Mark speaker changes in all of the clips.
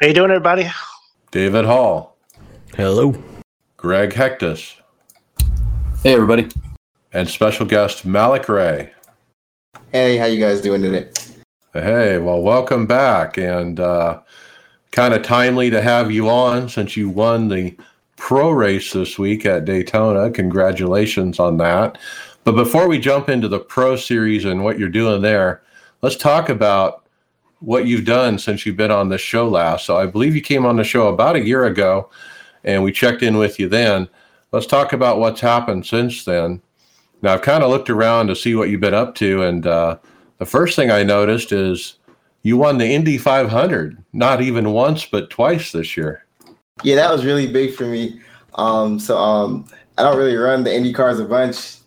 Speaker 1: How you doing, everybody?
Speaker 2: David Hall,
Speaker 3: Hello.
Speaker 2: Greg Hecktus,
Speaker 3: Hey, everybody.
Speaker 2: and special guest Malik Ray.
Speaker 4: Hey, how you guys doing today?
Speaker 2: Hey, well, welcome back, and uh, kind of timely to have you on since you won the pro race this week at Daytona. Congratulations on that. But before we jump into the pro series and what you're doing there, let's talk about what you've done since you've been on this show last. So I believe you came on the show about a year ago, and we checked in with you then. Let's talk about what's happened since then. Now, I've kind of looked around to see what you've been up to, and uh, the first thing I noticed is you won the Indy 500, not even once, but twice this year.
Speaker 4: Yeah, that was really big for me. Um, so um, I don't really run the Indy cars a bunch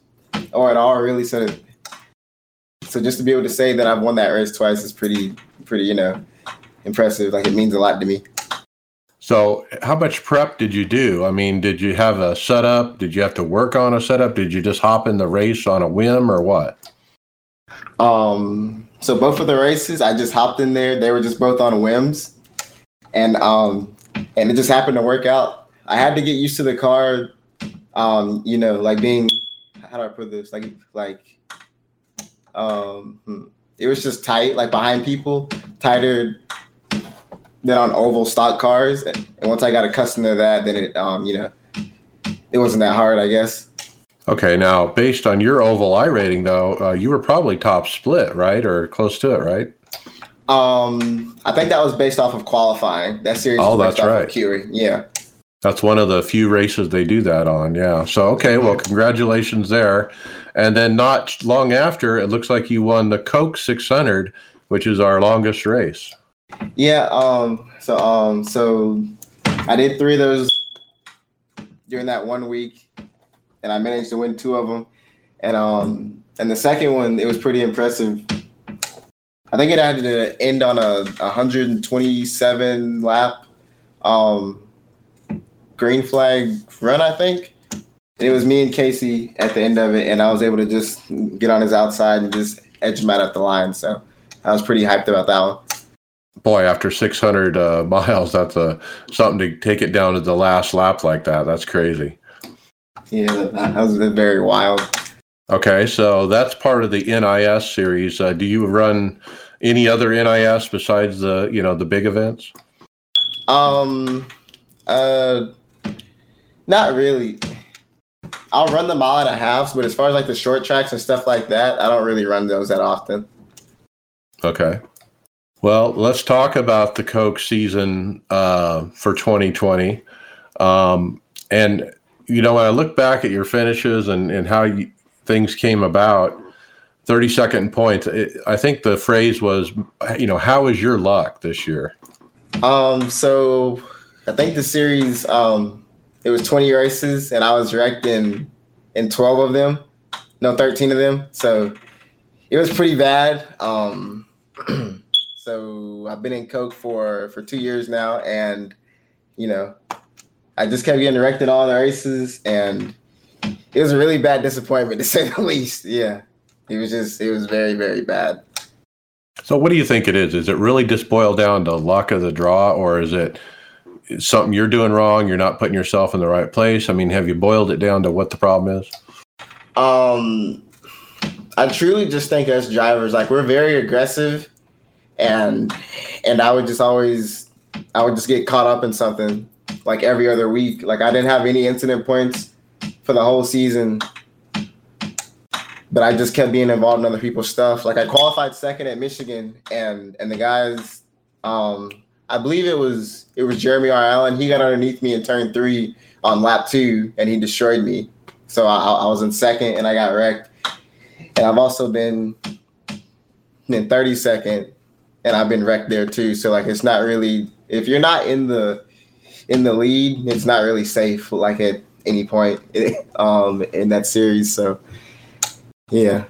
Speaker 4: or at all, really. So, so just to be able to say that I've won that race twice is pretty, pretty, you know, impressive. Like it means a lot to me.
Speaker 2: So, how much prep did you do? I mean, did you have a setup? Did you have to work on a setup? Did you just hop in the race on a whim or what?
Speaker 4: Um, so both of the races, I just hopped in there. They were just both on whims, and um, and it just happened to work out. I had to get used to the car. Um, you know, like being how do I put this? Like like um, hmm. It was just tight, like behind people, tighter than on oval stock cars. And once I got accustomed to that, then it um, you know, it wasn't that hard, I guess.
Speaker 2: Okay, now based on your oval I rating, though, uh, you were probably top split, right, or close to it, right?
Speaker 4: Um, I think that was based off of qualifying. That series.
Speaker 2: Oh,
Speaker 4: was based
Speaker 2: that's
Speaker 4: off of
Speaker 2: right.
Speaker 4: Curie. Yeah.
Speaker 2: That's one of the few races they do that on. Yeah. So, okay, well, congratulations there. And then not long after, it looks like you won the Coke 600, which is our longest race.
Speaker 4: Yeah. Um. So um. So I did three of those during that one week, and I managed to win two of them. And um. And the second one, it was pretty impressive. I think it had to end on a 127 lap, um, green flag run. I think. It was me and Casey at the end of it, and I was able to just get on his outside and just edge him out at the line. So I was pretty hyped about that one.
Speaker 2: Boy, after 600 uh, miles, that's a, something to take it down to the last lap like that. That's crazy.
Speaker 4: Yeah, that, that was very wild.
Speaker 2: Okay, so that's part of the NIS series. Uh, do you run any other NIS besides the you know the big events?
Speaker 4: Um, uh, not really. I'll run the mile and a half, but as far as like the short tracks and stuff like that, I don't really run those that often.
Speaker 2: Okay. Well, let's talk about the Coke season uh, for 2020. Um, and, you know, when I look back at your finishes and, and how you, things came about, 30 second points, it, I think the phrase was, you know, how is your luck this year?
Speaker 4: Um, so I think the series, um, it was 20 races, and I was wrecked in in 12 of them, no, 13 of them. So it was pretty bad. Um, so I've been in Coke for for two years now, and you know, I just kept getting wrecked in all the races, and it was a really bad disappointment to say the least. Yeah, it was just it was very very bad.
Speaker 2: So, what do you think it is? Is it really just boiled down to luck of the draw, or is it something you're doing wrong? You're not putting yourself in the right place? I mean, have you boiled it down to what the problem is?
Speaker 4: Um, I truly just think as drivers, like we're very aggressive, and and I would just always, I would just get caught up in something like every other week. Like I didn't have any incident points for the whole season, but I just kept being involved in other people's stuff. Like I qualified second at Michigan, and and the guys, um, I believe it was it was Jeremy R. Allen. He got underneath me in turn three on lap two, and he destroyed me. So I, I was in second, and I got wrecked. And I've also been in 32nd, and I've been wrecked there too. So like it's not really If you're not in the in the lead, it's not really safe. Like at any point um, in that series. So, yeah.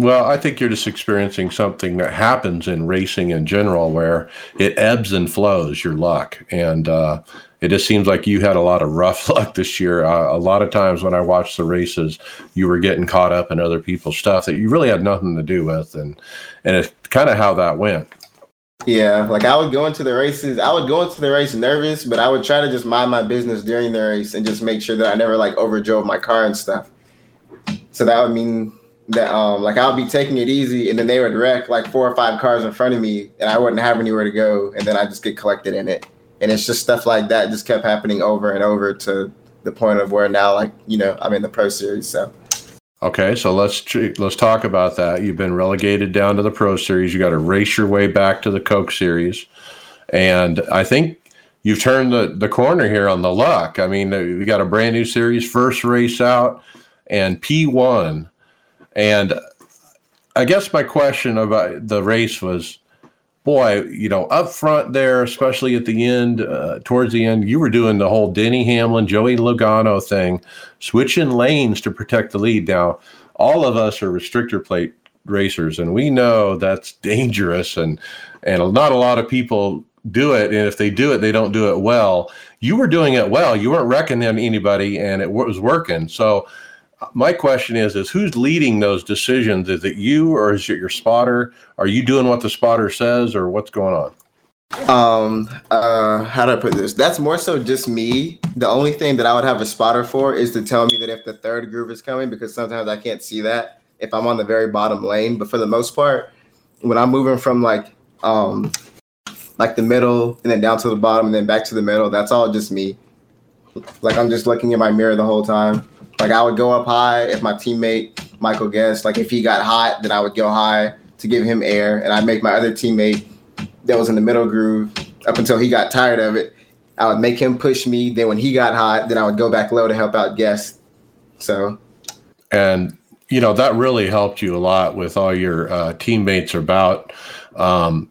Speaker 2: Well, I think you're just experiencing something that happens in racing in general, where it ebbs and flows. Your luck, and uh, it just seems like you had a lot of rough luck this year. Uh, a lot of times when I watched the races, you were getting caught up in other people's stuff that you really had nothing to do with, and and it's kind of how that went.
Speaker 4: Yeah, like I would go into the races. I would go into the race nervous, but I would try to just mind my business during the race and just make sure that I never like overdrove my car and stuff. So that would mean that um like I would be taking it easy, and then they would wreck like four or five cars in front of me, and I wouldn't have anywhere to go, and then I just get collected in it. And it's just stuff like that just kept happening over and over to the point of where now like you know I'm in the pro series. So
Speaker 2: Okay, so let's let's talk about that. You've been relegated down to the Pro Series. You got to race your way back to the Coke Series, and I think you've turned the, the corner here on the luck. I mean, we got a brand new series, first race out, and P one, and I guess my question about the race was boy, you know, up front there, especially at the end, uh, towards the end, you were doing the whole Denny Hamlin, Joey Logano thing, switching lanes to protect the lead. Now, all of us are restrictor plate racers, and we know that's dangerous, and and not a lot of people do it. And if they do it, they don't do it well. You were doing it well. You weren't wrecking anybody, and it was working. So my question is is who's leading those decisions? Is it you or is it your spotter? Are you doing what the spotter says or what's going on?
Speaker 4: Um uh how do i put this? That's more so just me. The only thing that i would have a spotter for is to tell me that if the third groove is coming because sometimes i can't see that if i'm on the very bottom lane. But for the most part when i'm moving from like um like the middle and then down to the bottom and then back to the middle that's all just me. Like i'm just looking in my mirror the whole time like I would go up high if my teammate Michael Guest, like if he got hot, then I would go high to give him air, and I'd make my other teammate that was in the middle groove up until he got tired of it. I would make him push me. Then when he got hot, then I would go back low to help out Guest. So,
Speaker 2: and you know that really helped you a lot with all your uh, teammates about. Um,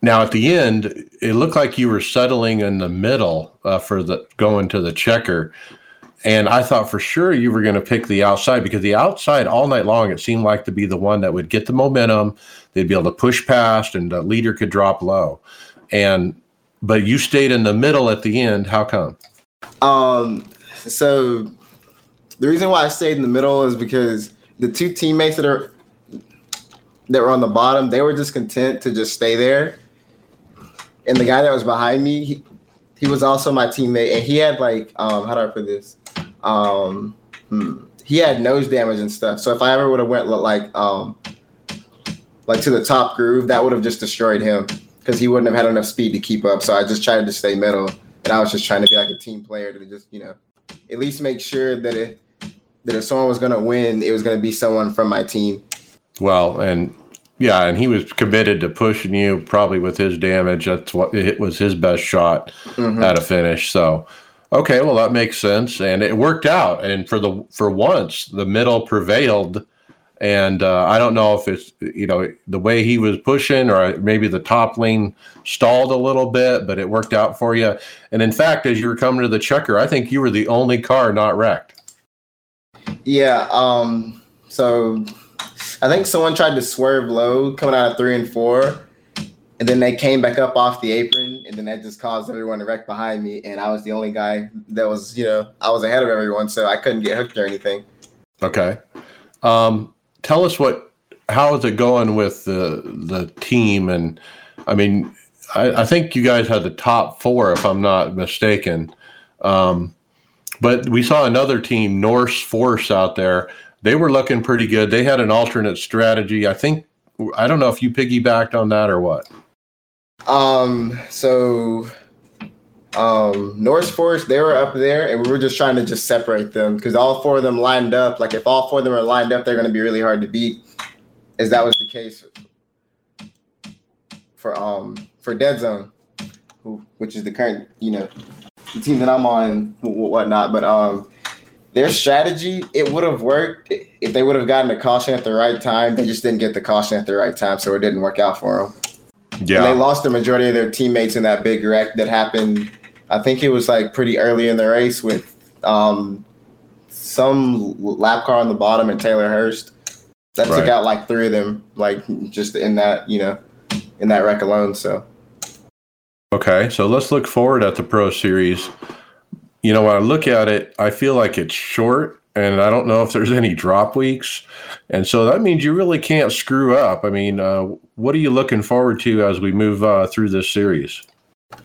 Speaker 2: now at the end, it looked like you were settling in the middle uh, for the going to the checker. And I thought for sure you were going to pick the outside because the outside all night long, it seemed like to be the one that would get the momentum. They'd be able to push past and the leader could drop low. And, but you stayed in the middle at the end. How come?
Speaker 4: Um, so the reason why I stayed in the middle is because the two teammates that are, that were on the bottom, they were just content to just stay there. And the guy that was behind me, he, he was also my teammate, and he had like um, how do I put this? Um, hmm, he had nose damage and stuff. So if I ever would have went like um, like to the top groove, that would have just destroyed him because he wouldn't have had enough speed to keep up. So I just tried to stay middle, and I was just trying to be like a team player to just you know at least make sure that it that if someone was going to win, it was going to be someone from my team.
Speaker 2: Well, and yeah, and he was committed to pushing you probably with his damage. That's what it was his best shot mm-hmm. at a finish. So, okay, well that makes sense, and it worked out. And for the for once, the middle prevailed. And uh, I don't know if it's you know the way he was pushing, or maybe the top lane stalled a little bit, but it worked out for you. And in fact, as you were coming to the checker, I think you were the only car not wrecked.
Speaker 4: Yeah. Um. So I think someone tried to swerve low coming out of three and four, and then they came back up off the apron, and then that just caused everyone to wreck behind me. And I was the only guy that was, you know, I was ahead of everyone, so I couldn't get hooked or anything.
Speaker 2: Okay. Um, tell us what, how is it going with the the team? And I mean, I, I think you guys had the top four, if I'm not mistaken. Um, but we saw another team, Norse Force, out there they were looking pretty good. They had an alternate strategy. I think I don't know if you piggybacked on that or what.
Speaker 4: Um. So, um, Norse Force they were up there, and we were just trying to just separate them because all four of them lined up. Like if all four of them are lined up, they're going to be really hard to beat. As that was the case for um for Dead Zone, which is the current you know the team that I'm on, whatnot. But um, their strategy, it would have worked if they would have gotten a caution at the right time. They just didn't get the caution at the right time, so it didn't work out for them. And they lost the majority of their teammates in that big wreck that happened. I think it was like pretty early in the race with um, some lap car on the bottom and Taylor Hurst. That
Speaker 2: Right.
Speaker 4: took out like three of them, like just in that, you know, in that wreck alone. So
Speaker 2: Okay. So let's look forward at the Pro Series. You know, when I look at it, I feel like it's short and I don't know if there's any drop weeks. And so that means you really can't screw up. I mean, uh, what are you looking forward to as we move uh, through this series?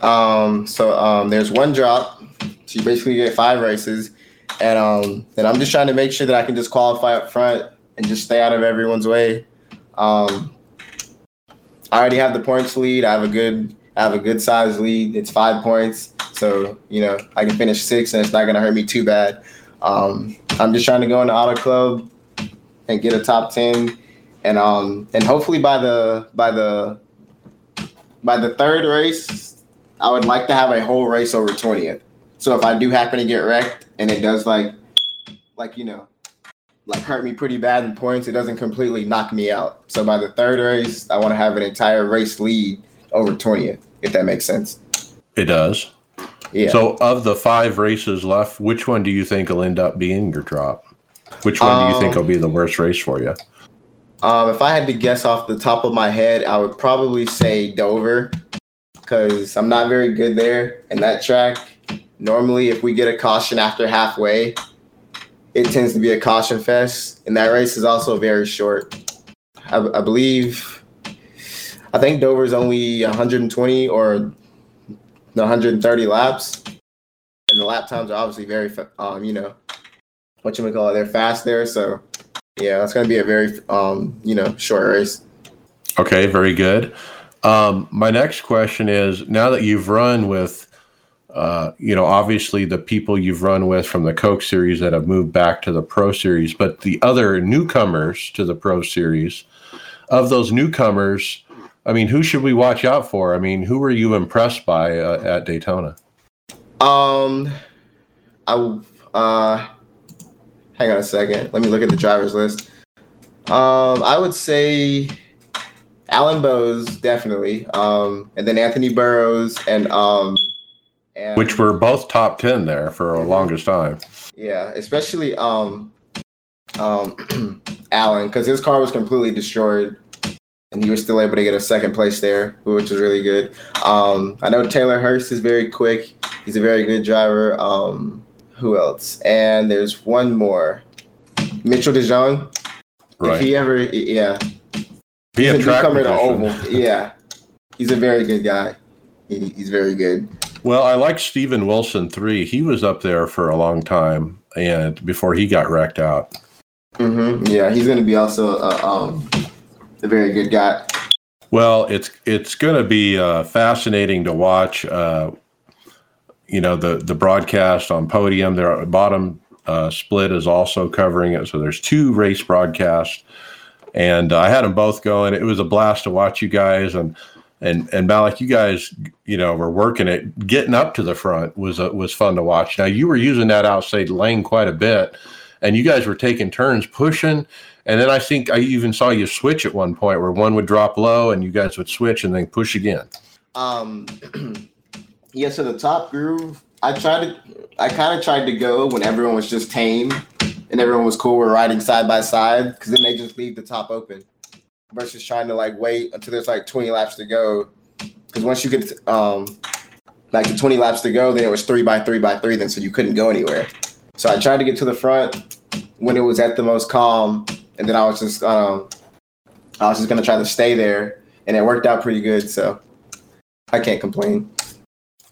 Speaker 4: Um, so um, there's one drop. So you basically get five races, and um, then I'm just trying to make sure that I can just qualify up front and just stay out of everyone's way. Um, I already have the points lead. I have a good, I have a good size lead. It's five points, so you know I can finish six, and it's not gonna hurt me too bad. Um, I'm just trying to go into Auto Club and get a top ten, and um, and hopefully by the by the by the third race, I would like to have a whole race over 20th. So if I do happen to get wrecked and it does like like you know like hurt me pretty bad in points, it doesn't completely knock me out. So by the third race, I want to have an entire race lead over 20th, if that makes sense.
Speaker 2: It does.
Speaker 4: Yeah.
Speaker 2: So, of the five races left, which one do you think will end up being your drop? Which one do you think
Speaker 4: Um,
Speaker 2: will be the worst race for you?
Speaker 4: Um, if I had to guess off the top of my head, I would probably say Dover because I'm not very good there. And that track, normally, if we get a caution after halfway, it tends to be a caution fest. And that race is also very short. I, I believe, I think Dover's only 120 or 130 laps. And the lap times are obviously very, um, you know, what you call it, they're fast there. So, yeah, that's going to be a very, um, you know, short race.
Speaker 2: Okay, very good. Um, my next question is now that you've run with, uh, you know, obviously the people you've run with from the Coke series that have moved back to the Pro Series, but the other newcomers to the Pro Series, of those newcomers, I mean, who should we watch out for? I mean, who were you impressed by uh, at Daytona?
Speaker 4: Um, I uh, hang on a second. Let me look at the drivers list. Um, I would say Alan Bowes definitely. Um, and then Anthony Burrows and um, and
Speaker 2: Which were both top 10 there for a longest time.
Speaker 4: yeah, especially um, um, Alan because his car was completely destroyed. And he was still able to get a second place there, which is really good. Um, I know Taylor Hurst is very quick. He's a very good driver. Um, who else? And there's one more, Mitchell DeJong. If
Speaker 2: Right.
Speaker 4: he ever, yeah,
Speaker 2: Be
Speaker 4: he's
Speaker 2: a
Speaker 4: a
Speaker 2: track
Speaker 4: newcomer to. Oval. Yeah, he's a very good guy. He, he's very good.
Speaker 2: Well, I like Steven Wilson three. He was up there for a long time, and before he got wrecked out.
Speaker 4: Mm-hmm. Yeah, he's going to be also a, um, a very good guy.
Speaker 2: Well, it's it's going to be uh, fascinating to watch. Uh, you know the the broadcast on Podium. Their bottom uh, split is also covering it, so there's two race broadcasts, and I had them both going. It was a blast to watch you guys and. And and Malik, you guys, you know, were working it. Getting up to the front was uh, was fun to watch. Now you were using that outside lane quite a bit, and you guys were taking turns pushing. And then I think I even saw you switch at one point where one would drop low and you guys would switch and then push again.
Speaker 4: Um, yeah, so the top groove, I tried to, I kind of tried to go when everyone was just tame and everyone was cool with riding side by side because then they just leave the top open versus trying to like wait until there's like 20 laps to go. Because once you get um, like the 20 laps to go, then it was three by three by three, then so you couldn't go anywhere. So I tried to get to the front when it was at the most calm, and then I was just um, I was just gonna try to stay there, and it worked out pretty good. So I can't complain.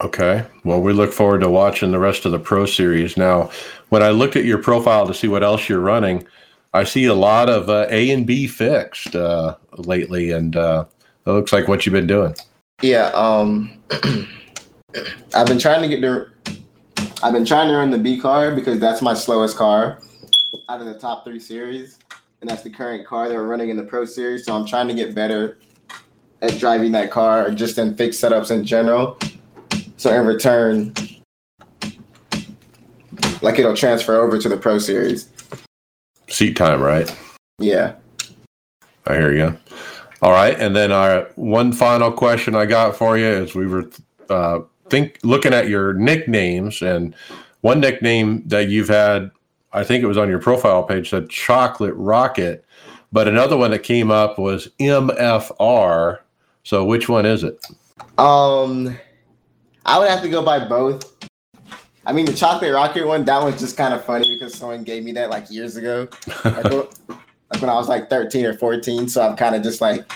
Speaker 2: Okay. Well, we look forward to watching the rest of the Pro Series. Now, when I looked at your profile to see what else you're running, I see a lot of uh, A and B fixed uh, lately, and uh, it looks like what you've been doing.
Speaker 4: Yeah, um, I've been trying to get the, I've been trying to run the B car because that's my slowest car out of the top three series, and that's the current car that we're running in the Pro Series. So I'm trying to get better at driving that car, or just in fixed setups in general. So in return, like it'll transfer over to the Pro Series.
Speaker 2: Seat time, right?
Speaker 4: Yeah.
Speaker 2: I hear you. All right, and then our one final question I got for you is we were uh, think looking at your nicknames, and one nickname that you've had, I think it was on your profile page, said Chocolate Rocket, but another one that came up was MFR. So which one is it?
Speaker 4: Um, I would have to go by both. I mean, the chocolate rocket one, that one's just kind of funny because someone gave me that like years ago, like, when I was like 13 or 14. So I'm kind of just like,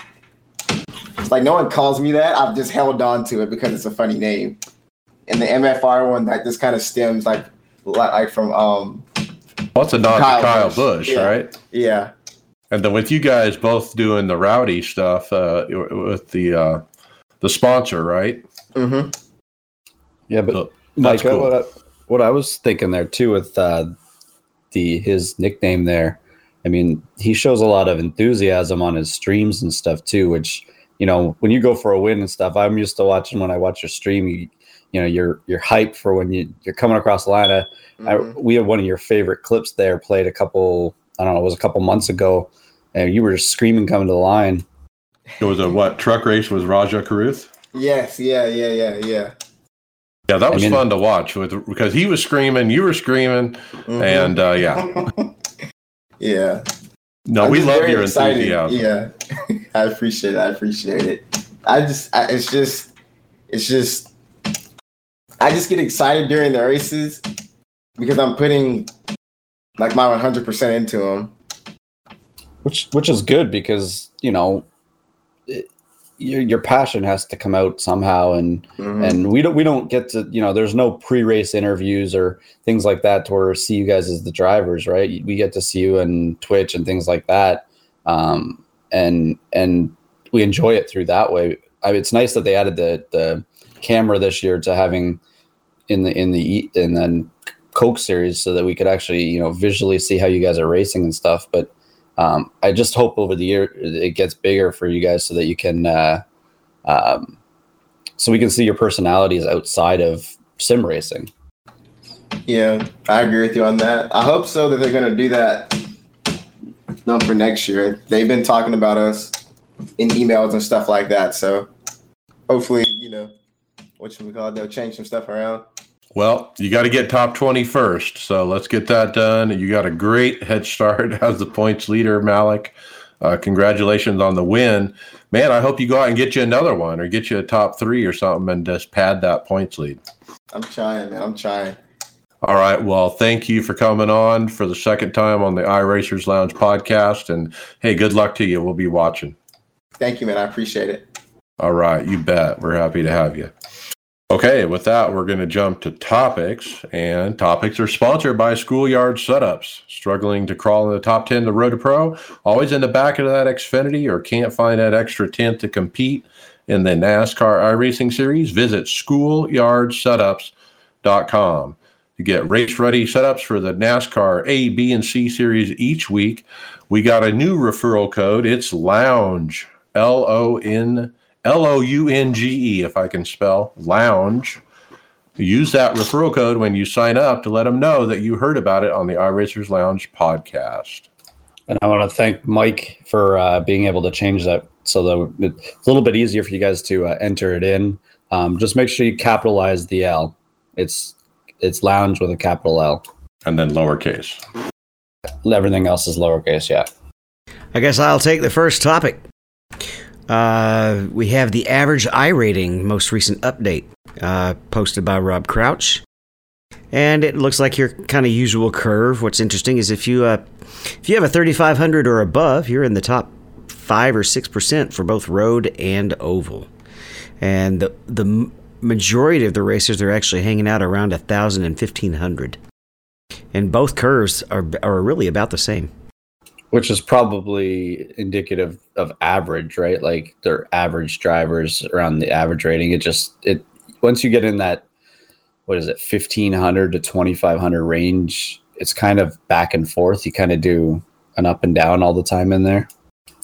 Speaker 4: it's like no one calls me that. I've just held on to it because it's a funny name. And the MFR one, that just kind of stems like like from um.
Speaker 2: What's a nod to Kyle Bush, Busch
Speaker 4: yeah.
Speaker 2: right?
Speaker 4: Yeah.
Speaker 2: And then with you guys both doing the rowdy stuff uh, with the uh, the sponsor, right?
Speaker 4: Mm-hmm.
Speaker 3: Yeah, but
Speaker 2: So
Speaker 3: Mike,
Speaker 2: cool.
Speaker 3: what, I, what I was thinking there too with uh, the his nickname there. I mean, he shows a lot of enthusiasm on his streams and stuff too. Which you know, when you go for a win and stuff, I'm used to watching when I watch your stream. You, you know, you're you're hyped for when you you're coming across the line. I, I, we had one of your favorite clips there played a couple. I don't know, it was a couple months ago, and you were just screaming coming to the line.
Speaker 2: It was a what truck race with Raja Karuth?
Speaker 4: Yes. Yeah. Yeah. Yeah. Yeah.
Speaker 2: Yeah, that
Speaker 3: I
Speaker 2: was
Speaker 3: mean-
Speaker 2: fun to watch with because he was screaming, you were screaming,
Speaker 4: Mhm.
Speaker 2: and uh, yeah,
Speaker 4: yeah.
Speaker 2: no,
Speaker 4: I'm
Speaker 2: we love your
Speaker 4: excited.
Speaker 2: enthusiasm.
Speaker 4: Yeah, I appreciate it. I appreciate it. I just, I, it's just, it's just, I just get excited during the races because I'm putting like my 100% into them.
Speaker 3: which which is good because you know it, your your passion has to come out somehow and
Speaker 4: Mhm.
Speaker 3: and we don't we don't get to you know there's no pre-race interviews or things like that to where see you guys as the drivers right we get to see you in twitch and things like that um and and we enjoy it through that way I mean, it's nice that they added the the camera this year to having in the in the E- in the coke series so that we could actually you know visually see how you guys are racing and stuff but um, I just hope over the year it gets bigger for you guys so that you can, uh, um, so we can see your personalities outside of sim racing.
Speaker 4: Yeah, I agree with you on that. I hope so that they're going to do that no, for next year. They've been talking about us in emails and stuff like that. So hopefully, you know, what should we call it? They'll change some stuff around.
Speaker 2: Well, you got to get top 20 first. So let's get that done. You got a great head start as the points leader, Malik. Uh, congratulations on the win. Man, I hope you go out and get you another one or get you a top three or something and just pad that points lead.
Speaker 4: I'm trying, man. I'm trying.
Speaker 2: All right. Well, thank you for coming on for the second time on the iRacers Lounge podcast. And hey, good luck to you. We'll be watching.
Speaker 4: Thank you, man. I appreciate it.
Speaker 2: All right. You bet. We're happy to have you. Okay. With that, we're going to jump to topics. And topics are sponsored by Schoolyard Setups. Struggling to crawl in the top 10 to Road to Pro? Always in the back of that Xfinity or can't find that extra tenth to compete in the NASCAR iRacing Series? Visit schoolyardsetups.com to get race ready setups for the NASCAR A, B, and C series each week. We got a new referral code. It's Lounge, L O N L O U N G E, if I can spell Lounge. Use that referral code when you sign up to let them know that you heard about it on the iRacers Lounge podcast.
Speaker 3: And I want to thank Mike for uh, being able to change that so that it's a little bit easier for you guys to uh, enter it in. Um, just make sure you capitalize the L. It's it's lounge with a capital L.
Speaker 2: And then lowercase.
Speaker 3: Everything else is lowercase. Yeah.
Speaker 5: I guess I'll take the first topic. Uh, we have the average I rating, most recent update, uh, posted by Rob Crouch, and it looks like your kind of usual curve. What's interesting is if you uh, if you have a 3500 or above, you're in the top five or six percent for both road and oval, and the the majority of the racers are actually hanging out around a thousand and fifteen hundred, and both curves are are really about the same.
Speaker 3: Which is probably indicative of average, right? Like they're average drivers around the average rating. It just it once you get in that what is it, fifteen hundred to twenty five hundred range, it's kind of back and forth. You kind of do an up and down all the time in there.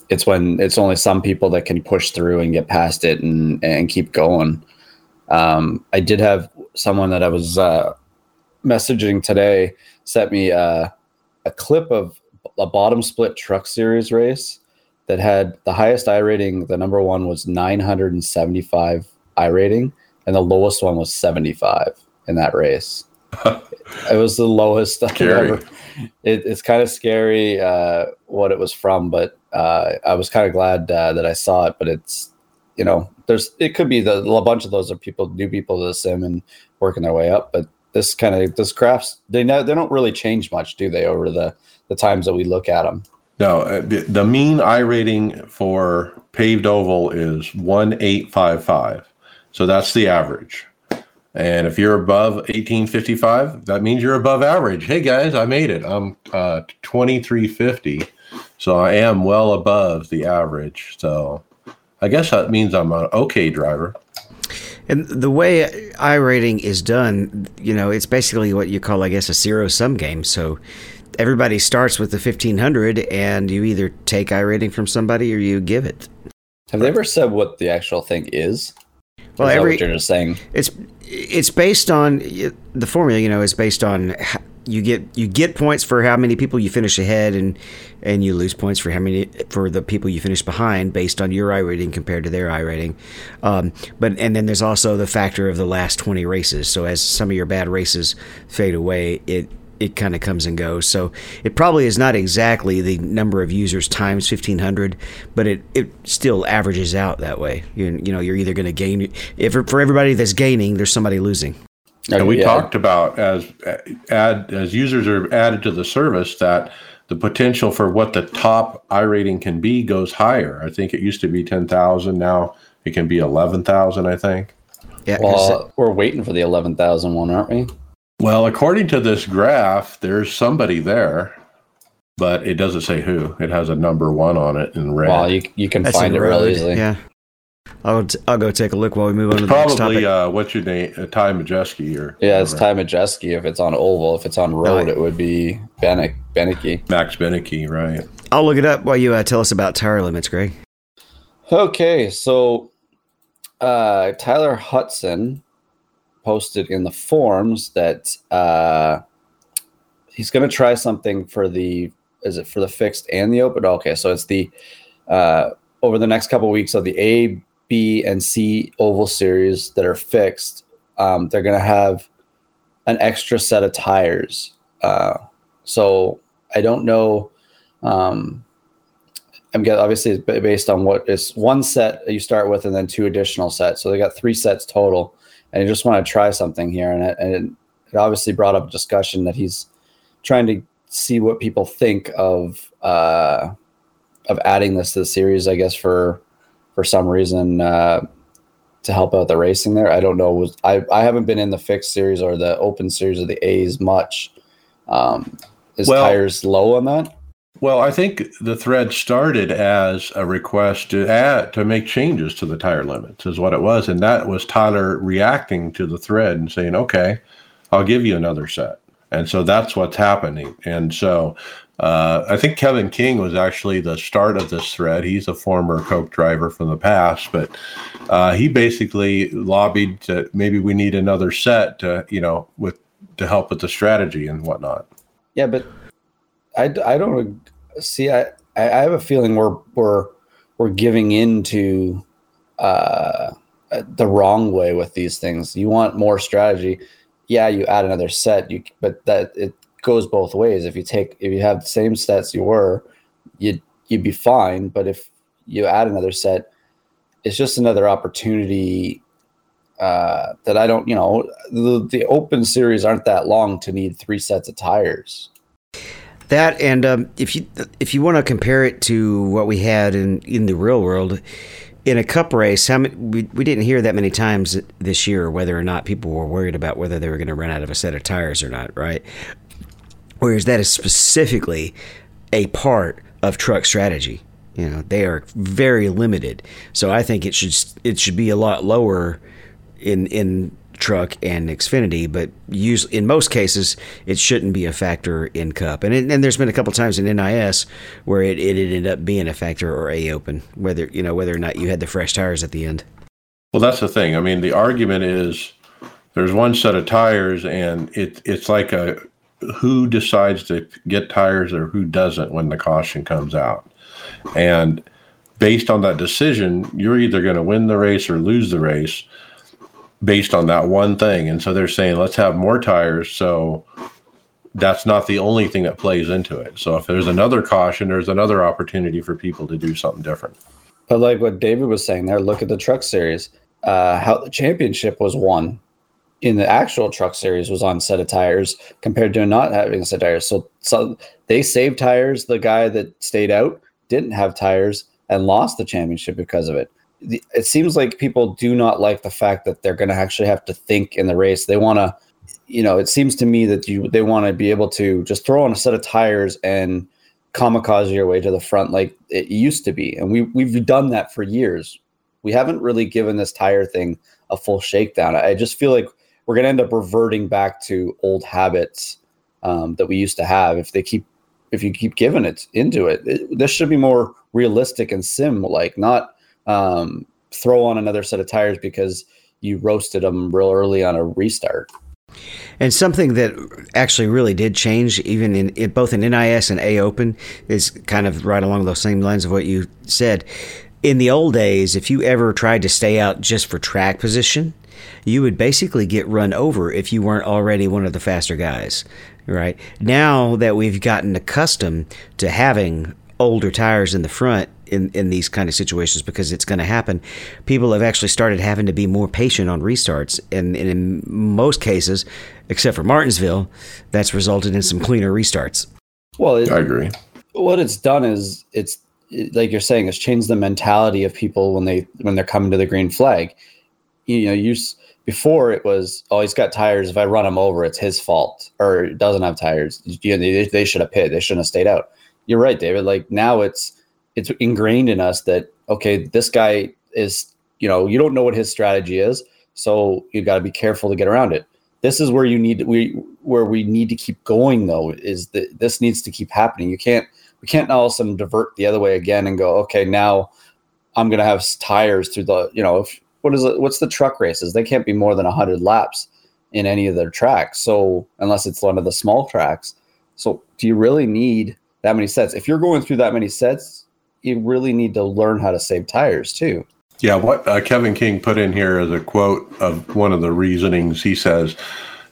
Speaker 3: It's when it's only some people that can push through and get past it and and keep going. Um, I did have someone that I was uh, messaging today sent me uh, a clip of a bottom split truck series race that had the highest I rating. The number one was 975 I rating, and the lowest one was 75 in that race. it was the lowest I've ever. It, it's kind of scary uh, what it was from, but uh, I was kind of glad uh, that I saw it. But it's you know, there's it could be the a bunch of those are people, new people to the sim and working their way up. But this kind of this graphs they know they don't really change much, do they? Over the the times that we look at them.
Speaker 2: No, uh, the the mean I rating for paved oval is 1855. So that's the average. And if you're above 1855, that means you're above average. Hey guys, I made it. I'm uh, 2350. So I am well above the average. So I guess that means I'm an okay driver.
Speaker 5: And the way I rating is done, you know, it's basically what you call, I guess, a zero sum game. So everybody starts with the 1500 and you either take I rating from somebody or you give it.
Speaker 3: Have they ever said what the actual thing is?
Speaker 5: Well,
Speaker 3: Is
Speaker 5: every
Speaker 3: you're just saying.
Speaker 5: it's it's based on the formula. You know, is based on you get you get points for how many people you finish ahead, and and you lose points for how many for the people you finish behind, based on your I rating compared to their I rating. Um, but and then there's also the factor of the last 20 races. So as some of your bad races fade away, it it kind of comes and goes. So it probably is not exactly the number of users times 1500, but it, it still averages out that way. You, you know, you're either going to gain, if for everybody that's gaining, there's somebody losing.
Speaker 2: And we
Speaker 3: Yeah.
Speaker 2: talked about as add as users are added to the service that the potential for what the top I rating can be goes higher. I think it used to be ten thousand. Now it can be eleven thousand. I think.
Speaker 5: Yeah,
Speaker 3: Well, we're waiting for the 11,000 one, aren't we?
Speaker 2: Well, according to this graph, there's somebody there, but it doesn't say who. It has a number one on it in red.
Speaker 3: Well, you you can
Speaker 5: that's
Speaker 3: find it real easily.
Speaker 5: Yeah. I'll, t- I'll go take a look while we move on to the next
Speaker 2: Probably
Speaker 5: topic.
Speaker 2: uh, what's your name? Uh, Ty Majeski or
Speaker 3: Yeah, it's
Speaker 2: whatever.
Speaker 3: Ty Majeski. If it's on oval, if it's on road,
Speaker 5: Right.
Speaker 3: it would be Benick Benicky.
Speaker 2: Max Benecke, right?
Speaker 5: I'll look it up while you uh, tell us about tire limits, Greg.
Speaker 3: Okay, so uh, Tyler Hudson posted in the forums that uh, he's going to try something for the is it for the fixed and the open? Okay, so it's the uh, over the next couple weeks of the A, B, and C oval series that are fixed. Um, they're going to have an extra set of tires. Uh, so I don't know. Um, I'm getting obviously based on what is one set you start with and then two additional sets. So they got three sets total, I just want to try something here. And it, and it, it obviously brought up a discussion that he's trying to see what people think of uh, of adding this to the series. I guess for for some reason uh, to help out the racing there. I don't know. Was I I haven't been in the fixed series or the open series of the A's much. Um, is
Speaker 2: Well-
Speaker 3: tires low on that?
Speaker 2: Well, I think the thread started as a request to add to make changes to the tire limits, is what it was, and that was Tyler reacting to the thread and saying, "Okay, I'll give you another set." And so that's what's happening. And so uh, I think Kevin King was actually the start of this thread. He's a former Coke driver from the past, but uh, he basically lobbied to maybe we need another set to, you know, with to help with the strategy and whatnot.
Speaker 3: Yeah, but I, I don't see. I I have a feeling we're we're we're giving into uh, the wrong way with these things. You want more strategy. Yeah, you add another set. You but that it goes both ways. If you take if you have the same sets you were, you'd you'd be fine. But if you add another set, it's just another opportunity uh, that I don't. You know, the the open series aren't that long to need three sets of tires.
Speaker 5: That and um, if you if you want to compare it to what we had in in the real world, in a cup race, how many, we we didn't hear that many times this year whether or not people were worried about whether they were going to run out of a set of tires or not, right? Whereas that is specifically a part of truck strategy. You know, they are very limited. So I think it should it should be a lot lower in in truck and Xfinity, but use in most cases it shouldn't be a factor in Cup. And it, and there's been a couple times in NIS where it, it ended up being a factor or a open, whether you know whether or not you had the fresh tires at the end.
Speaker 2: Well, that's the thing. I mean, the argument is there's one set of tires, and it it's like a who decides to get tires or who doesn't when the caution comes out. And based on that decision, you're either going to win the race or lose the race based on that one thing. And so they're saying, let's have more tires. So that's not the only thing that plays into it. So if there's another caution, there's another opportunity for people to do something different.
Speaker 3: But like what David was saying there, look at the truck series. Uh, how the championship was won in the actual truck series was on set of tires compared to not having set tires. So, so they saved tires. The guy that stayed out didn't have tires and lost the championship because of it. It seems like people do not like the fact that they're going to actually have to think in the race. They want to, you know, it seems to me that you they want to be able to just throw on a set of tires and kamikaze your way to the front like it used to be. And we we've done that for years. We haven't really given this tire thing a full shakedown. I just feel like we're going to end up reverting back to old habits um, that we used to have if they keep if you keep giving it into it. it this should be more realistic and sim like not um, throw on another set of tires because you roasted them real early on a restart
Speaker 5: and something that actually really did change, even in, in, both in NIS and A Open, is kind of right along those same lines of what you said. In the old days, if you ever tried to stay out just for track position, you would basically get run over if you weren't already one of the faster guys, right? Now that we've gotten accustomed to having older tires in the front in, in these kind of situations because it's going to happen, people have actually started having to be more patient on restarts. And, and in most cases, except for Martinsville, that's resulted in some cleaner restarts.
Speaker 3: Well, it,
Speaker 2: I agree.
Speaker 3: What it's done is it's like you're saying, it's changed the mentality of people when they when they're coming to the green flag. You know, you before it was oh he's got tires if i run him over it's his fault or it doesn't have tires you know, they, they should have pit they shouldn't have stayed out you're right david like now it's it's ingrained in us that okay this guy is you know you don't know what his strategy is so you got to be careful to get around it this is where you need we where we need to keep going though is that this needs to keep happening you can't we can't all of a sudden divert the other way again and go okay now i'm to have tires through the you know if what is it? What's the truck races? They can't be more than hundred laps in any of their tracks. So unless it's one of the small tracks, so do you really need that many sets? If you're going through that many sets, you really need to learn how to save tires too.
Speaker 2: Yeah, what uh, Kevin King put in here is a quote of one of the reasonings. He says,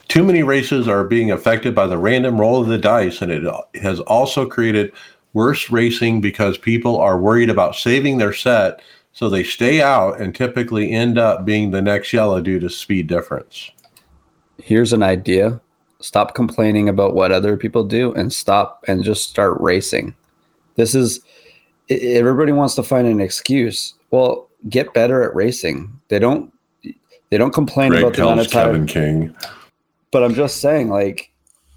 Speaker 2: "Too many races are being affected by the random roll of the dice, and it has also created." Worse racing because people are worried about saving their set so they stay out and typically end up being the next yellow due to speed difference.
Speaker 3: Here's an idea stop complaining about what other people do and stop and just start racing. This is everybody wants to find an excuse. Well, get better at racing. They don't they don't complain
Speaker 2: Greg
Speaker 3: about the amount of time.
Speaker 2: Kevin King.
Speaker 3: But I'm just saying, like,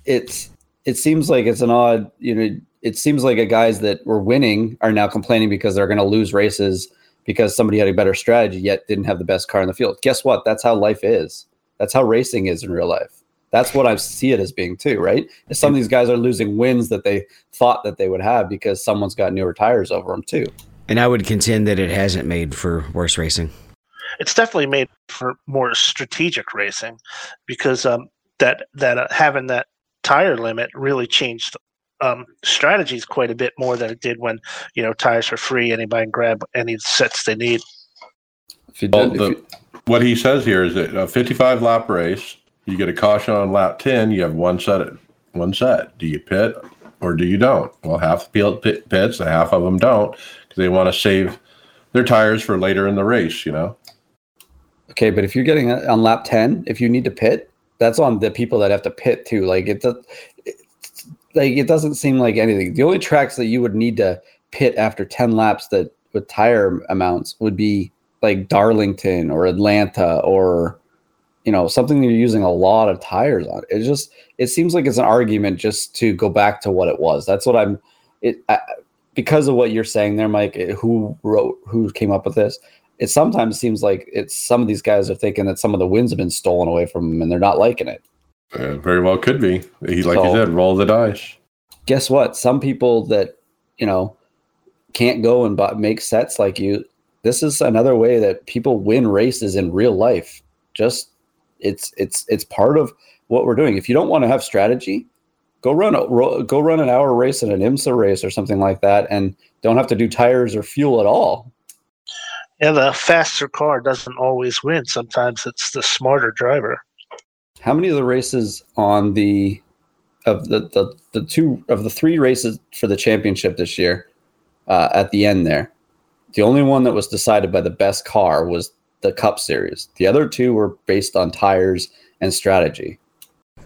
Speaker 3: it's it seems like it's an odd, you know, it seems like a guys that were winning are now complaining because they're going to lose races because somebody had a better strategy yet didn't have the best car in the field. Guess what? That's how life is. That's how racing is in real life. That's what I see it as being too, right? some of these guys are losing wins that they thought that they would have because someone's got newer tires over them too.
Speaker 5: And I would contend that it hasn't made for worse racing.
Speaker 1: It's definitely made for more strategic racing because um, that that uh, having that tire limit really changed um, strategies quite a bit more than it did when you know tires are free. Anybody can grab any sets they need.
Speaker 2: If you did, well, the, you, what he says here is that a 55 lap race, you get a caution on lap 10. You have one set. One set. Do you pit or do you don't? Well, half the pit pits, and half of them don't because they want to save their tires for later in the race. You know.
Speaker 3: Okay, but if you're getting uh, on lap 10, if you need to pit, that's on the people that have to pit too. Like it's a, like it doesn't seem like anything. The only tracks that you would need to pit after 10 laps that with tire amounts would be like Darlington or Atlanta or you know something you're using a lot of tires on. It just it seems like it's an argument just to go back to what it was. That's what I'm it I, because of what you're saying there, Mike. Who wrote who came up with this? It sometimes seems like it's some of these guys are thinking that some of the wins have been stolen away from them and they're not liking it.
Speaker 2: Uh, very well could be. He, like so, you said, roll the dice.
Speaker 3: Guess what? Some people that you know can't go and buy, make sets like you. This is another way that people win races in real life. Just it's it's it's part of what we're doing. If you don't want to have strategy, go run a ro- go run an hour race in an IMSA race or something like that, and don't have to do tires or fuel at all.
Speaker 1: Yeah, the faster car doesn't always win. Sometimes it's the smarter driver.
Speaker 3: How many of the races on the of the the, the two of the three races for the championship this year uh, at the end there? The only one that was decided by the best car was the Cup Series. The other two were based on tires and strategy.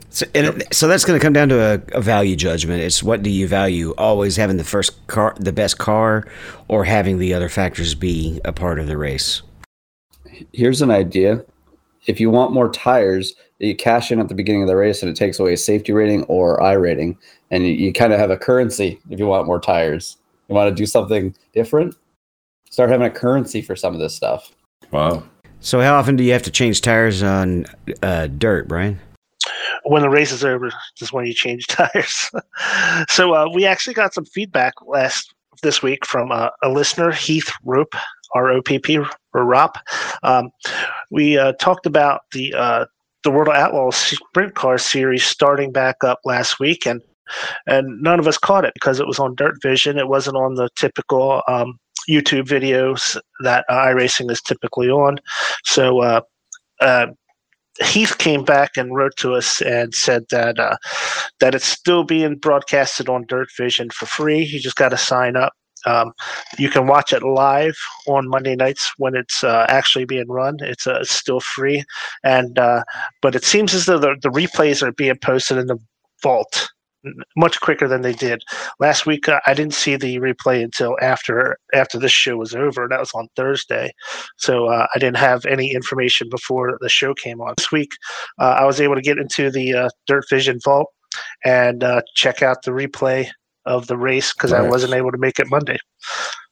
Speaker 5: So, and so that's going to come down to a, a, value judgment. It's what do you value? Always having the first car, the best car, or having the other factors be a part of the race.
Speaker 3: Here's an idea: if you want more tires, you cash in at the beginning of the race, and it takes away a safety rating or I rating, and you, you kind of have a currency if you want more tires. You want to do something different? Start having a currency for some of this stuff.
Speaker 2: Wow.
Speaker 5: So, how often do you have to change tires on uh, dirt, Brian?
Speaker 1: when the race is over, just when you change tires. so uh, we actually got some feedback last this week from uh, a listener, Heath Rope, R O P P, or ROP. Um, we uh, talked about the uh, the World of Outlaws Sprint Car Series starting back up last week, and and none of us caught it because it was on Dirt Vision. It wasn't on the typical um, YouTube videos that iRacing is typically on. So. Uh, uh, Heath came back and wrote to us and said that uh, that it's still being broadcasted on Dirt Vision for free. You just got to sign up. Um, you can watch it live on Monday nights when it's uh, actually being run. It's, uh, it's still free, and uh, but it seems as though the, the replays are being posted in the vault much quicker than they did last week. Uh, I didn't see the replay until after after this show was over. That was on Thursday, so uh, I didn't have any information before the show came on. This week, uh, I was able to get into the uh, Dirt Vision vault and uh, check out the replay of the race because nice. I wasn't able to make it Monday.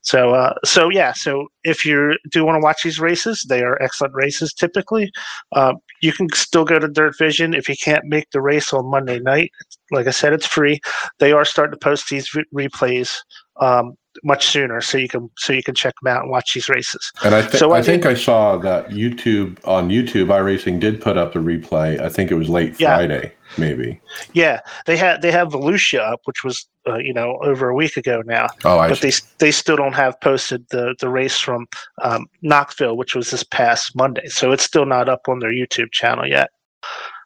Speaker 1: So, uh, so yeah. So, if you do want to watch these races, they are excellent races. Typically, uh, you can still go to Dirt Vision if you can't make the race on Monday night. Like I said, it's free. They are starting to post these replays um, much sooner, so you can so you can check them out and watch these races.
Speaker 2: And I, th- so I, I think I saw that YouTube on YouTube iRacing did put up the replay. I think it was late yeah. Friday, maybe.
Speaker 1: Yeah, they had they have Volusia up, which was uh, you know over a week ago now.
Speaker 2: Oh, I
Speaker 1: but see. they they still don't have posted the the race from um, Knoxville, which was this past Monday. So it's still not up on their YouTube channel yet.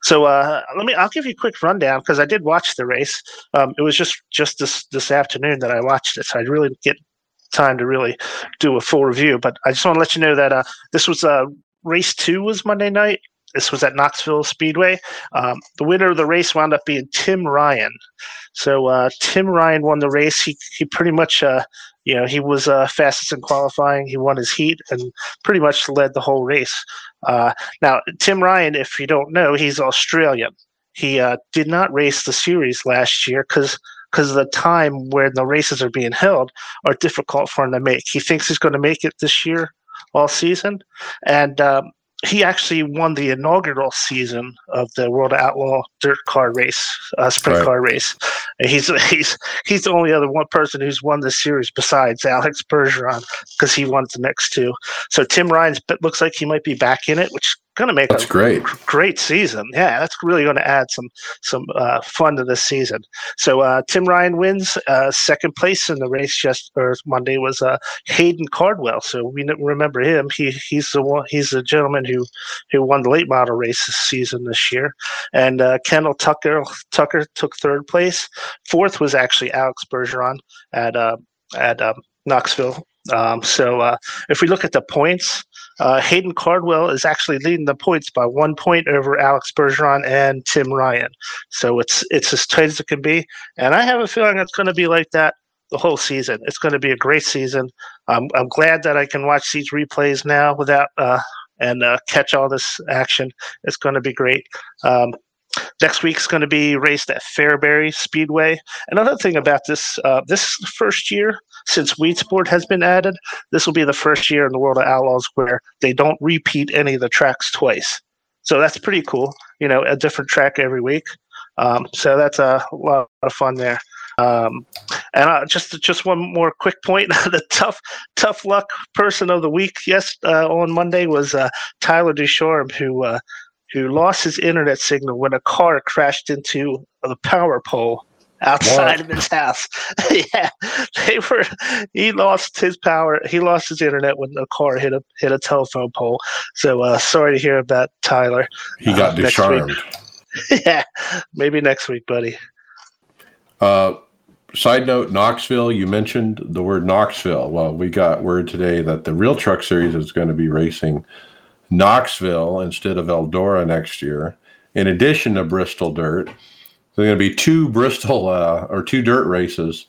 Speaker 1: So uh, let me. I'll give you a quick rundown because I did watch the race. Um, it was just just this this afternoon that I watched it, so I really get time to really do a full review. But I just want to let you know that uh, this was uh, race two was Monday night. This was at Knoxville Speedway. Um, the winner of the race wound up being Tim Ryan. So uh, Tim Ryan won the race. He he pretty much uh, you know he was uh, fastest in qualifying. He won his heat and pretty much led the whole race. Uh, now, Tim Ryan, if you don't know, he's Australian. He uh, did not race the series last year because because the time when the races are being held are difficult for him to make. He thinks he's going to make it this year, all season, and um, he actually won the inaugural season of the World Outlaw Dirt Car Race, uh, Sprint right. Car Race. And he's he's he's the only other one person who's won the series besides Alex Bergeron because he won the next two. So Tim Ryan's looks like he might be back in it, which going to make
Speaker 2: that's
Speaker 1: a
Speaker 2: great
Speaker 1: great season. Yeah, that's really going to add some some uh, fun to this season. So uh, Tim Ryan wins uh, second place in the race just or Monday was uh, Hayden Cardwell. So we remember him. He he's the one. He's the gentleman who who won the late model race this season this year. And uh, Kendall Tucker Tucker took third place. Fourth was actually Alex Bergeron at uh, at um, Knoxville. Um, so uh, if we look at the points. Uh, Hayden Cardwell is actually leading the points by one point over Alex Bergeron and Tim Ryan. So it's it's as tight as it can be, and I have a feeling it's going to be like that the whole season. It's going to be a great season. Um, I'm glad that I can watch these replays now without uh, and uh, catch all this action. It's going to be great. Um, Next week's going to be raced at Fairbury Speedway. Another thing about this, uh, this is the first year since Weedsport has been added. This will be the first year in the World of Outlaws where they don't repeat any of the tracks twice. So that's pretty cool. You know, a different track every week. Um, so that's a lot of fun there. Um, and uh, just just one more quick point: the tough tough luck person of the week, yes, uh, on Monday was uh, Tyler Ducharme, who uh, who lost his internet signal when a car crashed into the power pole outside
Speaker 2: What?
Speaker 1: of his house. yeah, they were. He lost his power. He lost his internet when the car hit a hit a telephone pole. So uh, sorry to hear about Tyler.
Speaker 2: He got
Speaker 1: Uh,
Speaker 2: disarmed.
Speaker 1: yeah, maybe next week, buddy.
Speaker 2: Uh, side note, Knoxville, you mentioned the word Knoxville. Well, we got word today that the Real Truck Series is going to be racing Knoxville instead of Eldora next year. In addition to Bristol Dirt, there are going to be two Bristol uh, or two dirt races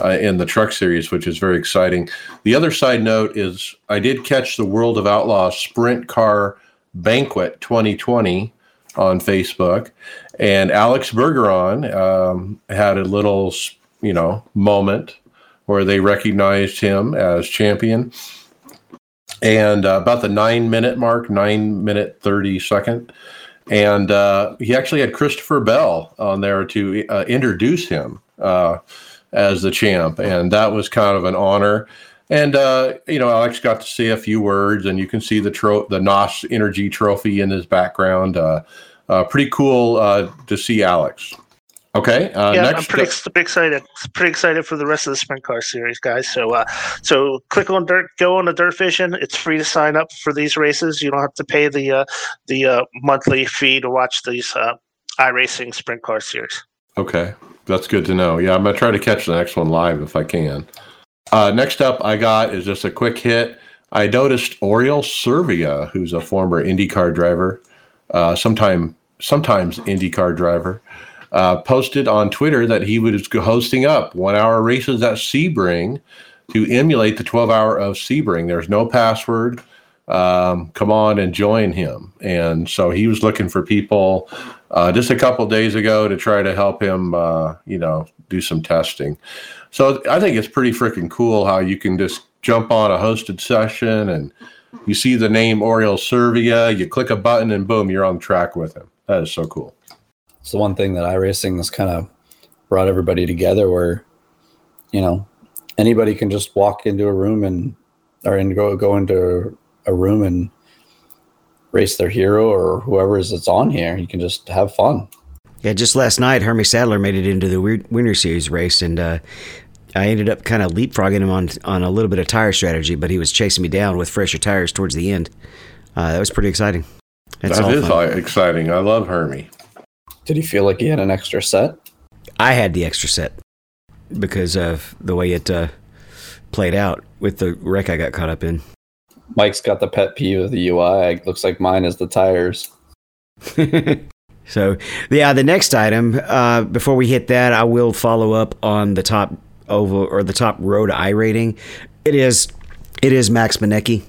Speaker 2: uh, in the Truck Series, which is very exciting. The other side note is I did catch the World of Outlaws Sprint Car Banquet 2020 on Facebook, and Alex Bergeron um, had a little, you know, moment where they recognized him as champion. And uh, about the nine minute mark, nine minute 30 second. And uh, he actually had Christopher Bell on there to uh, introduce him uh, as the champ. And that was kind of an honor. And uh, you know, Alex got to say a few words, and you can see the tro- the NOS Energy Trophy in his background. Uh, uh, pretty cool to see Alex. Okay, uh,
Speaker 1: yeah, I'm pretty, ex- excited. Pretty excited for the rest of the sprint car series, guys. So, uh, so click on dirt, go on the Dirt Vision. It's free to sign up for these races. You don't have to pay the uh, the uh, monthly fee to watch these uh, iRacing sprint car series.
Speaker 2: Okay, that's good to know. Yeah, I'm gonna try to catch the next one live if I can. Uh, next up, I got is just a quick hit. I noticed Oriol Servià, who's a former IndyCar driver, uh, sometime sometimes IndyCar driver, uh, posted on Twitter that he was hosting up one-hour races at Sebring to emulate the 12-hour of Sebring. There's no password. Um, come on and join him. And so he was looking for people uh, just a couple days ago to try to help him, uh, you know, do some testing. So I think it's pretty freaking cool how you can just jump on a hosted session and you see the name Oriol Servià, you click a button and boom, you're on track with him. That is so cool.
Speaker 3: It's the one thing that iRacing has kind of brought everybody together where, you know, anybody can just walk into a room and or and go go into a room and race their hero or whoever is that's on here. You can just have fun.
Speaker 5: Yeah, just last night, Hermie Sadler made it into the Weir- Winter Series race, and uh, I ended up kind of leapfrogging him on on a little bit of tire strategy, but he was chasing me down with fresher tires towards the end. Uh, that was pretty exciting. That's
Speaker 2: That
Speaker 5: all
Speaker 2: is
Speaker 5: fun.
Speaker 2: exciting. I love Hermie.
Speaker 3: Did he feel like he had an extra set?
Speaker 5: I had the extra set because of the way it uh, played out with the wreck I got caught up in.
Speaker 3: Mike's got the pet peeve of the UI. It looks like mine is the tires.
Speaker 5: so, yeah, the next item, uh, before we hit that, I will follow up on the top oval or the top road I rating. It is, it is Max Benecke,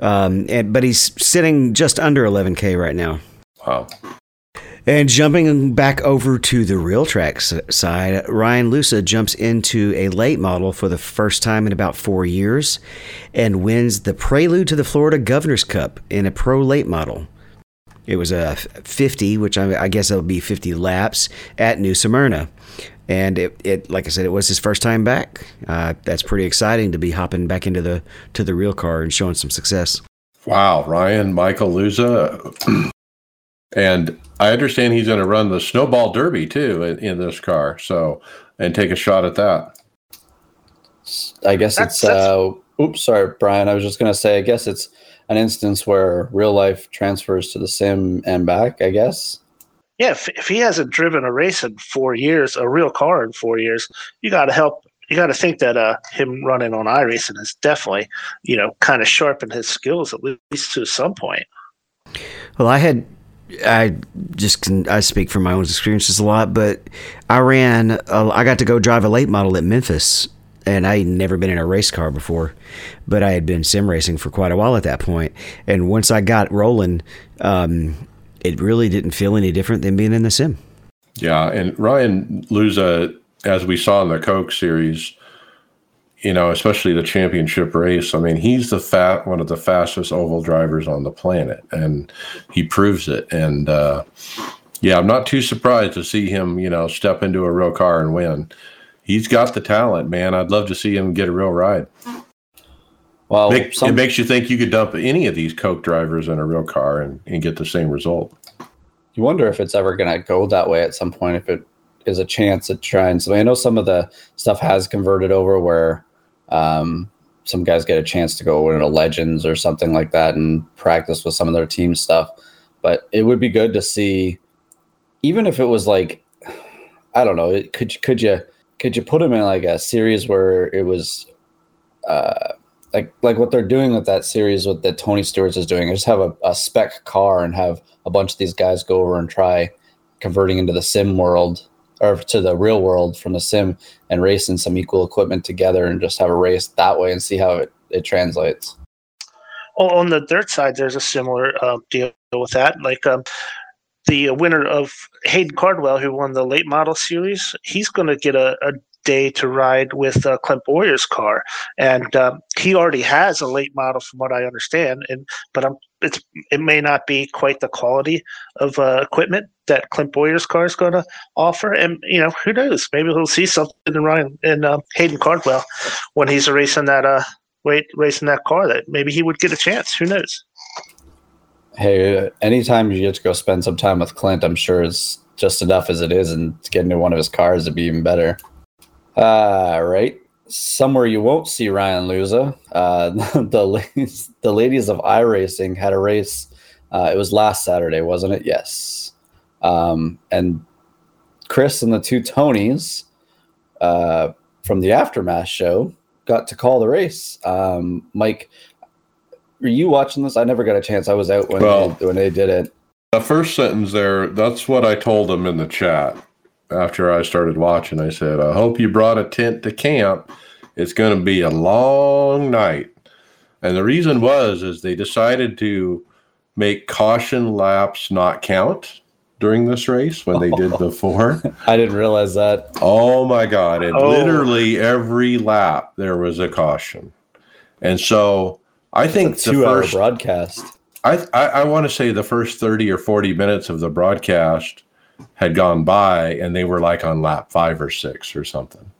Speaker 5: um, and, but he's sitting just under 11K right now.
Speaker 2: Wow.
Speaker 5: And jumping back over to the real track side, Ryan Luza jumps into a late model for the first time in about four years and wins the prelude to the Florida Governor's Cup in a pro late model. It was a 50, which I, guess it'll be 50 laps at New Smyrna. And it, it, like I said, it was his first time back. Uh, that's pretty exciting to be hopping back into the to the real car and showing some success.
Speaker 2: Wow. Ryan Michael Luza. And I understand he's going to run the snowball derby too in, in this car. So, and take a shot at that.
Speaker 3: I guess
Speaker 1: That's-
Speaker 3: it's
Speaker 1: that's-
Speaker 3: uh oops, sorry, Brian. I was just gonna say I guess it's an instance where real life transfers to the sim and back, I guess.
Speaker 1: Yeah, if, if he hasn't driven a race in four years, a real car in four years, you got to help. You got to think that uh, him running on iRacing has definitely, you know, kind of sharpened his skills at least to some point.
Speaker 5: Well, I had, I just can, I speak from my own experiences a lot, but I ran, I got to go drive a late model at Memphis, and I had never been in a race car before, but I had been sim racing for quite a while at that point. And once I got rolling, um, it really didn't feel any different than being in the sim.
Speaker 2: Yeah, and Ryan Luza, as we saw in the Coke series, you know, especially the championship race. I mean, he's the fat one of the fastest oval drivers on the planet, and he proves it. And uh, yeah, I'm not too surprised to see him, you know, step into a real car and win. He's got the talent, man. I'd love to see him get a real ride.
Speaker 3: Well,
Speaker 2: Make,
Speaker 3: some,
Speaker 2: it makes you think you could dump any of these Coke drivers in a real car and, and get the same result.
Speaker 3: you wonder if it's ever going to go that way at some point. If it is a chance at trying. So I know some of the stuff has converted over where um, some guys get a chance to go into legends or something like that and practice with some of their team stuff. But it would be good to see, even if it was like, I don't know, it, could could you could you put them in like a series where it was, uh, like like what they're doing with that series with that Tony Stewart's is doing, just have a, a spec car and have a bunch of these guys go over and try converting into the sim world or to the real world from the sim and racing some equal equipment together and just have a race that way and see how it, it translates.
Speaker 1: Well, on the dirt side, there's a similar uh, deal with that. Like um, the winner of Hayden Cardwell, who won the late model series, he's going to get a, a day to ride with uh, Clint Bowyer's car, and um, he already has a late model, from what I understand. And but I'm, it's it may not be quite the quality of uh, equipment that Clint Bowyer's car is going to offer. And you know, who knows? Maybe we'll see something in Ryan in uh, Hayden Cardwell when he's racing that uh wait racing that car that maybe he would get a chance. Who knows?
Speaker 3: Hey, anytime you get to go spend some time with Clint, I'm sure it's just enough as it is, and to get into one of his cars would be even better. Uh, right. Somewhere you won't see Ryan Luza. Uh, the ladies, the ladies of iRacing had a race. Uh, it was last Saturday, wasn't it? Yes. Um, and Chris and the two Tonys uh, from the Aftermath show got to call the race. Um, Mike, were you watching this? I never got a chance. I was out when
Speaker 2: Well-
Speaker 3: they, when they did it.
Speaker 2: The first sentence there, that's what I told them in the chat after I started watching. I said, I hope you brought a tent to camp. It's going to be a long night. And the reason was is they decided to make caution laps not count during this race when they did oh. before.
Speaker 3: I didn't realize that.
Speaker 2: Oh my God. And
Speaker 1: Oh.
Speaker 2: literally every lap there was a caution. And so I think
Speaker 3: It's
Speaker 2: the
Speaker 3: a two-hour
Speaker 2: first
Speaker 3: broadcast.
Speaker 2: I I, I want to say the first thirty or forty minutes of the broadcast had gone by, and they were like on lap five or six or something,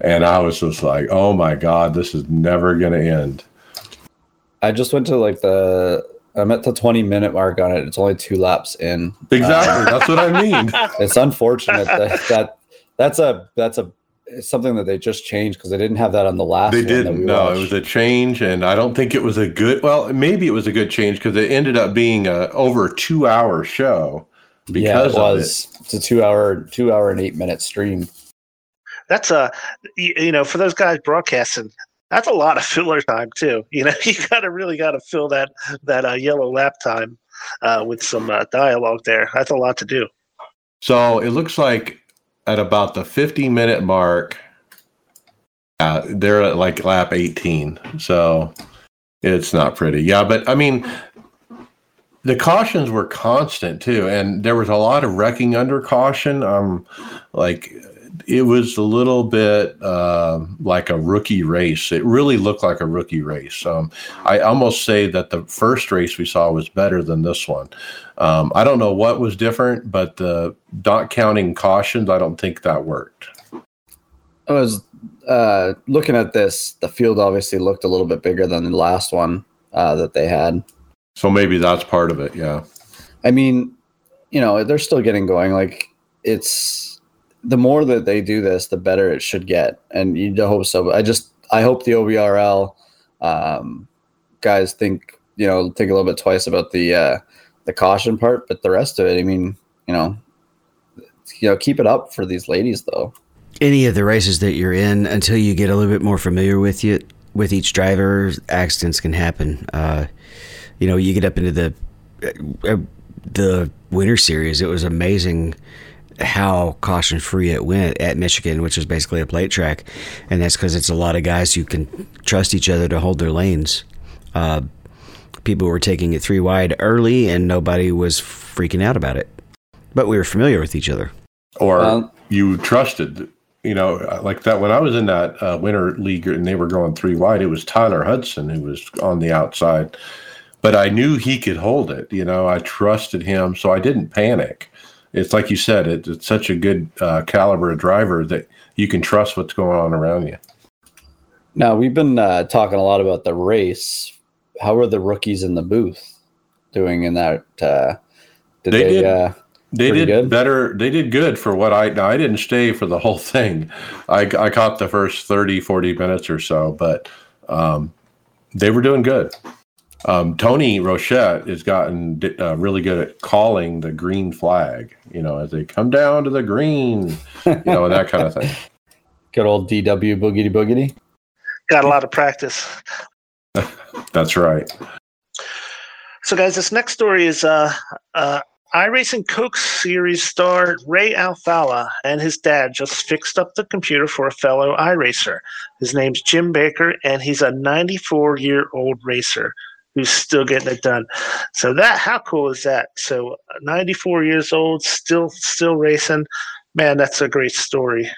Speaker 2: and I was just like, "Oh my god, this is never going to end."
Speaker 3: I just went to like the I'm at the 20 minute mark on it. It's only two laps in.
Speaker 2: Uh, exactly, that's what I mean.
Speaker 3: It's unfortunate that, that that's a that's a something that they just changed because they didn't have that on the last.
Speaker 2: They didn't.
Speaker 3: we
Speaker 2: No, it was a change, and I don't think it was a good. Well, maybe it was a good change because it ended up being a over two hour show
Speaker 3: yeah, it
Speaker 2: of
Speaker 3: was. It's a two hour two hour and eight minute stream.
Speaker 1: That's a you, you know for those guys broadcasting. That's a lot of filler time too. You know, you gotta really gotta fill that that uh, yellow lap time uh, with some uh, dialogue there. That's a lot to do.
Speaker 2: So it looks like at about the 50 minute mark, uh, they're at like lap 18. So it's not pretty. Yeah, but I mean, the cautions were constant too, and there was a lot of wrecking under caution. Um, like it was a little bit uh, like a rookie race. It really looked like a rookie race. Um, I almost say that the first race we saw was better than this one. Um, I don't know what was different, but the not counting cautions, I don't think that worked.
Speaker 3: I was uh, looking at this. The field obviously looked a little bit bigger than the last one uh, that they had.
Speaker 2: So maybe that's part of it. Yeah.
Speaker 3: I mean, you know, they're still getting going. Like it's the more that they do this, the better it should get, and you hope so. But I just I hope the OBRL um, guys think you know think a little bit twice about the uh, the caution part, but the rest of it, I mean, you know, you know, keep it up for these ladies though.
Speaker 5: Any of the races that you're in, until you get a little bit more familiar with you, with each driver, accidents can happen. Uh, you know, you get up into the uh, the winter series. It was amazing how caution free it went at Michigan, which is basically a plate track, and that's because it's a lot of guys who can trust each other to hold their lanes. Uh, people were taking it three wide early, and nobody was freaking out about it. But we were familiar with each other.
Speaker 2: Or
Speaker 3: Um,
Speaker 2: you trusted, you know, like that when I was in that uh, winter league and they were going three wide, it was Tyler Hudson who was on the outside. But I knew he could hold it. You know, I trusted him, so I didn't panic. It's like you said, it, it's such a good uh, caliber of driver that you can trust what's going on around you.
Speaker 3: Now we've been uh, talking a lot about the race. How are the rookies in the booth doing in that? Uh, did
Speaker 2: They
Speaker 3: they,
Speaker 2: did.
Speaker 3: Uh,
Speaker 2: They did
Speaker 3: good.
Speaker 2: better. They did good for what I. Now, I didn't stay for the whole thing. I, I caught the first 30, 40 minutes or so, but um, they were doing good. Um, Tony Rochette has gotten uh, really good at calling the green flag, you know, as they come down to the green, you know, and that kind of thing.
Speaker 3: Good old DW boogity boogity.
Speaker 1: Got a lot of practice.
Speaker 2: That's right.
Speaker 1: So, guys, this next story is uh, uh, iRacing Coke Series star Ray Alfalla and his dad just fixed up the computer for a fellow iRacer. His name's Jim Baker, and he's a 94 year old racer who's still getting it done. So that how cool is that? So 94 years old, still still racing. Man, that's a great story.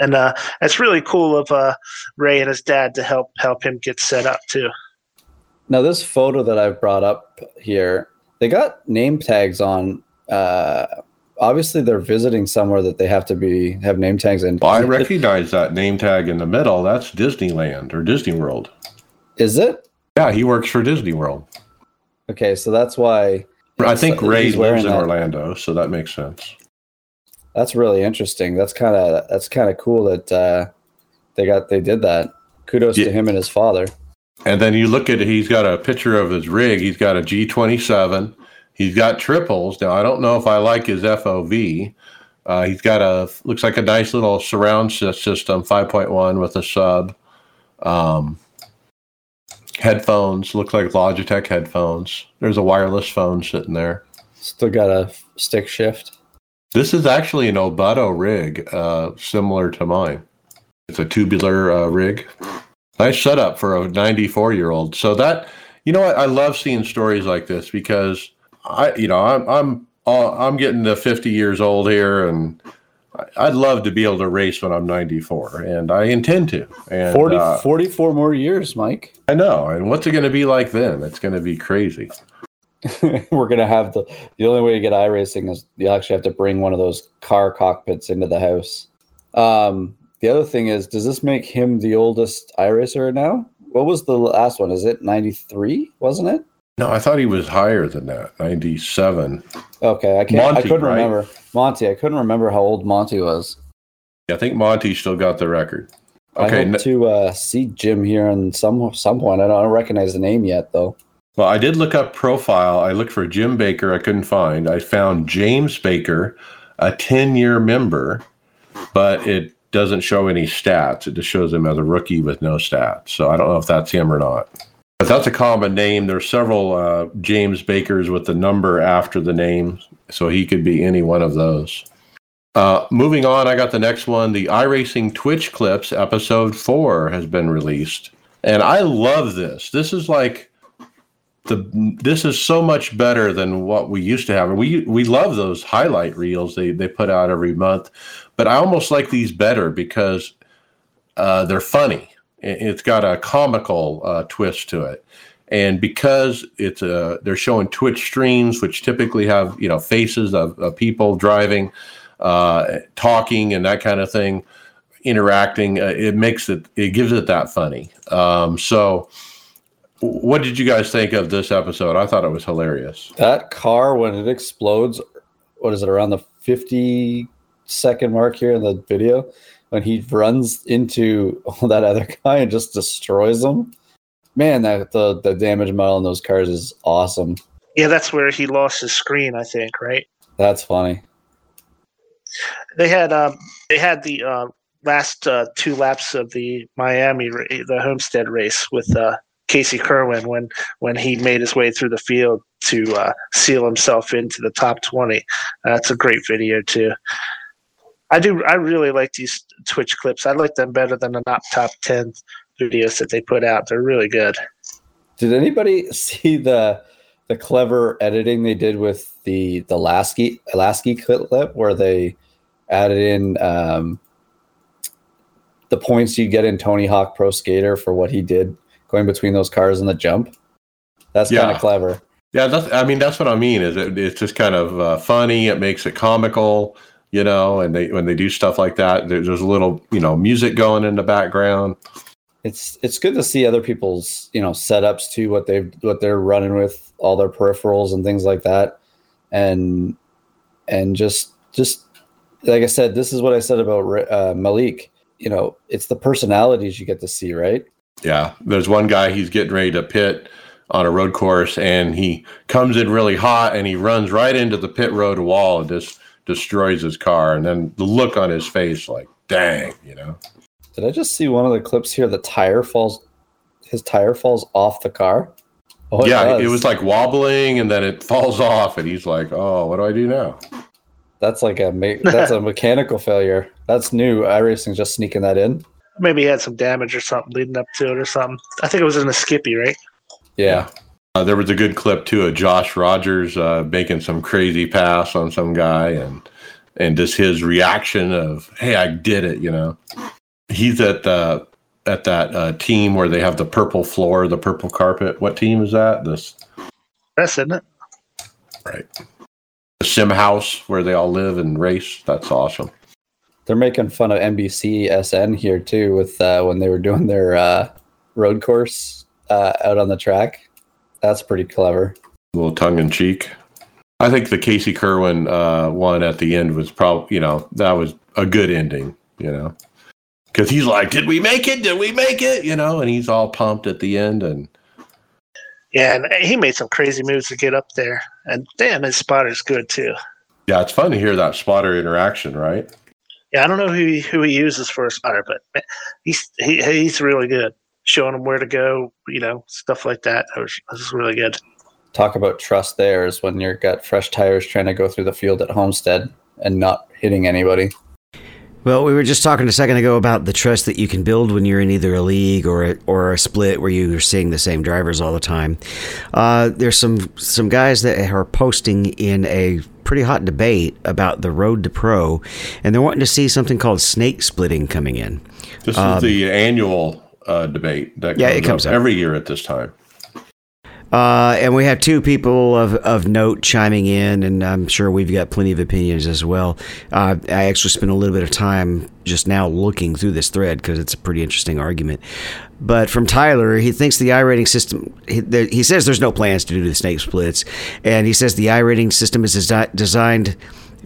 Speaker 1: And uh, it's really cool of uh, Ray and his dad to help help him get set up too.
Speaker 3: Now, this photo that I've brought up here, they got name tags on. Uh, obviously, they're visiting somewhere that they have to be have name tags in.
Speaker 2: Well, I recognize that name tag in the middle. That's Disneyland or Disney World.
Speaker 3: Is it
Speaker 2: Yeah, he works for Disney World.
Speaker 3: okay? So that's why
Speaker 2: I think Ray lives in
Speaker 3: that.
Speaker 2: Orlando, so that makes sense.
Speaker 3: That's really interesting. That's kind of that's kind of cool that uh, they got they did that. Kudos
Speaker 2: Yeah.
Speaker 3: to him and his father.
Speaker 2: And then you look at it, he's got a picture of his rig. He's got a G27. He's got triples. Now, I don't know if I like his FOV. Uh, he's got a, looks like a nice little surround system, 5.1 with a sub. Um, headphones, look like Logitech headphones. There's a wireless phone sitting there.
Speaker 3: Still got a stick shift.
Speaker 2: This is actually an Obutto rig, uh, similar to mine. It's a tubular uh, rig. Nice setup for a 94 year old. So that, you know what, I love seeing stories like this because I, you know, I'm I'm I'm getting to 50 years old here, and I'd love to be able to race when I'm 94, and I intend to. And
Speaker 3: 40,
Speaker 2: uh,
Speaker 3: 44 more years, Mike.
Speaker 2: I know. And what's it going to be like then? It's going to be crazy.
Speaker 3: We're gonna have the the only way to get iRacing is you actually have to bring one of those car cockpits into the house. Um, the other thing is, does this make him the oldest iRacer now? What was the last one? Is it ninety three? Wasn't it?
Speaker 2: No, I thought he was higher than that, 97.
Speaker 3: Okay, I can't. I couldn't
Speaker 2: right?
Speaker 3: remember Monty. I couldn't remember how old Monty was.
Speaker 2: Yeah, I think Monty still got the record.
Speaker 3: I
Speaker 2: Okay.
Speaker 3: hope
Speaker 2: n-
Speaker 3: to uh, see Jim here in some some point. I don't recognize the name yet, though.
Speaker 2: Well, I did look up profile. I looked for Jim Baker. I couldn't find. I found James Baker, a 10 year member, but it doesn't show any stats. It just shows him as a rookie with no stats. So I don't know if that's him or not. But that's a common name. There's several uh, James Bakers with the number after the name. So he could be any one of those. Uh, moving on, I got the next one. The iRacing Twitch Clips episode four has been released. And I love this. This is like the this is so much better than what we used to have. We we love those highlight reels they they put out every month, but I almost like these better because uh, they're funny. It- It's got a comical uh, twist to it, and because it's a they're showing Twitch streams, which typically have you know faces of, of people driving, uh, talking, and that kind of thing, interacting. Uh, it makes it it gives it that funny. Um, so. What did you guys think of this episode? I thought it was hilarious.
Speaker 3: That car when it explodes, what is it around the fifty second mark here in the video? When he runs into that other guy and just destroys him. Man, that the, the damage model in those cars is awesome.
Speaker 1: Yeah, that's where he lost his screen, I think, right?
Speaker 3: That's funny.
Speaker 1: They had um, they had the uh, last uh, two laps of the Miami, the Homestead race with uh, Casey Kirwan when when he made his way through the field to uh, seal himself into the top twenty. That's a great video too. I do. I really like these Twitch clips. I like them better than the not top ten videos that they put out. They're really good.
Speaker 3: Did anybody see the the clever editing they did with the the Lasky Lasky clip where they added in um, the points you get in Tony Hawk Pro Skater for what he did going between those cars in the jump? That's kind of clever.
Speaker 2: Yeah, that's. I mean, that's what I mean. Is it, it's just kind of uh, funny. It makes it comical, you know. And they when they do stuff like that, there- there's a little, you know, music going in the background.
Speaker 3: It's it's good to see other people's you know setups too, what they've what they're running with, all their peripherals and things like that. And and just just like I said, this is what I said about uh, Malik. You know, it's the personalities you get to see, right?
Speaker 2: Yeah, there's one guy he's getting ready to pit on a road course, and he comes in really hot, and he runs right into the pit road wall and just destroys his car. And then the look on his face, like, dang, you know.
Speaker 3: Did I just see one of the clips here? The tire falls, his tire falls off the car.
Speaker 2: Oh, it yeah, does. it was like wobbling, and then it falls off, and he's like, "Oh, what do I do now?"
Speaker 3: That's like a me- that's a mechanical failure. That's new. iRacing just sneaking that in.
Speaker 1: Maybe he had some damage or something leading up to it or something. I think it was in a Skippy, right?
Speaker 3: Yeah.
Speaker 2: Uh, there was a good clip too of Josh Rogers uh, making some crazy pass on some guy, and and just his reaction of, "Hey, I did it," you know. He's at the at that uh, team where they have the purple floor, the purple carpet. What team is that? This.
Speaker 1: That's isn't it?
Speaker 2: Right. The sim house where they all live and race. That's awesome.
Speaker 3: They're making fun of NBC SN here too with uh, when they were doing their uh, road course uh, out on the track. That's pretty clever.
Speaker 2: A little tongue in cheek. I think the Casey Kirwan uh, one at the end was probably, you know, that was a good ending, you know, because he's like, "Did we make it? Did we make it?" You know, and he's all pumped at the end, and
Speaker 1: yeah, and he made some crazy moves to get up there, and damn, his spotter's good too.
Speaker 2: Yeah, it's fun to hear that spotter interaction, right?
Speaker 1: Yeah, I don't know who he, who he uses for a spotter, but he's he, he's really good, showing them where to go, you know, stuff like that. That was, that was really good
Speaker 3: talk about trust there is when you've got fresh tires trying to go through the field at Homestead and not hitting anybody.
Speaker 5: Well, we were just talking a second ago about the trust that you can build when you're in either a league or a, or a split where you're seeing the same drivers all the time. Uh, there's some some guys that are posting in a pretty hot debate about the road to pro, and they're wanting to see something called snake splitting coming in.
Speaker 2: This um, is the annual uh, debate that
Speaker 5: yeah, it comes
Speaker 2: up, up every year at this time.
Speaker 5: Uh, and we have two people of, of note chiming in, and I'm sure we've got plenty of opinions as well. Uh, I actually spent a little bit of time just now looking through this thread because it's a pretty interesting argument. But from Tyler, he thinks the I rating system, he, he, says there's no plans to do the snake splits, and he says the I rating system is desi- designed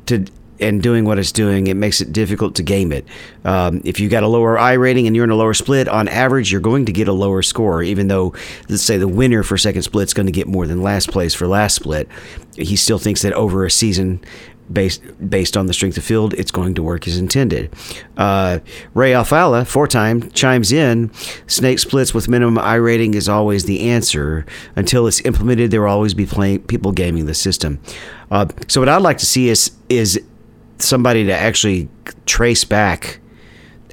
Speaker 5: to and doing what it's doing, it makes it difficult to game it. Um, if you got a lower I rating and you're in a lower split, on average, you're going to get a lower score, even though, let's say, the winner for second split is going to get more than last place for last split. He still thinks that over a season, based based on the strength of field, it's going to work as intended. Uh, Ray Alfalla, four time, chimes in. Snake splits with minimum I rating is always the answer. Until it's implemented, there will always be playing, people gaming the system. Uh, so what I'd like to see is is somebody to actually trace back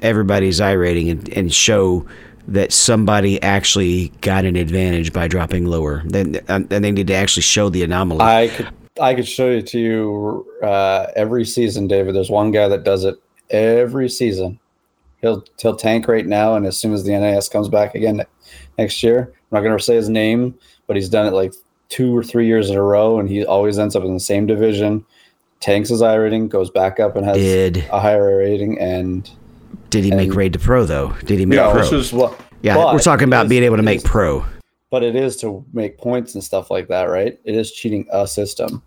Speaker 5: everybody's iRating and, and show that somebody actually got an advantage by dropping lower. Then and they need to actually show the anomaly.
Speaker 3: I could I could show it to you uh, every season, David. There's one guy that does it every season. He'll he'll tank right now, and as soon as the NAS comes back again next year, I'm not going to say his name, but he's done it like two or three years in a row, and he always ends up in the same division tanks his iRating, goes back up and has did, a higher rating. And
Speaker 5: did he
Speaker 3: and,
Speaker 5: make raid to pro though? Did he make
Speaker 2: yeah,
Speaker 5: pro?
Speaker 2: This is
Speaker 5: what, yeah, we're talking about being able to make pro.
Speaker 3: But it is to make points and stuff like that, right? It is cheating a system.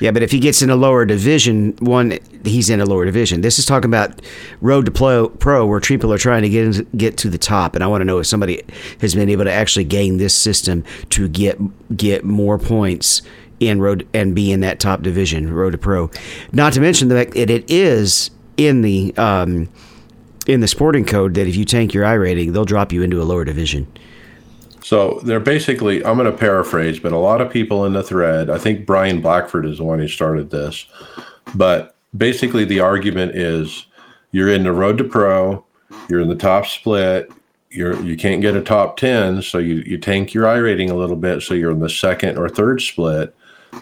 Speaker 5: Yeah, but if he gets in a lower division, one he's in a lower division. This is talking about road to pro, pro where people are trying to get in, get to the top, and I want to know if somebody has been able to actually gain this system to get get more points in road and be in that top division, road to pro. Not to mention the fact that it is in the um, in the sporting code that if you tank your I rating, they'll drop you into a lower division.
Speaker 2: So they're basically, I'm going to paraphrase, but a lot of people in the thread, I think Brian Blackford is the one who started this, but basically the argument is you're in the road to pro, you're in the top split, you're you can't get a top 10 so you, you tank your i rating a little bit so you're in the second or third split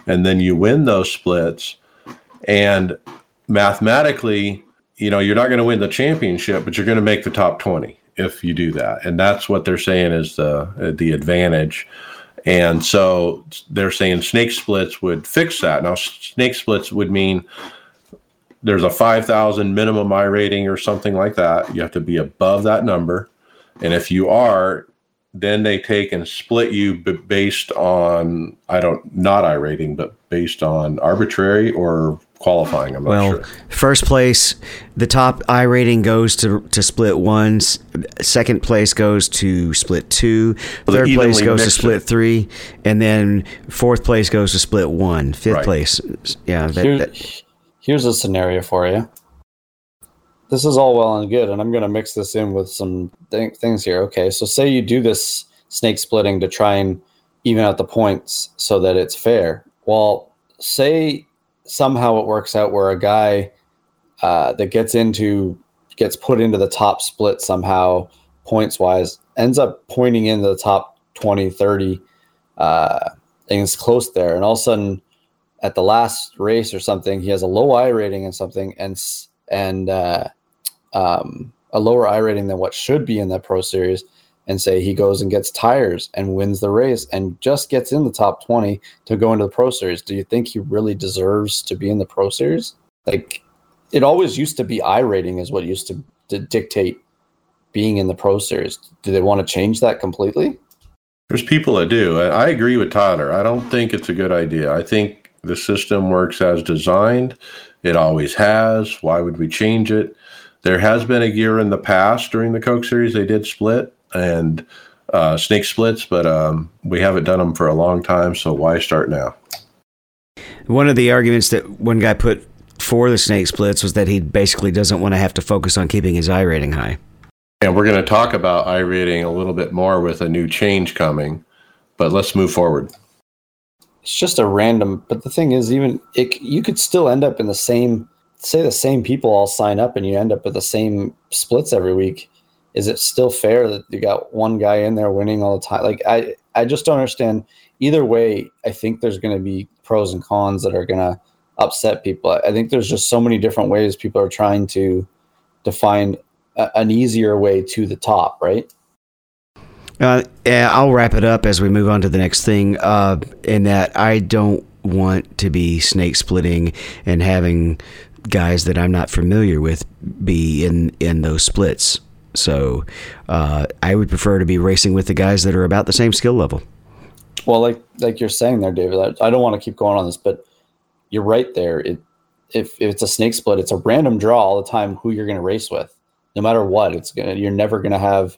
Speaker 2: and then you win those splits. And mathematically you know you're not going to win the championship but you're going to make the top 20 if you do that. And that's what they're saying is the the advantage. And so they're saying snake splits would fix that. Now snake splits would mean there's a 5000 minimum I rating or something like that. You have to be above that number. And if you are then they take and split you based on I don't not I rating, but based on arbitrary or qualifying. I'm not
Speaker 5: Well,
Speaker 2: sure.
Speaker 5: first place, the top I rating goes to to split one. S- Second place goes to split two.
Speaker 2: Well,
Speaker 5: Third place goes to
Speaker 2: mixed it.
Speaker 5: split three, and then fourth place goes to split one. Fifth
Speaker 2: Right.
Speaker 5: place, yeah. That,
Speaker 3: Here-
Speaker 5: that-
Speaker 3: here's a scenario for you. This is all well and good, and I'm going to mix this in with some th- things here. Okay, so say you do this snake splitting to try and even out the points so that it's fair. Well, say somehow it works out where a guy uh, that gets into gets put into the top split somehow points wise ends up pointing into the top 20 30 uh, and is close there and all of a sudden at the last race or something, he has a low I rating and something, and and uh, um, a lower I rating than what should be in that Pro Series, and say he goes and gets tires and wins the race and just gets in the top twenty to go into the Pro Series. Do you think he really deserves to be in the Pro Series? Like, it always used to be I rating is what used to, to dictate being in the Pro Series. Do they want to change that completely?
Speaker 2: There's people that do. I I agree with Tyler. I don't think it's a good idea. I think the system works as designed. It always has. Why would we change it? There has been a year in the past during the Coke series they did split and uh, snake splits, but um, we haven't done them for a long time. So why start now?
Speaker 5: one of the arguments that one guy put for the snake splits was that he basically doesn't want to have to focus on keeping his I rating high.
Speaker 2: And we're going to talk about I rating a little bit more with a new change coming, but let's move forward.
Speaker 3: it's just a random but the thing is even it you could still end up in the same say the same people all sign up and you end up with the same splits every week is it still fair that you got one guy in there winning all the time? Like i i just don't understand. Either way i think there's going to be pros and cons that are going to upset people. I think there's just so many different ways people are trying to to find a, an easier way to the top right?
Speaker 5: Uh, I'll wrap it up as we move on to the next thing. Uh, in that I don't want to be snake splitting and having guys that I'm not familiar with be in in those splits. So uh, I would prefer to be racing with the guys that are about the same skill level.
Speaker 3: Well, like like you're saying there, David. I, I don't want to keep going on this, but you're right there. It if, if it's a snake split, it's a random draw all the time who you're going to race with, no matter what. It's gonna you're never going to have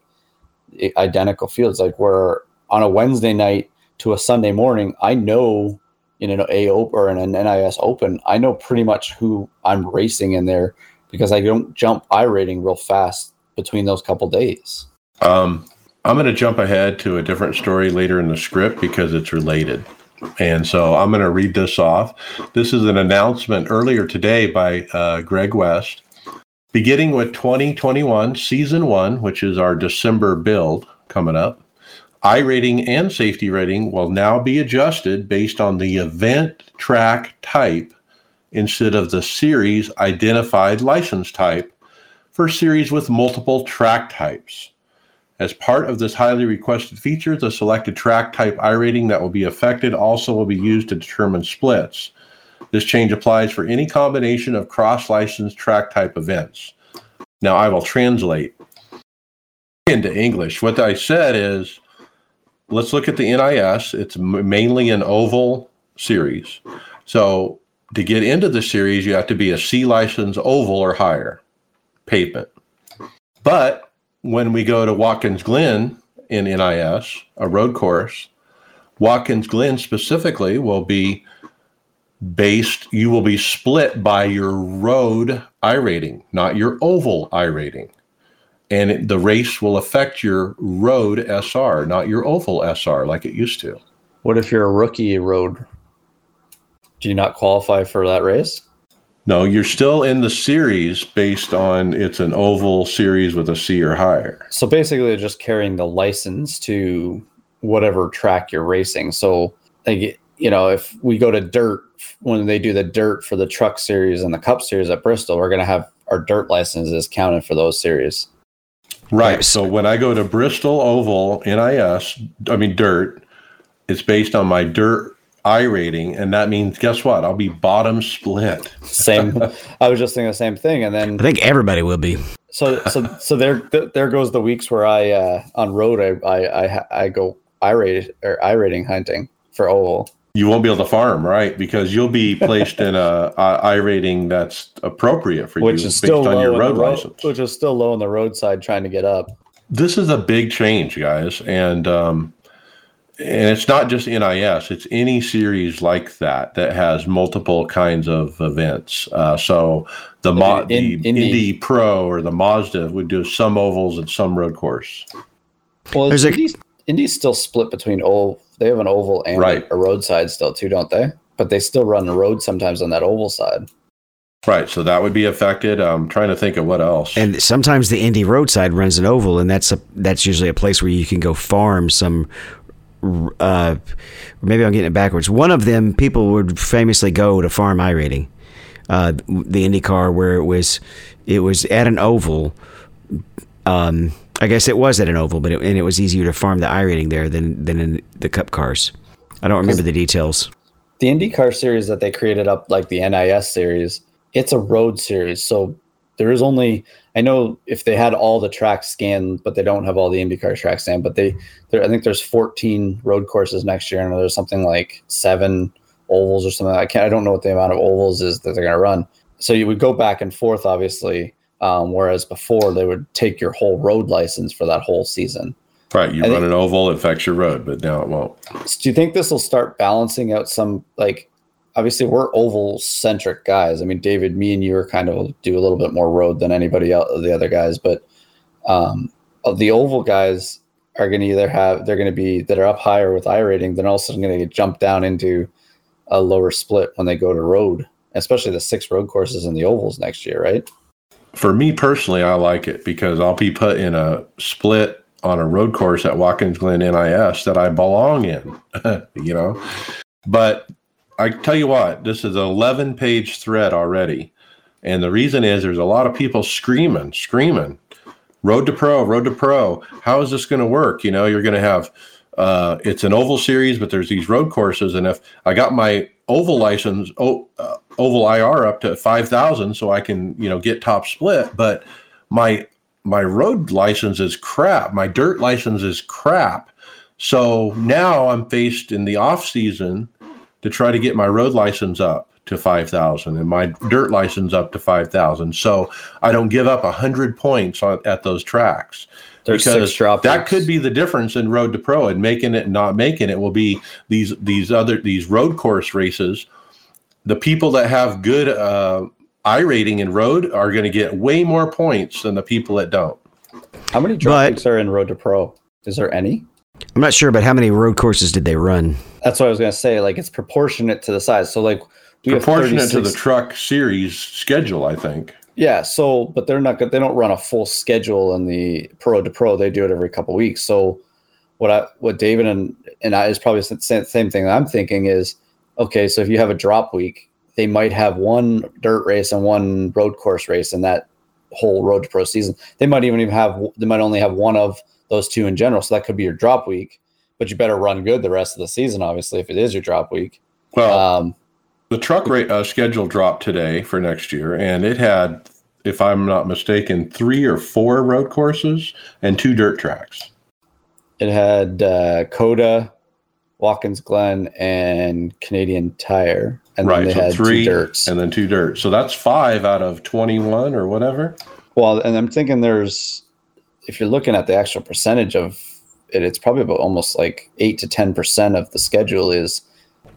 Speaker 3: identical fields. Like where on a Wednesday night to a Sunday morning, I know in an A or in an NIS Open, I know pretty much who I'm racing in there because I don't jump I rating real fast between those couple days.
Speaker 2: Um, I'm going to jump ahead to a different story later in the script because it's related. And so I'm going to read this off. This is an announcement earlier today by uh, Greg West. Beginning with 2021 Season 1, which is our December build coming up, I rating and safety rating will now be adjusted based on the event track type instead of the series identified license type for series with multiple track types. As part of this highly requested feature, the selected track type I rating that will be affected also will be used to determine splits. This change applies for any combination of cross licensed track type events. Now, I will translate into English. What I said is let's look at the NIS. It's mainly an oval series. So, to get into the series, you have to be a C license oval or higher pavement. But when we go to Watkins Glen in NIS, a road course, Watkins Glen specifically will be based, you will be split by your road I rating, not your oval I rating. And it, the race will affect your road SR, not your oval SR like it used to.
Speaker 3: What if you're a rookie road? Do you not qualify for that race?
Speaker 2: No, you're still in the series based on it's an oval series with a C or higher.
Speaker 3: So basically, they're just carrying the license to whatever track you're racing. So, like, you know, if we go to dirt, when they do the dirt for the truck series and the cup series at Bristol, we're going to have our dirt licenses counted for those series.
Speaker 2: Right. So when I go to Bristol Oval NIS, I mean dirt, it's based on my dirt I rating, and that means guess what? I'll be bottom split.
Speaker 3: Same. I was just thinking the same thing. And then
Speaker 5: I think everybody will be.
Speaker 3: so so so there there goes the weeks where I uh, on road I I I, I go I rate or I rating hunting for oval.
Speaker 2: You won't be able to farm, right? Because you'll be placed in a, a I rating that's appropriate for
Speaker 3: which
Speaker 2: you
Speaker 3: is still
Speaker 2: based on your road
Speaker 3: road,
Speaker 2: license.
Speaker 3: which is still low on the roadside trying to get up.
Speaker 2: This is a big change, guys, and um, and it's not just NIS; it's any series like that that has multiple kinds of events. Uh, so the, Mo-
Speaker 3: Like in-
Speaker 2: the
Speaker 3: Indy.
Speaker 2: Indy Pro or the Mazda would do some ovals and some road course.
Speaker 3: Well,
Speaker 5: There's a-
Speaker 3: Indy's, Indy's still split between oval. They have an oval and
Speaker 2: Right.
Speaker 3: a roadside still too, don't they? But they still run the road sometimes on that oval side.
Speaker 2: Right, so that would be affected. I'm trying to think of what else.
Speaker 5: And sometimes the Indy Roadside runs an oval, and that's a that's usually a place where you can go farm some. Uh, maybe I'm getting it backwards. One of them, people would famously go to farm iRating, uh, the IndyCar, where it was it was at an oval. Um, I guess it was at an oval, but it, and it was easier to farm the iRating there than than in the Cup cars. I don't remember the details.
Speaker 3: The IndyCar series that they created up like the NIS series, it's a road series. So there is only I know if they had all the tracks scanned, but they don't have all the IndyCar tracks scanned. But they, there, I think there's 14 road courses next year, and there's something like seven ovals or something. I can't, I don't know what the amount of ovals is that they're going to run. So you would go back and forth, obviously. Um, whereas before they would take your whole road license for that whole season.
Speaker 2: right, you
Speaker 3: I
Speaker 2: run
Speaker 3: think-
Speaker 2: an oval, it affects your road, but now it won't.
Speaker 3: Do you think this will start balancing out some like obviously we're oval centric guys. I mean, David, me and you are kind of do a little bit more road than anybody else, the other guys, but um, the oval guys are going to either have they're going to be that are up higher with I rating, then also going to get jumped down into a lower split when they go to road, especially the six road courses in the ovals next year, right?
Speaker 2: For me personally, I like it because I'll be put in a split on a road course at Watkins Glen NIS that I belong in, you know. But I tell you what, this is an 11 page thread already. And the reason is there's a lot of people screaming, screaming, road to pro, road to pro. How is this going to work? You know, you're going to have, uh, it's an oval series, but there's these road courses. And if I got my oval license, oh, uh, oval IR up to 5,000 so I can, you know, get top split, but my, my road license is crap. My dirt license is crap. So now I'm faced in the off season to try to get my road license up to 5000 and my dirt license up to 5000 so i don't give up 100 points on, at those tracks
Speaker 3: There's
Speaker 2: because
Speaker 3: six drop
Speaker 2: that could be the difference in road to pro and making it and not making it will be these these other these road course races the people that have good uh i rating in road are going to get way more points than the people that don't
Speaker 3: How many drop
Speaker 5: But-
Speaker 3: weeks are in road to pro? Is there any?
Speaker 5: I'm not sure, but how many road courses did they run?
Speaker 3: That's what I was gonna say. Like it's proportionate to the size. So like we have
Speaker 2: proportionate to the truck series schedule i think
Speaker 3: Yeah, so but they're not good. They don't run a full schedule in the pro to pro. They do it every couple weeks. So what I what David and and I is probably the same, same thing that I'm thinking is okay. So if you have a drop week, they might have one dirt race and one road course race in that whole road to pro season. They might even even have they might only have one of those two in general. So that could be your drop week. But you better run good the rest of the season, obviously, if it is your drop week.
Speaker 2: well
Speaker 3: Um,
Speaker 2: The truck rate uh, schedule dropped today for next year, and it had, if I'm not mistaken, three or four road courses and two dirt tracks.
Speaker 3: It had uh, COTA, Watkins Glen, and Canadian Tire, and
Speaker 2: right,
Speaker 3: then they
Speaker 2: so
Speaker 3: had
Speaker 2: three
Speaker 3: two dirts.
Speaker 2: and then two dirt. So that's five out of 21 or whatever.
Speaker 3: well, and I'm thinking there's, if you're looking at the actual percentage of it, it's probably about almost like eight to ten percent of the schedule is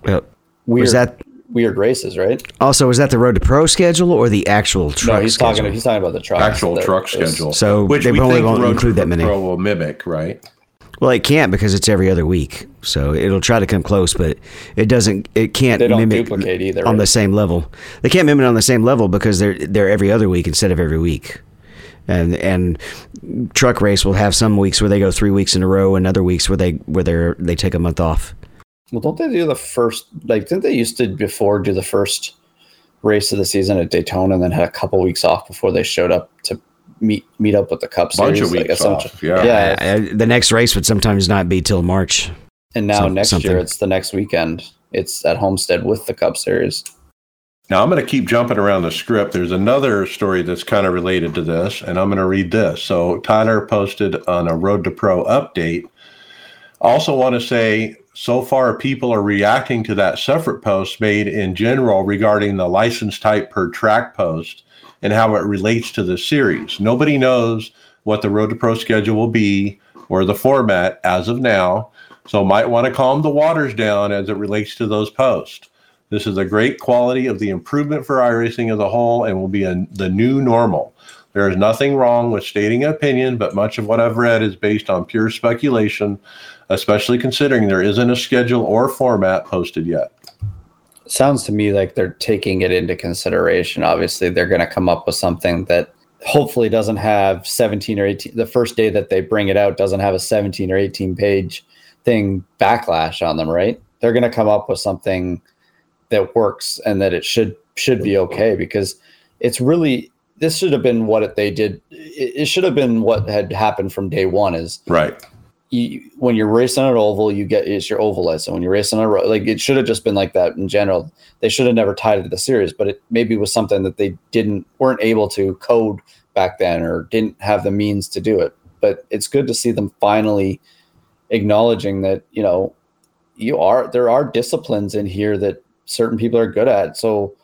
Speaker 5: Well,
Speaker 3: weird.
Speaker 5: was that
Speaker 3: weird races, right?
Speaker 5: also was that the road to pro schedule or the actual truck
Speaker 3: no, he's
Speaker 5: schedule?
Speaker 3: talking. He's talking about the truck.
Speaker 2: Actual truck schedule.
Speaker 5: So
Speaker 2: Which
Speaker 5: they
Speaker 2: we
Speaker 5: probably
Speaker 2: think
Speaker 5: won't
Speaker 2: Road
Speaker 5: include that many.
Speaker 2: Pro will mimic, right?
Speaker 5: Well, it can't because it's every other week. So it'll try to come close, but it doesn't. It can't
Speaker 3: They don't
Speaker 5: mimic
Speaker 3: duplicate either.
Speaker 5: on
Speaker 3: right?
Speaker 5: the same level. They can't mimic on the same level because they're they're every other week instead of every week. And and truck race will have some weeks where they go three weeks in a row, and other weeks where they where they they take a month off.
Speaker 3: Well, don't they do the first? Like, didn't they used to before do the first race of the season at Daytona, and then had a couple weeks off before they showed up to meet meet up with the Cup
Speaker 2: Bunch
Speaker 3: Series?
Speaker 2: of weeks
Speaker 3: essentially-
Speaker 2: off. Yeah.
Speaker 3: Yeah.
Speaker 5: Uh, the next race would sometimes not be till March.
Speaker 3: And now
Speaker 5: Some-
Speaker 3: next
Speaker 5: something.
Speaker 3: year, it's the next weekend. It's at Homestead with the Cup Series.
Speaker 2: Now I'm going to keep jumping around the script. There's another story that's kind of related to this, and I'm going to read this. So Tyler posted on a Road to Pro update. Also, want to say so far people are reacting to that separate post made in general regarding the license type per track post and how it relates to the series. Nobody knows what the Road to Pro schedule will be or the format as of now. So might want to calm the waters down as it relates to those posts. This is a great quality of the improvement for iRacing as a whole and will be a, the new normal. There is nothing wrong with stating an opinion, but much of what I've read is based on pure speculation, especially considering there isn't a schedule or format posted yet.
Speaker 3: Sounds to me like they're taking it into consideration. Obviously, they're going to come up with something that hopefully doesn't have 17 or 18 the first day that they bring it out doesn't have a 17 or 18 page thing backlash on them right they're going to come up with something that works and that it should should be okay because it's really this should have been what it, they did it, it should have been what had happened from day one is
Speaker 2: Right.
Speaker 3: You, when you're racing an oval, you get it's your oval license. When you're racing a road, like it should have just been like that in general. They should have never tied it to the series, but it maybe was something that they didn't weren't able to code back then or didn't have the means to do it. But it's good to see them finally acknowledging that you know you are there are disciplines in here that certain people are good at. So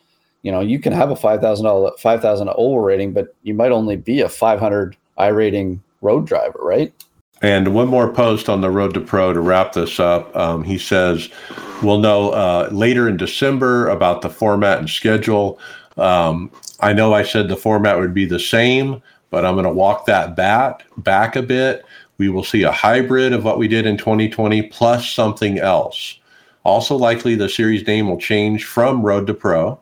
Speaker 3: you know you can have a five thousand dollar five thousand oval rating, but you might only be a five hundred I rating road driver, right?
Speaker 2: And one more post on the Road to Pro to wrap this up. Um, he says, We'll know uh, later in December about the format and schedule. Um, I know I said the format would be the same, but I'm going to walk that back, back a bit. We will see a hybrid of what we did in 2020 plus something else. Also, likely the series name will change from Road to Pro.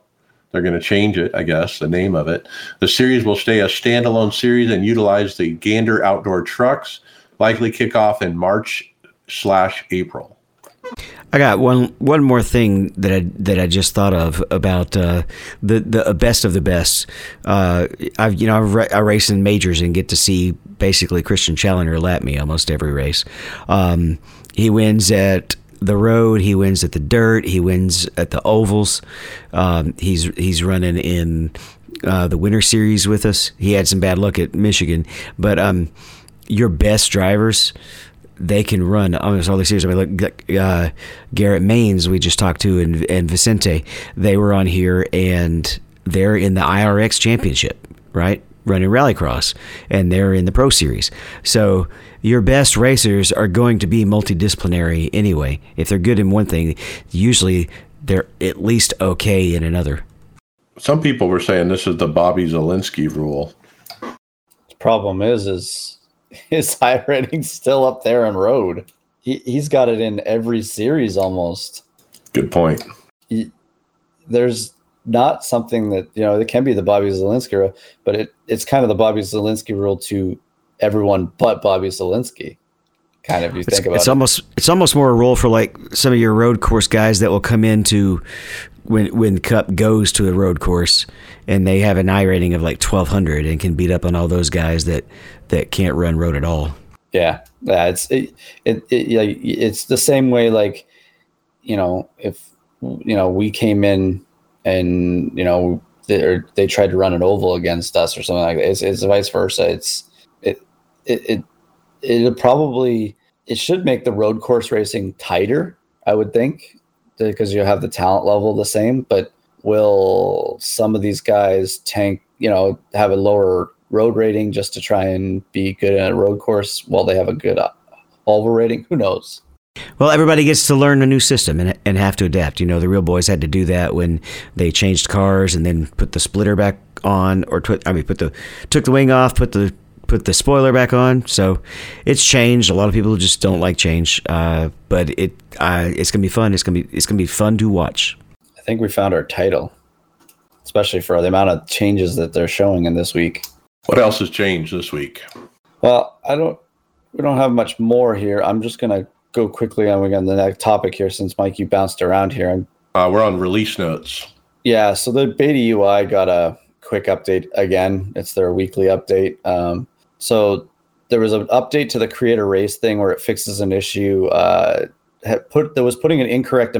Speaker 2: They're going to change it, I guess, the name of it. The series will stay a standalone series and utilize the Gander outdoor trucks likely kick off in March slash April.
Speaker 5: I got one one more thing that I that I just thought of about uh, the the best of the best. Uh, I've you know I, ra- I race in majors and get to see basically Christian Challenger lap me almost every race. Um, he wins at the road. He wins at the dirt. He wins at the ovals. Um, he's he's running in uh, the winter series with us. He had some bad luck at Michigan, but um, your best drivers they can run almost all the series. I mean, look, uh, Garrett Manes, we just talked to, and, and Vicente, they were on here, and they're in the IRX championship, right? Running Rallycross, and they're in the Pro Series. So your best racers are going to be multidisciplinary anyway. If they're good in one thing, usually they're at least okay in another.
Speaker 2: Some people were saying this is the Bobby Zalenski rule.
Speaker 3: The problem is, is his high rating's still up there on road. He he's got it in every series almost.
Speaker 2: Good point.
Speaker 3: He, there's not something that you know it can be the Bobby Zalenski rule, but it it's kind of the Bobby Zalenski rule to everyone but Bobby Zalenski. Kind of, you
Speaker 5: It's,
Speaker 3: think about
Speaker 5: it's
Speaker 3: it.
Speaker 5: almost it's almost more a role for like some of your road course guys that will come into when when Cup goes to a road course and they have an I rating of like twelve hundred and can beat up on all those guys that that can't run road at all.
Speaker 3: Yeah, yeah. It's it, it, it yeah, it's the same way. Like, you know, if you know we came in and you know they, or they tried to run an oval against us or something like that. It's, it's vice versa. It's it it it it'll probably it should make the road course racing tighter. I would think because you have the talent level the same, but will some of these guys tank? You know, have a lower road rating just to try and be good at a road course while they have a good uh, oval rating. Who knows?
Speaker 5: Well, everybody gets to learn a new system and, and have to adapt. You know, the real boys had to do that when they changed cars and then put the splitter back on, or I mean, put the took the wing off, put the put the spoiler back on. So it's changed. A lot of people just don't like change, uh, but it uh, it's gonna be fun. It's gonna be it's gonna be fun to watch.
Speaker 3: I think we found our title, especially for the amount of changes that they're showing in this week.
Speaker 2: What else has changed this week?
Speaker 3: Well, I don't. We don't have much more here. I'm just gonna go quickly on we got the next topic here since Mike you bounced around here. I'm
Speaker 2: Uh, we're on release notes.
Speaker 3: Yeah, so the Beta UI got a quick update again. It's their weekly update. Um, so there was an update to the creator race thing where it fixes an issue. Uh, put that was putting an incorrect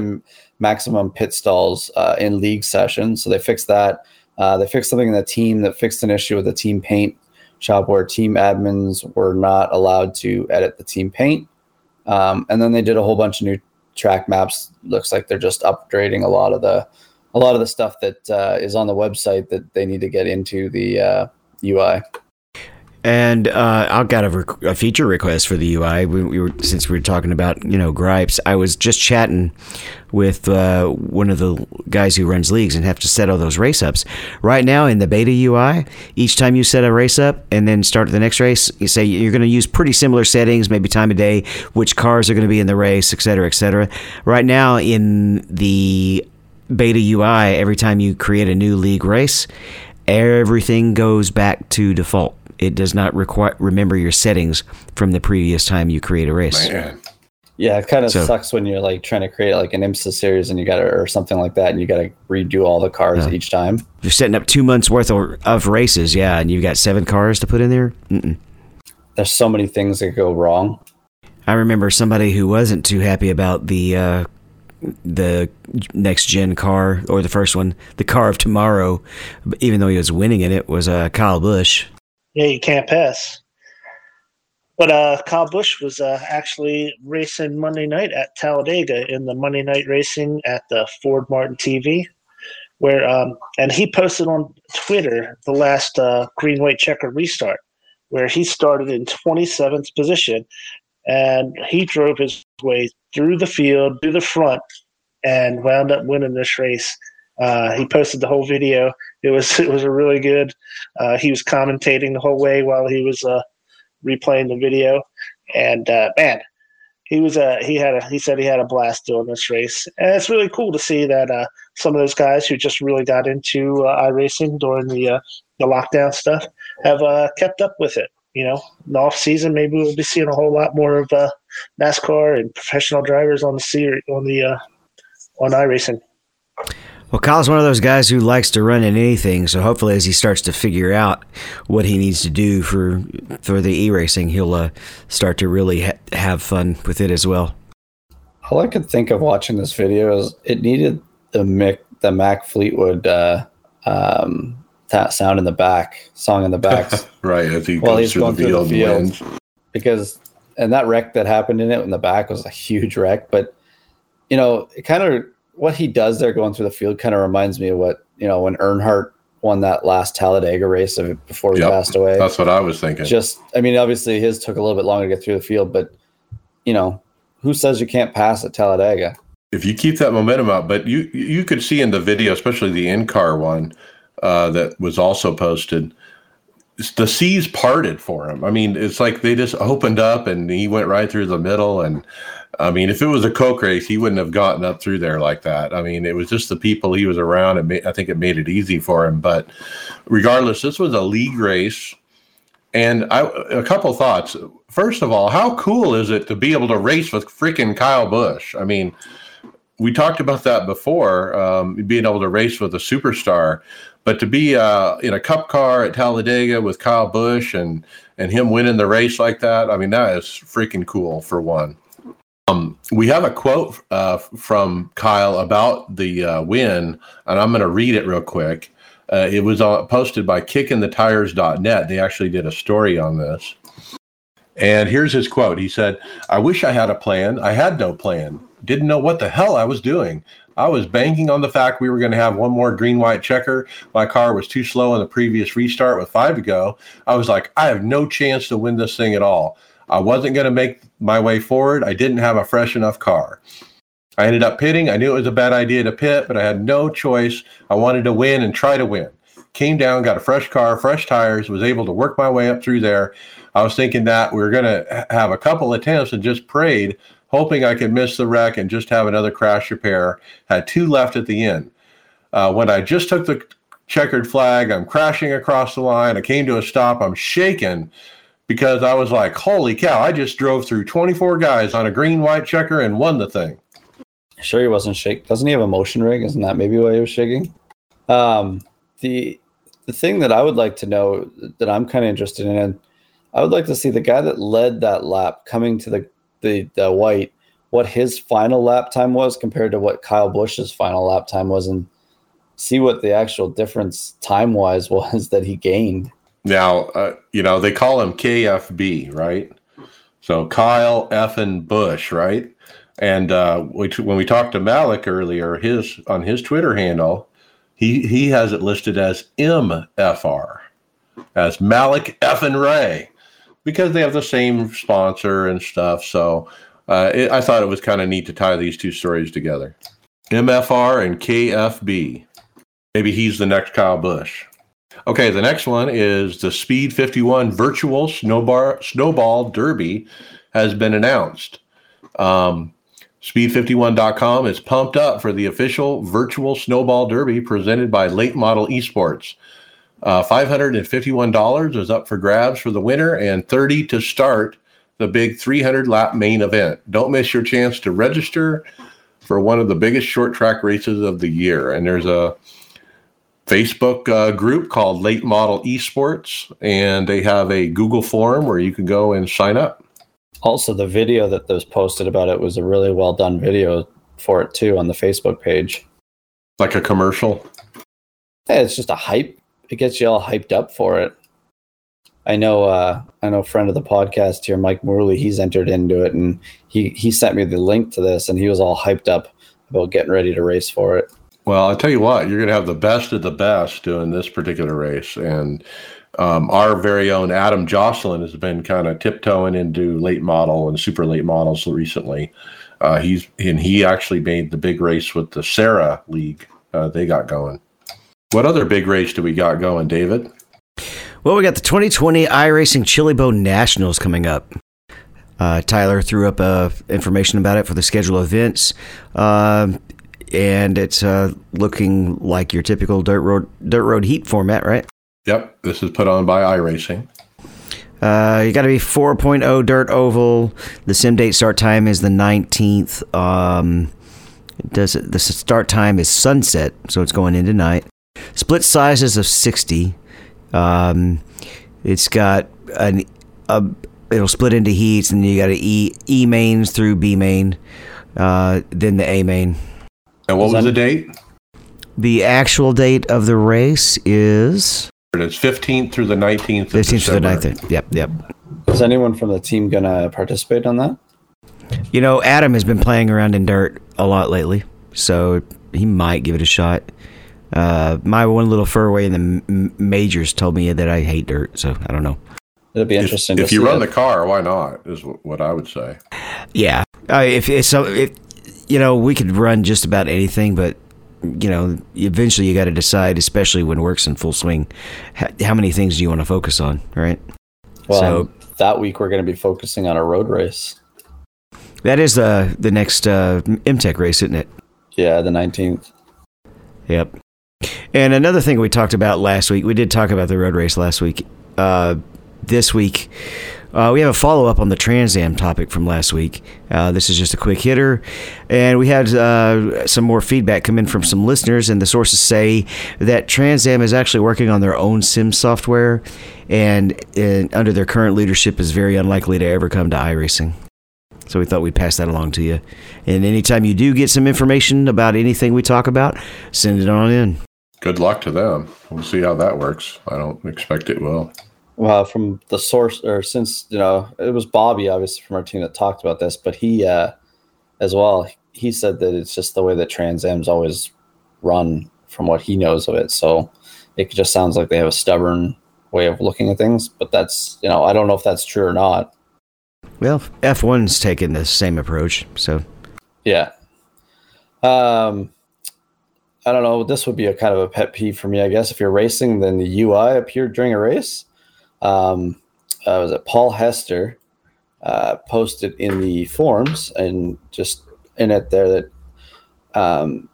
Speaker 3: maximum pit stalls uh, in league sessions. So they fixed that. Uh, they fixed something in the team that fixed an issue with the team paint shop where team admins were not allowed to edit the team paint. Um, and then they did a whole bunch of new track maps looks like they're just upgrading a lot of the a lot of the stuff that uh, is on the website that they need to get into the uh, UI.
Speaker 5: And uh, I've got a, rec- a, feature request for the UI. We, we, were since we were talking about you know gripes. I was just chatting with uh, one of the guys who runs leagues and have to set all those race ups. Right now in the beta UI, each time you set a race up and then start the next race, you say you're going to use pretty similar settings, maybe time of day, which cars are going to be in the race, et cetera, et cetera. Right now in the beta UI, every time you create a new league race, everything goes back to default it does not require remember your settings from the previous time you create a race. Man.
Speaker 3: Yeah, it kind of so, sucks when you're like trying to create like an IMSA series and you got to or something like that, and you got to redo all the cars yeah. each time.
Speaker 5: You're setting up two months worth of, of races, yeah, and you've got seven cars to put in there. Mm-mm.
Speaker 3: There's so many things that go wrong.
Speaker 5: I remember somebody who wasn't too happy about the uh, the next gen car or the first one, the car of tomorrow, even though he was winning in it, was uh, Kyle Busch.
Speaker 1: Yeah, you can't pass. But uh, Kyle Busch was uh, actually racing Monday night at Talladega in the Monday night racing at the Ford Martin TV, where um, and he posted on Twitter the last uh, green white checker restart, where he started in 27th position, and he drove his way through the field, through the front, and wound up winning this race. Uh, he posted the whole video. It was it was a really good. Uh, he was commentating the whole way while he was uh, replaying the video, and uh, man, he was uh, he had a he said he had a blast doing this race, and it's really cool to see that uh, some of those guys who just really got into uh, iRacing during the the lockdown stuff have kept up with it. You know, in the off season, maybe we'll be seeing a whole lot more of NASCAR and professional drivers on the series on the on iRacing.
Speaker 5: Well, Kyle's one of those guys who likes to run in anything, so hopefully, as he starts to figure out what he needs to do for for the e racing, he'll uh, start to really ha- have fun with it as well.
Speaker 3: All I could think of watching this video is it needed the Mick the Mac Fleetwood uh, um, that sound in the back, song in the back,
Speaker 2: right as he goes he's through, going the, through the field,
Speaker 3: because and that wreck that happened in it in the back was a huge wreck, but you know it kind of what he does there going through the field kind of reminds me of what you know when Earnhardt won that last Talladega race of before he yep, passed away.
Speaker 2: That's what I was thinking.
Speaker 3: Just, I mean, obviously his took a little bit longer to get through the field, but you know, who says you can't pass at Talladega?
Speaker 2: If you keep that momentum up, but you you could see in the video, especially the in car one uh, that was also posted, the seas parted for him. I mean, it's like they just opened up and he went right through the middle and I mean, if it was a coke race, he wouldn't have gotten up through there like that. I mean, it was just the people he was around, and I think it made it easy for him. But regardless, this was a league race, and I, a couple thoughts. First of all, how cool is it to be able to race with freaking Kyle Busch? I mean, we talked about that before, um, being able to race with a superstar, but to be uh, in a Cup car at Talladega with Kyle Busch and and him winning the race like that, I mean, that is freaking cool for one. Um, we have a quote uh, from Kyle about the uh, win, and I'm going to read it real quick. Uh, it was uh, posted by kickinthetires.net. They actually did a story on this. And here's his quote. He said, I wish I had a plan. I had no plan. Didn't know what the hell I was doing. I was banking on the fact we were going to have one more green white checker. My car was too slow in the previous restart with five to go. I was like, I have no chance to win this thing at all. I wasn't going to make my way forward. I didn't have a fresh enough car. I ended up pitting. I knew it was a bad idea to pit, but I had no choice. I wanted to win and try to win. Came down, got a fresh car, fresh tires, was able to work my way up through there. I was thinking that we were going to have a couple attempts and just prayed, hoping I could miss the wreck and just have another crash repair. Had two left at the end. Uh, when I just took the checkered flag, I'm crashing across the line. I came to a stop. I'm shaking because I was like, holy cow, I just drove through 24 guys on a green white checker and won the thing.
Speaker 3: Sure, he wasn't shaking. Doesn't he have a motion rig? Isn't that maybe why he was shaking? Um, the the thing that I would like to know that I'm kind of interested in, I would like to see the guy that led that lap coming to the, the the white, what his final lap time was compared to what Kyle Busch's final lap time was, and see what the actual difference time wise was that he gained.
Speaker 2: Now, uh, you know, they call him KFB, right? So Kyle F and Busch, right? And uh, we, when we talked to Malik earlier, his on his Twitter handle, he he has it listed as MFR, as Malik F and Ray, because they have the same sponsor and stuff. So uh, it, I thought it was kind of neat to tie these two stories together. MFR and KFB. Maybe he's the next Kyle Busch. Okay, the next one is the Speed 51 Virtual Snowball, Snowball Derby has been announced. Um, Speed51.com is pumped up for the official virtual snowball derby presented by Late Model Esports. Uh, $551 is up for grabs for the winner and 30 to start the big 300 lap main event. Don't miss your chance to register for one of the biggest short track races of the year. And there's a Facebook uh, group called Late Model Esports, and they have a Google form where you can go and sign up.
Speaker 3: Also, the video that was posted about it was a really well done video for it too on the Facebook page.
Speaker 2: Like a commercial.
Speaker 3: Hey, it's just a hype. It gets you all hyped up for it. I know. Uh, I know. Friend of the podcast here, Mike Morley. He's entered into it, and he he sent me the link to this, and he was all hyped up about getting ready to race for it.
Speaker 2: Well, I'll tell you what, you're going to have the best of the best doing this particular race. And um, our very own Adam Josselyn has been kind of tiptoeing into late model and super late models recently. Uh, he's and he actually made the big race with the Sarah League. Uh, they got going. What other big race do we got going, David?
Speaker 5: Well, we got the 2020 iRacing Chili Bowl Nationals coming up. Uh, Tyler threw up uh, information about it for the schedule events. Uh, and it's uh, looking like your typical dirt road dirt road heat format, right?
Speaker 2: Yep, this is put on by iRacing.
Speaker 5: Uh, you got to be 4.0 dirt oval. The sim date start time is the 19th. Um, does it, the start time is sunset, so it's going into night. Split sizes of 60. Um, it's got an a, it'll split into heats, and you got an e, e mains through B main, uh, then the A main.
Speaker 2: And what was the date?
Speaker 5: The actual date of the race is
Speaker 2: It's 15th through the 19th. of
Speaker 5: 15th to the 19th. Yep, yep.
Speaker 3: Is anyone from the team gonna participate on that?
Speaker 5: You know, Adam has been playing around in dirt a lot lately, so he might give it a shot. Uh, my one little furway in the m- majors told me that I hate dirt, so I don't know.
Speaker 3: It'll be interesting.
Speaker 2: if
Speaker 3: to
Speaker 2: you
Speaker 3: see
Speaker 2: run
Speaker 3: it.
Speaker 2: the car, why not? Is what I would say.
Speaker 5: Yeah, uh, if it's so, if you know, we could run just about anything, but you know, eventually you got to decide, especially when work's in full swing, how, many things do you want to focus on, right?
Speaker 3: well,
Speaker 5: so-
Speaker 3: that week we're going to be focusing on a road race.
Speaker 5: That is the the next uh, MTech race, isn't it?
Speaker 3: Yeah, the nineteenth.
Speaker 5: Yep. And another thing we talked about last week, we did talk about the road race last week. Uh, this week, uh, we have a follow up on the Trans Am topic from last week. Uh, this is just a quick hitter. And we had uh, some more feedback come in from some listeners, and the sources say that Trans Am is actually working on their own sim software, and, and under their current leadership is very unlikely to ever come to iRacing. So we thought we'd pass that along to you. And anytime you do get some information about anything we talk about, send it on in.
Speaker 2: Good luck to them. We'll see how that works. I don't expect it will.
Speaker 3: Well, from the source, or since you know, it was Bobby, obviously from our team that talked about this, but he, uh, as well, he said that it's just the way that Trans Am's always run, from what he knows of it. So it just sounds like they have a stubborn way of looking at things. But that's, you know, I don't know if that's true or not.
Speaker 5: Well, F1's taken the same approach. So,
Speaker 3: Yeah. Um, I don't know. This would be a kind of a pet peeve for me, I guess. If you're racing, then the UI appeared during a race. Um, uh, was it Paul Hester uh, posted in the forums and just in it there that um,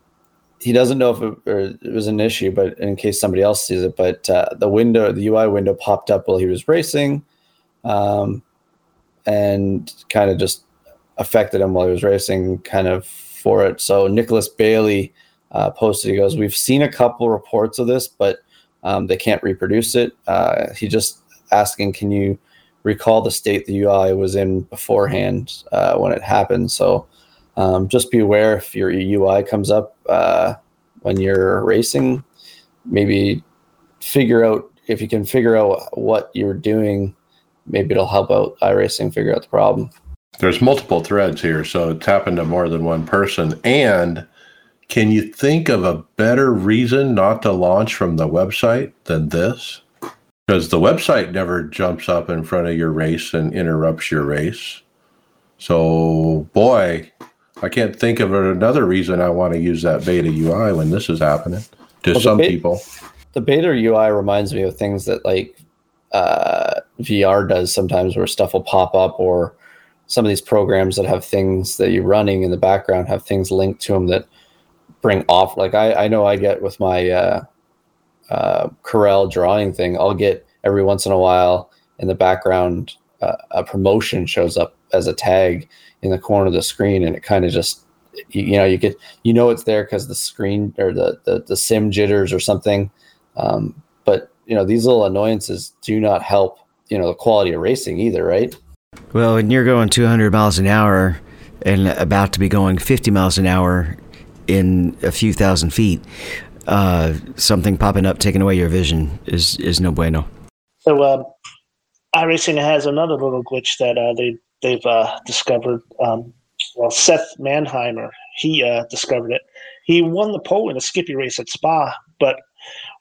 Speaker 3: he doesn't know if it, it was an issue, but in case somebody else sees it, but uh, the window, the UI window popped up while he was racing, um, and kind of just affected him while he was racing, kind of for it. So Nicholas Bailey uh, posted, he goes, "We've seen a couple reports of this, but um, they can't reproduce it." Uh, he just asking, "Can you recall the state the UI was in beforehand uh, when it happened?" So um, just be aware if your UI comes up uh, when you're racing, maybe figure out if you can figure out what you're doing. Maybe it'll help out iRacing figure out the problem.
Speaker 2: There's multiple threads here, so it's happened to more than one person. And can you think of a better reason not to launch from the website than this? Because the website never jumps up in front of your race and interrupts your race. So, boy, I can't think of another reason I want to use that beta UI when this is happening to
Speaker 3: Well,
Speaker 2: some
Speaker 3: beta-
Speaker 2: people.
Speaker 3: The beta UI reminds me of things that like uh, VR does sometimes, where stuff will pop up, or some of these programs that have things that you're running in the background have things linked to them that bring off. Like I, I know I get with my uh, uh, Corel drawing thing, I'll get every once in a while in the background uh, a promotion shows up as a tag in the corner of the screen, and it kind of just you, you know you get you know it's there because the screen or the, the the sim jitters or something. Um, but you know these little annoyances do not help you know the quality of racing either, right?
Speaker 5: Well, when you're going 200 miles an hour and about to be going 50 miles an hour in a few thousand feet, uh, something popping up taking away your vision is is no bueno.
Speaker 1: So, um, iRacing has another little glitch that uh, they they've uh, discovered. Um, well, Seth Manheimer he uh, discovered it. He won the pole in a Skippy race at Spa, but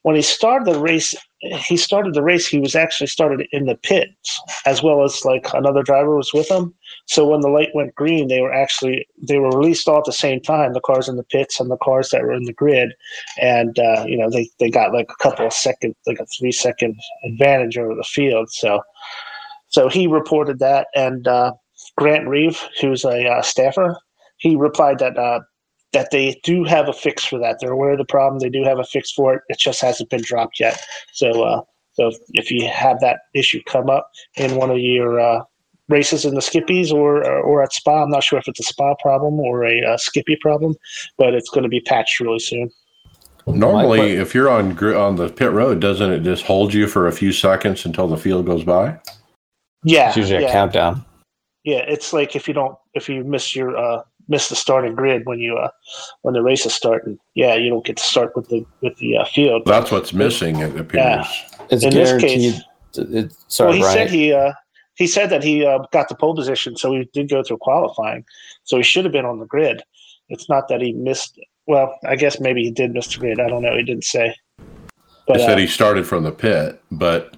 Speaker 1: when he started the race, he started the race. He was actually started in the pits as well as like another driver was with him. So when the light went green, they were actually they were released all at the same time. The cars in the pits and the cars that were in the grid, and uh, you know they they got like a couple of seconds, like a three second advantage over the field. So so he reported that, and uh, Grant Reeve, who's a uh, staffer, he replied that uh, that they do have a fix for that. They're aware of the problem. They do have a fix for it. It just hasn't been dropped yet. So uh, so if, if you have that issue come up in one of your uh, races in the Skippies or, or at Spa, I'm not sure if it's a Spa problem or a uh, Skippy problem, but it's going to be patched really soon.
Speaker 2: Normally,
Speaker 3: My
Speaker 2: if you're on on the pit road, doesn't it just hold you for a few seconds until the field goes by?
Speaker 1: Yeah,
Speaker 3: It's usually
Speaker 1: yeah.
Speaker 3: a countdown.
Speaker 1: Yeah, it's like if you don't if you miss your uh miss the starting grid when you uh when the race is starting, yeah, you don't get to start with the with the uh, field.
Speaker 2: That's what's missing. It appears.
Speaker 3: It's
Speaker 1: In this
Speaker 3: guaranteed.
Speaker 1: case-
Speaker 3: it, sorry,
Speaker 1: well, he
Speaker 3: Brian.
Speaker 1: said he uh he said that he uh, got the pole position, so he did go through qualifying, so he should have been on the grid. It's not that he missed. Well, I guess maybe he did miss the grid. I don't know. He didn't say. But
Speaker 2: He said
Speaker 1: uh,
Speaker 2: he started from the pit, but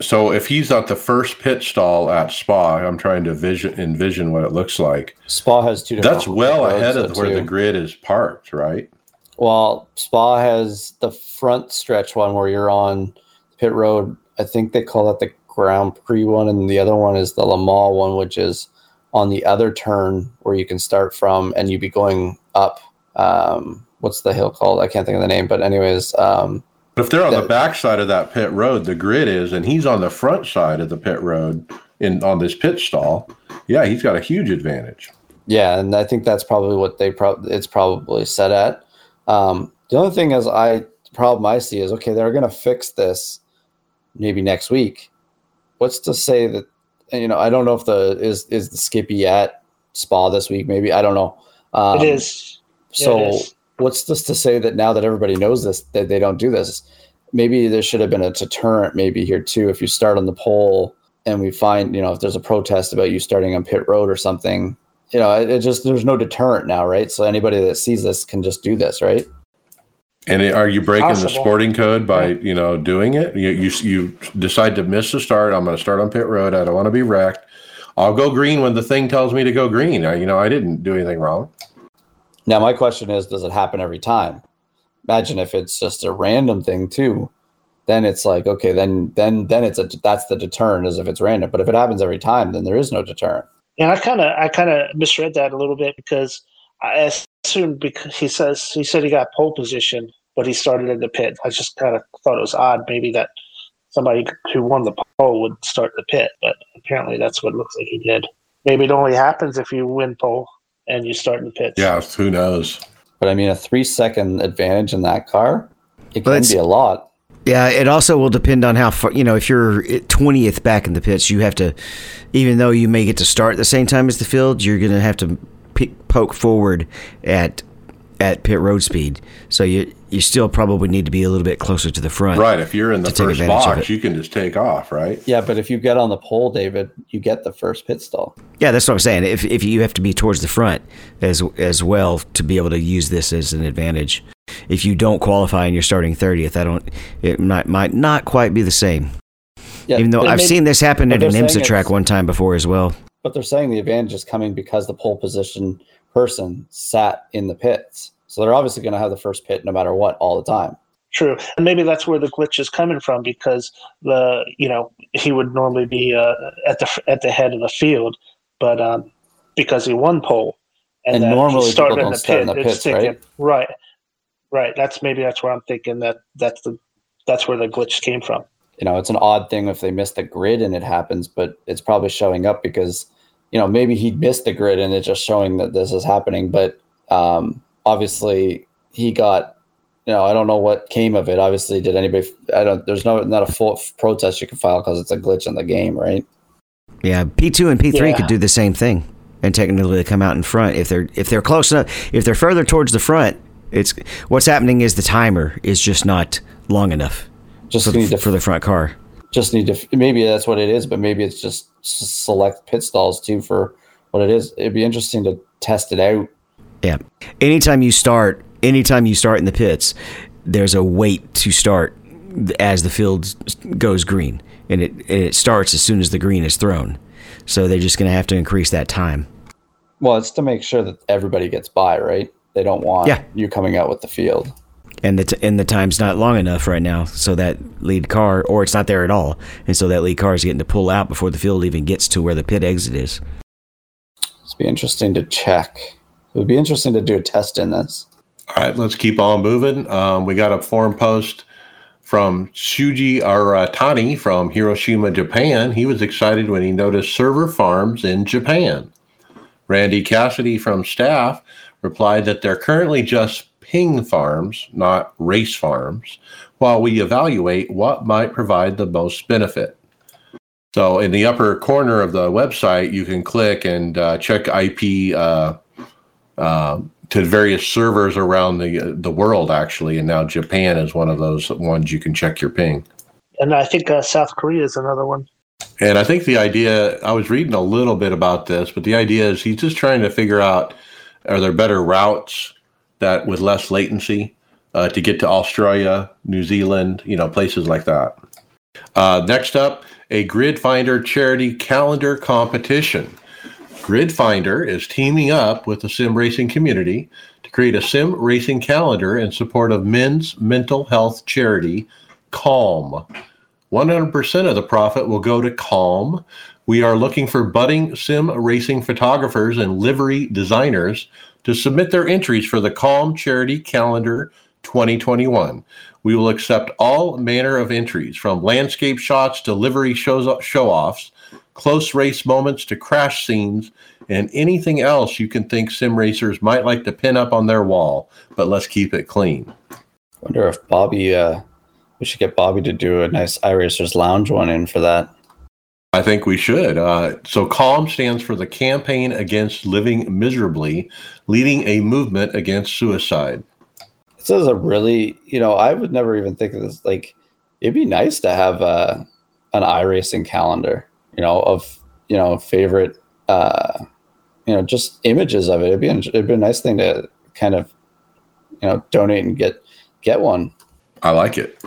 Speaker 2: so if he's at the first pit stall at Spa, I'm trying to vision envision what it looks like.
Speaker 3: Spa has two. different
Speaker 2: That's well ahead of where
Speaker 3: too.
Speaker 2: the grid is parked, right?
Speaker 3: Well, Spa has the front stretch one where you're on pit road. I think they call that the Grand Prix one, and the other one is the Le Mans one, which is on the other turn where you can start from, and you'd be going up. Um, what's the hill called? I can't think of the name, but anyways, um,
Speaker 2: But if they're on the back side of that pit road, the grid is, and he's on the front side of the pit road in on this pit stall, yeah, he's got a huge advantage.
Speaker 3: Yeah, and I think that's probably what they pro- it's probably set at. Um, the only thing is, I the problem I see is okay, they're going to fix this maybe next week. What's to say that you know? I don't know if the is is the Skippy at Spa this week. Maybe I don't know. Um,
Speaker 1: it is. Yeah,
Speaker 3: So
Speaker 1: it is.
Speaker 3: what's this to say that now that everybody knows this that they don't do this? Maybe there should have been a deterrent maybe here too. If you start on the pole and we find you know if there's a protest about you starting on pit road or something, you know it, it just there's no deterrent now, right? So anybody that sees this can just do this, right?
Speaker 2: And are you breaking the sporting code by you know doing it? You you you decide to miss the start. I'm going to start on pit road. I don't want to be wrecked. I'll go green when the thing tells me to go green. I, you know, I didn't do anything wrong.
Speaker 3: Now my question is, does it happen every time? Imagine if it's just a random thing too. Then it's like okay, then then then it's a that's the deterrent as if it's random. But if it happens every time, then there is no deterrent.
Speaker 1: And I kind of I kind of misread that a little bit because I assumed because he says he said he got pole position, but he started in the pit. I just kind of thought it was odd, maybe that somebody who won the pole would start the pit, but apparently that's what it looks like he did. Maybe it only happens if you win pole and you start in the pit.
Speaker 2: Yeah, who knows?
Speaker 3: But I mean, a three second advantage in that car, it
Speaker 5: Well,
Speaker 3: can be a lot.
Speaker 5: Yeah, it also will depend on how far, you know, if you're 20th back in the pits, you have to, even though you may get to start at the same time as the field, you're going to have to pick, poke forward at at pit road speed. So you you still probably need to be a little bit closer to the front.
Speaker 2: Right. If you're in the
Speaker 5: To
Speaker 2: first
Speaker 5: advantage
Speaker 2: box, you can just take off, right?
Speaker 3: Yeah, but if you get on the pole, David, you get the first pit stall.
Speaker 5: Yeah, that's what I'm saying. If if you have to be towards the front as as well to be able to use this as an advantage. If you don't qualify and you're starting 30th, I don't. It might might not quite be the same.
Speaker 3: Yeah,
Speaker 5: Even though I've
Speaker 3: maybe-
Speaker 5: seen this happen at an
Speaker 3: they're
Speaker 5: IMSA track one time before as well.
Speaker 3: But they're saying the advantage is coming because the pole position person sat in the pits. So they're obviously going to have the first pit no matter what all the time.
Speaker 1: True, and maybe that's where the glitch is coming from because the you know he would normally be uh, at the at the head of the field, but um, because he won pole,
Speaker 3: And
Speaker 1: he
Speaker 3: normally
Speaker 1: started
Speaker 3: people don't start in the
Speaker 1: it's
Speaker 3: pits,
Speaker 1: thinking-
Speaker 3: right?
Speaker 1: Right, right. That's maybe that's where I'm thinking that that's the that's where the glitch came from.
Speaker 3: You know, it's an odd thing if they miss the grid and it happens, but it's probably showing up because, you know, maybe he missed the grid and it's just showing that this is happening. But um, obviously he got, you know, I don't know what came of it. Obviously, did anybody, I don't, there's no, not a full protest you can file because it's a glitch in the game, right?
Speaker 5: Yeah, P2 and P3
Speaker 1: Yeah.
Speaker 5: could do the same thing and technically come out in front if they're if they're close enough. If they're further towards the front, it's what's happening is the timer is just not long enough
Speaker 3: Just
Speaker 5: for
Speaker 3: need
Speaker 5: the,
Speaker 3: to
Speaker 5: for the front car.
Speaker 3: Just need to maybe that's what it is but maybe it's just select pit stalls too for what it is it'd be interesting to test it out
Speaker 5: Yeah. Anytime you start, anytime you start in the pits, there's a wait to start as the field goes green, and it and it starts as soon as the green is thrown. So they're just going to have to increase that time.
Speaker 3: well it's to make sure that everybody gets by right they don't want
Speaker 5: Yeah.
Speaker 3: you coming out with the field
Speaker 5: And the t- and the time's not long enough right now, so that lead car, or it's not there at all, and so that lead car is getting to pull out before the field even gets to where the pit exit is.
Speaker 3: it'd be interesting to check it would be interesting to do a test in this
Speaker 2: All right, let's keep on moving. Um, we got a forum post from Shuji Aratani from Hiroshima, Japan. He was excited when he noticed server farms in Japan. Randy Cassidy from staff replied that they're currently just ping farms, not race farms, while we evaluate what might provide the most benefit. So, in the upper corner of the website, you can click and uh, check IP uh, uh, to various servers around the the world, actually. And now Japan is one of those ones you can check your ping.
Speaker 1: And I think uh, South Korea is another one.
Speaker 2: And I think the idea, I was reading a little bit about this, but the idea is he's just trying to figure out are there better routes that with less latency uh, to get to Australia, New Zealand, you know, places like that. Uh, next up, a Grid Finder charity calendar competition. Grid Finder is teaming up with the sim racing community to create a sim racing calendar in support of men's mental health charity, Calm. 100% of the profit will go to Calm. We are looking for budding sim racing photographers and livery designers to submit their entries for the Calm Charity Calendar 2021. We will accept all manner of entries from landscape shots to livery show offs, close race moments to crash scenes, and anything else you can think sim racers might like to pin up on their wall. But let's keep it clean.
Speaker 3: wonder if bobby uh we should get bobby to do a nice iracers lounge one in for that
Speaker 2: I think we should. Uh, so, CALM stands for the Campaign Against Living Miserably, leading a movement against suicide.
Speaker 3: this is a really you know i would never even think of this like it'd be nice to have uh an iRacing calendar you know of you know favorite uh you know just images of it it'd be it'd be a nice thing to kind of you know donate and get get one
Speaker 2: I like it.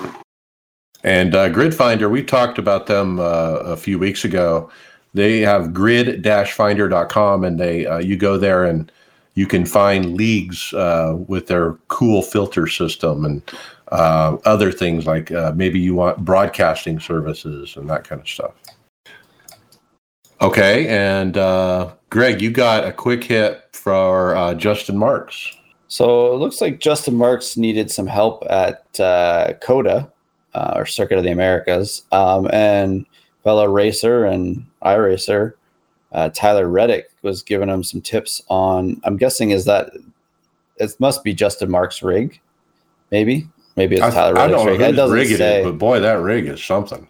Speaker 2: And uh, Grid Finder, we talked about them uh, a few weeks ago. They have grid-finder.com, and they uh, you go there and you can find leagues uh, with their cool filter system and uh, other things like uh, maybe you want broadcasting services and that kind of stuff. Okay, and Greg, you got a quick hit for Justin Marks.
Speaker 3: So it looks like Justin Marks needed some help at COTA uh, or Circuit of the Americas, um, and fellow racer and iRacer uh, Tyler Reddick was giving him some tips on. I'm guessing is that it must be Justin Marks' rig, maybe. Maybe it's
Speaker 2: I,
Speaker 3: Tyler
Speaker 2: I
Speaker 3: Reddick's
Speaker 2: don't know
Speaker 3: rig. It
Speaker 2: whose
Speaker 3: doesn't
Speaker 2: rig it
Speaker 3: say.
Speaker 2: is, but boy, that rig is something.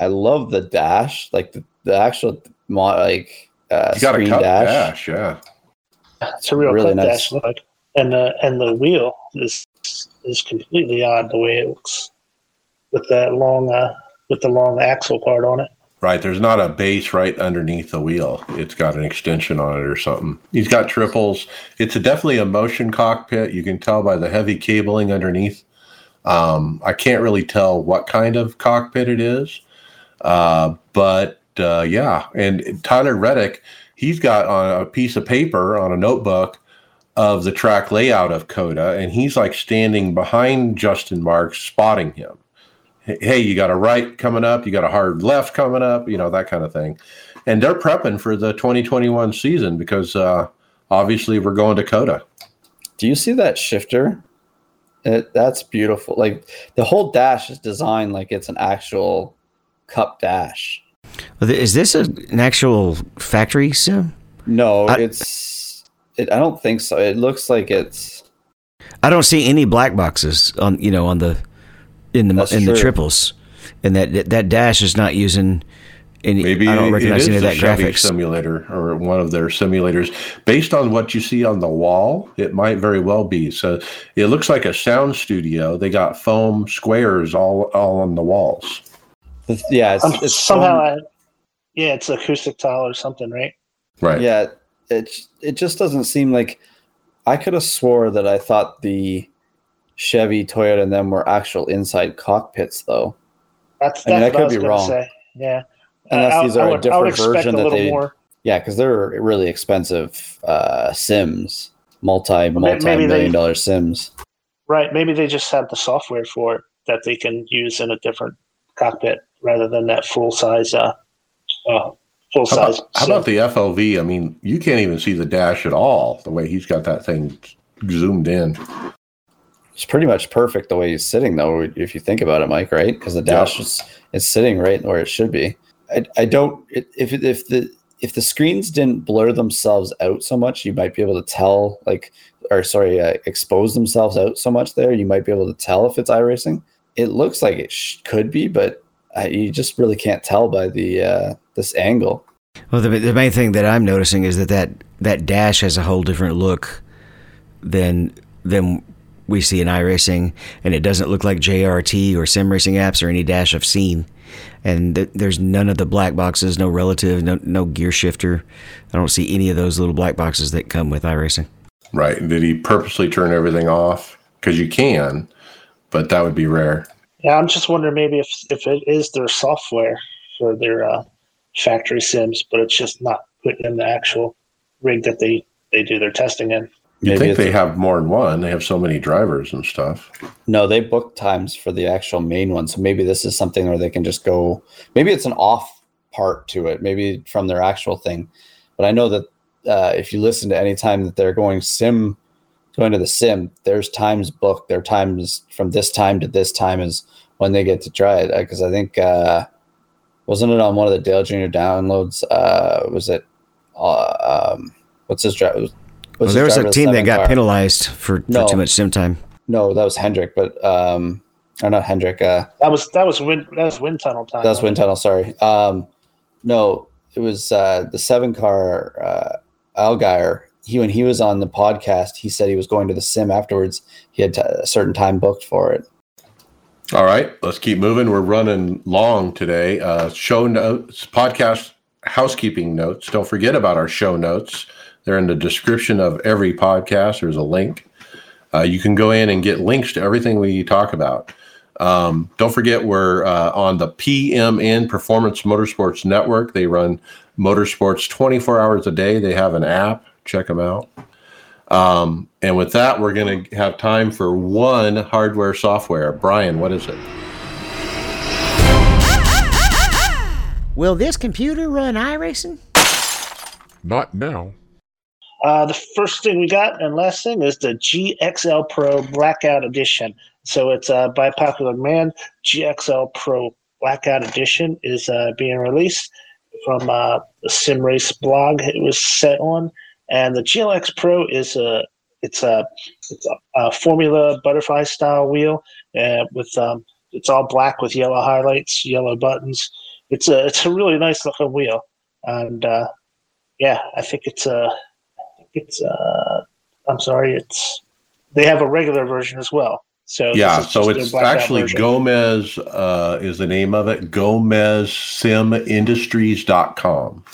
Speaker 3: I love the dash, like the, the actual mo- like uh,
Speaker 2: You got a
Speaker 3: screen
Speaker 2: cut
Speaker 3: dash.
Speaker 2: dash, yeah.
Speaker 1: It's a real
Speaker 3: Really
Speaker 1: cut
Speaker 3: nice.
Speaker 1: dash look. and the and the wheel is is completely odd the way it looks with that long uh, with the long axle part on it.
Speaker 2: Right. There's not a base right underneath the wheel. It's got an extension on it or something. He's got triples. It's a, definitely a motion cockpit. You can tell by the heavy cabling underneath. Um, I can't really tell what kind of cockpit it is. Uh, but uh, yeah. And Tyler Reddick, he's got on a piece of paper on a notebook of the track layout of COTA, and he's like standing behind Justin Marks, spotting him hey, you got a right coming up, you got a hard left coming up, you know, that kind of thing. And they're prepping for the 2021 season because uh, obviously we're going to COTA.
Speaker 3: Do you see that shifter? It, that's beautiful. Like the whole dash is designed like it's an actual cup dash.
Speaker 5: Is this a, an actual factory sim?
Speaker 3: No, I, it's. It, I don't think so. It looks like it's.
Speaker 5: I don't see any black boxes on you know on the in the That's in true. the triples, and that that dash is not using. Any,
Speaker 2: Maybe I don't recognize any of that Chevy graphics simulator or one of their simulators. Based on what you see on the wall, it might very well be. So it looks like a sound studio. They got foam squares all all on the walls.
Speaker 3: Yeah, it's, um,
Speaker 1: it's somehow. I, yeah, it's acoustic tile or something, right?
Speaker 2: Right.
Speaker 3: Yeah, it it just doesn't seem like. I could have swore that I thought the Chevy, Toyota, and them were actual inside cockpits, though.
Speaker 1: That's, that's I mean, that could be wrong. Say. Yeah,
Speaker 3: unless uh, these are would, a different version that they. More. Yeah, because they're really expensive uh, Sims, multi multi million they, dollar Sims.
Speaker 1: Right. Maybe they just have the software for it that they can use in a different cockpit rather than that full size. Uh, uh, full
Speaker 2: how
Speaker 1: size.
Speaker 2: About, how about the FOV? I mean, you can't even see the dash at all. The way he's got that thing zoomed in.
Speaker 3: It's pretty much perfect the way he's sitting, though, if you think about it, Mike. Right? Because the dash yeah. is, is sitting right where it should be. I, I don't if if the if the screens didn't blur themselves out so much, you might be able to tell like or sorry, uh, expose themselves out so much there, you might be able to tell if it's iRacing. It looks like it sh- could be, but uh, you just really can't tell by the uh, this angle.
Speaker 5: Well, the, the main thing that I'm noticing is that, that that dash has a whole different look than than we see in iRacing, and it doesn't look like JRT or sim racing apps or any dash I've seen. And th- there's none of the black boxes, no relative, no no gear shifter. I don't see any of those little black boxes that come with iRacing.
Speaker 2: Right? Did he purposely turn everything off? Because you can, but that would be rare.
Speaker 1: Yeah, I'm just wondering maybe if if it is their software for their uh, factory sims, but it's just not put in the actual rig that they they do their testing in.
Speaker 2: You think they have more than one? They have so many drivers and stuff.
Speaker 3: No, they book times for the actual main one. So maybe this is something where they can just go. Maybe it's an off part to it. Maybe from their actual thing. But I know that uh, if you listen to any time that they're going sim, going to the sim, there's times booked. Their times from this time to this time is when they get to try it. Because I think uh, wasn't it on one of the Dale Junior downloads? Uh, was it? Uh, um, what's his drive?
Speaker 5: Well, there was a team that got car. penalized for, no, for, too much sim time.
Speaker 3: No, that was Hendrick, but um, or not Hendrick. Uh,
Speaker 1: that was that was wind that was wind tunnel time.
Speaker 3: That was wind tunnel. Sorry. Um, no, it was uh, the seven car uh, Allgaier. He when he was on the podcast, he said he was going to the sim afterwards. He had t- a certain time booked for it.
Speaker 2: All right, let's keep moving. We're running long today. Uh, show notes, podcast housekeeping notes. Don't forget about our show notes. They're in the description of every podcast. There's a link. Uh, you can go in and get links to everything we talk about. Um, don't forget, we're uh, on the PMN Performance Motorsports Network. They run motorsports 24 hours a day. They have an app. Check them out. Um, and with that, we're going to have time for one hardware software. Brian, what is it?
Speaker 5: Will this computer run iRacing?
Speaker 6: Not now.
Speaker 1: Uh, the first thing we got and last thing is the GXL Pro Blackout Edition. So it's uh, by popular demand. GXL Pro Blackout Edition is uh, being released from uh, the Sim Race blog. It was set on, and the GLX Pro is a it's a it's a, a Formula butterfly style wheel uh, with um, it's all black with yellow highlights, yellow buttons. It's a it's a really nice looking wheel, and uh, yeah, I think it's a it's uh, I'm sorry, it's they have a regular version as well. So
Speaker 2: yeah, so it's actually
Speaker 1: version.
Speaker 2: Gomez uh, is the name of it. GomezSimIndustries.com.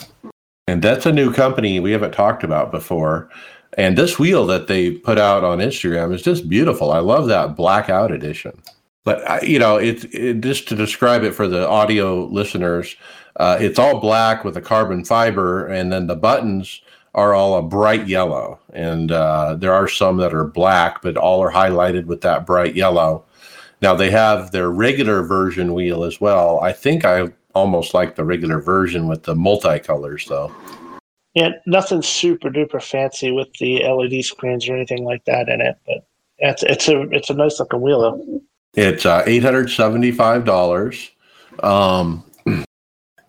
Speaker 2: And that's a new company we haven't talked about before. And this wheel that they put out on Instagram is just beautiful. I love that blackout edition. But you know, it's it, just to describe it for the audio listeners, uh, it's all black with a carbon fiber, and then the buttons are all a bright yellow. And uh, there are some that are black, but all are highlighted with that bright yellow. Now they have their regular version wheel as well. I think I almost like the regular version with the multicolors though.
Speaker 1: Yeah, nothing super duper fancy with the LED screens or anything like that in it, but it's it's a it's a nice looking wheel though.
Speaker 2: It's uh, eight hundred seventy-five dollars. Um,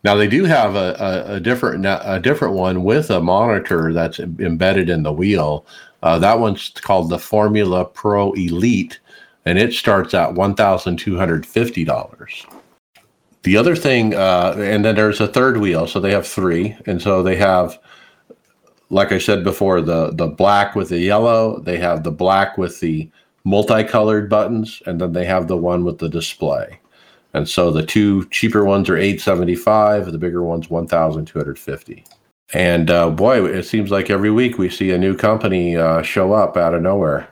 Speaker 2: now they do have a, a, a different a different one with a monitor that's embedded in the wheel. Uh, that one's called the Formula Pro Elite, and it starts at one thousand two hundred fifty dollars. The other thing, uh, and then there's a third wheel, so they have three, and so they have, like I said before, the the black with the yellow. They have the black with the multicolored buttons, and then they have the one with the display. And so the two cheaper ones are 875, the bigger ones 1250. And uh, boy, it seems like every week we see a new company uh, show up out of nowhere.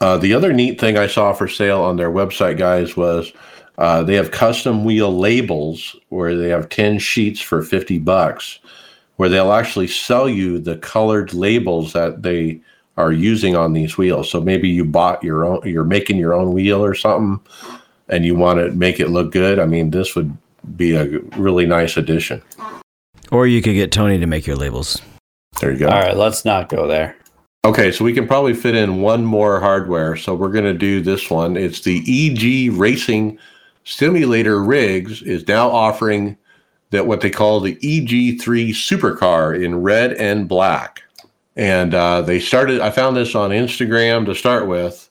Speaker 2: Uh, the other neat thing I saw for sale on their website, guys, was uh, they have custom wheel labels where they have 10 sheets for 50 bucks, where they'll actually sell you the colored labels that they are using on these wheels. So maybe you bought your own, you're making your own wheel or something, and you want to make it look good. I mean, this would be a really nice addition.
Speaker 5: Or you could get Tony to make your labels.
Speaker 2: There you go.
Speaker 3: All right, let's not go there.
Speaker 2: Okay, so we can probably fit in one more hardware. So we're going to do this one. It's the EG Racing Simulator Rigs is now offering that what they call the EG3 Supercar in red and black. And uh, they started, I found this on Instagram to start with.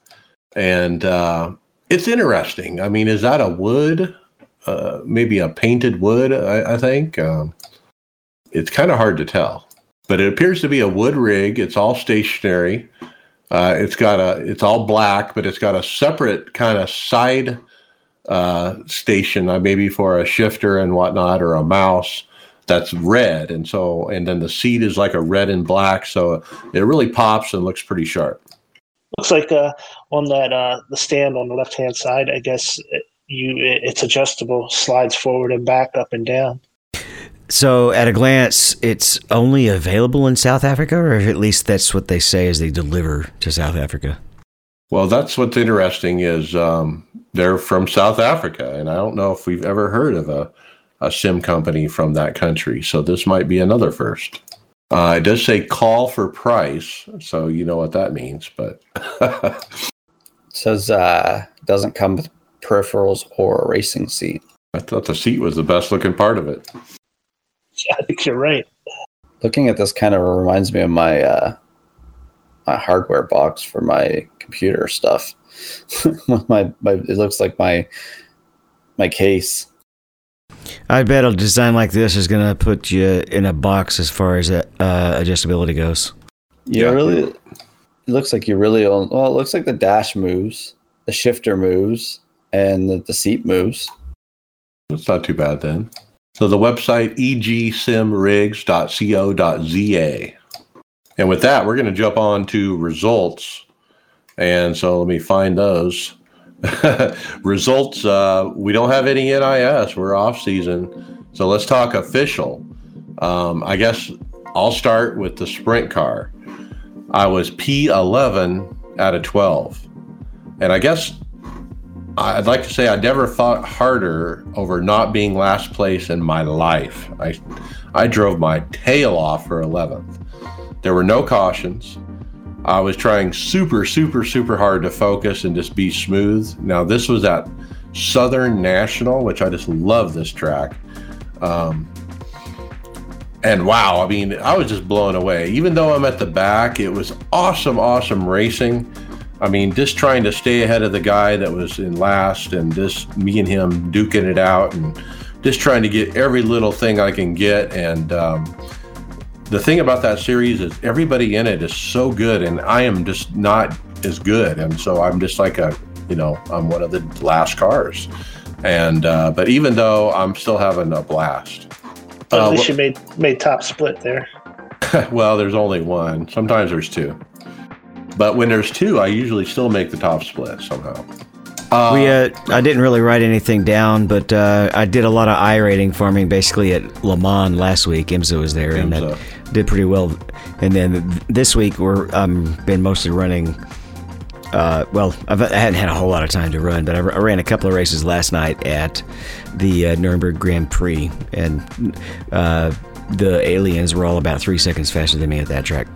Speaker 2: And uh, it's interesting. I mean, is that a wood? Uh, maybe a painted wood, I, I think. Um, it's kind of hard to tell but it appears to be a wood rig. It's all stationary. Uh, it's got a, it's all black, but it's got a separate kind of side uh, station, uh, maybe for a shifter and whatnot, or a mouse that's red. And so, and then the seat is like a red and black, so it really pops and looks pretty sharp.
Speaker 1: Looks like uh, on that uh, the stand on the left hand side. I guess you it's adjustable, slides forward and back, up and down.
Speaker 5: So, at a glance, it's only available in South Africa, or at least that's what they say as they deliver to South Africa.
Speaker 2: Well, that's what's interesting is um, they're from South Africa, and I don't know if we've ever heard of a, a sim company from that country. So this might be another first. Uh, it does say call for price, so you know what that means. But
Speaker 3: It says uh, doesn't come with peripherals or a racing seat.
Speaker 2: I thought the seat was the best looking part of it.
Speaker 1: Yeah, I think you're right.
Speaker 3: Looking at this kind of reminds me of my uh, my hardware box for my computer stuff. my, my it looks like my my case.
Speaker 5: I bet a design like this is going to put you in a box as far as uh, adjustability goes.
Speaker 3: You
Speaker 2: Yeah.
Speaker 3: really it looks like you really own well, it looks like the dash moves, the shifter moves, and the, the seat moves.
Speaker 2: It's not too bad then. So the website egsimrigs.co.za. And with that, we're going to jump on to results. And so let me find those. results, uh, we don't have any NIS. We're off season. So let's talk official. Um, I guess I'll start with the sprint car. I was P11 out of 12. And I guess I'd like to say I never fought harder over not being last place in my life. I, I drove my tail off for 11th. There were no cautions. I was trying super, super, super hard to focus and just be smooth. Now, this was at Southern National, which I just love this track. Um, and wow, I mean, I was just blown away. Even though I'm at the back, it was awesome, awesome racing. I mean, just trying to stay ahead of the guy that was in last and just me and him duking it out and just trying to get every little thing I can get. And um, the thing about that series is everybody in it is so good, and I am just not as good, and so I'm just like a, you know, I'm one of the last cars, and uh, but even though I'm still having a blast.
Speaker 1: But at
Speaker 2: Uh,
Speaker 1: least you made made top split there.
Speaker 2: well, there's only one. Sometimes there's two. But when there's two, I usually still make the top split somehow. Uh,
Speaker 5: We, uh, I didn't really write anything down, but uh, I did a lot of I rating farming basically at Le Mans last week. IMSA was there and
Speaker 2: IMSA.
Speaker 5: that did pretty well. And then this week we're um, been mostly running. Uh, well, I've, I hadn't had a whole lot of time to run, but I ran a couple of races last night at the uh, Nürburgring Grand Prix, and uh, the aliens were all about three seconds faster than me at that track.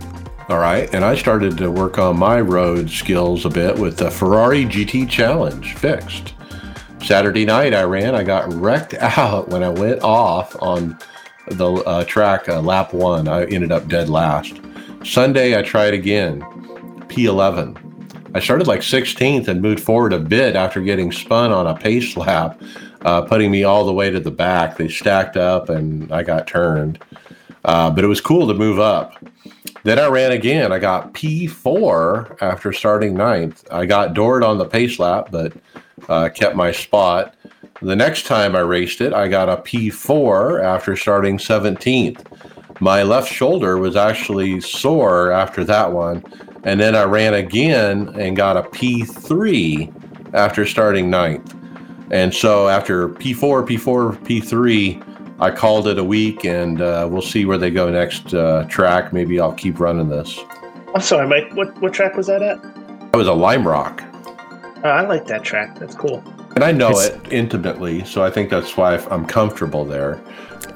Speaker 2: All right. And I started to work on my road skills a bit with the Ferrari GT Challenge fixed. Saturday night I ran, I got wrecked out when I went off on the uh, track uh, lap one. I ended up dead last. Sunday I tried again, P11. I started like 16th and moved forward a bit after getting spun on a pace lap, uh, putting me all the way to the back. They stacked up and I got turned. Uh, but it was cool to move up. Then I ran again. I got P4 after starting ninth. I got doored on the pace lap, but uh, kept my spot. The next time I raced it, I got a P4 after starting 17th. My left shoulder was actually sore after that one. And then I ran again and got a P3 after starting ninth. And so after P4, P4, P3, I called it a week and uh, we'll see where they go next uh, track. Maybe I'll keep running this.
Speaker 1: I'm sorry, Mike. What what track was that at?
Speaker 2: I was a Lime Rock.
Speaker 1: Oh, I like that track. That's cool.
Speaker 2: And I know it intimately, so I think that's why I'm comfortable there.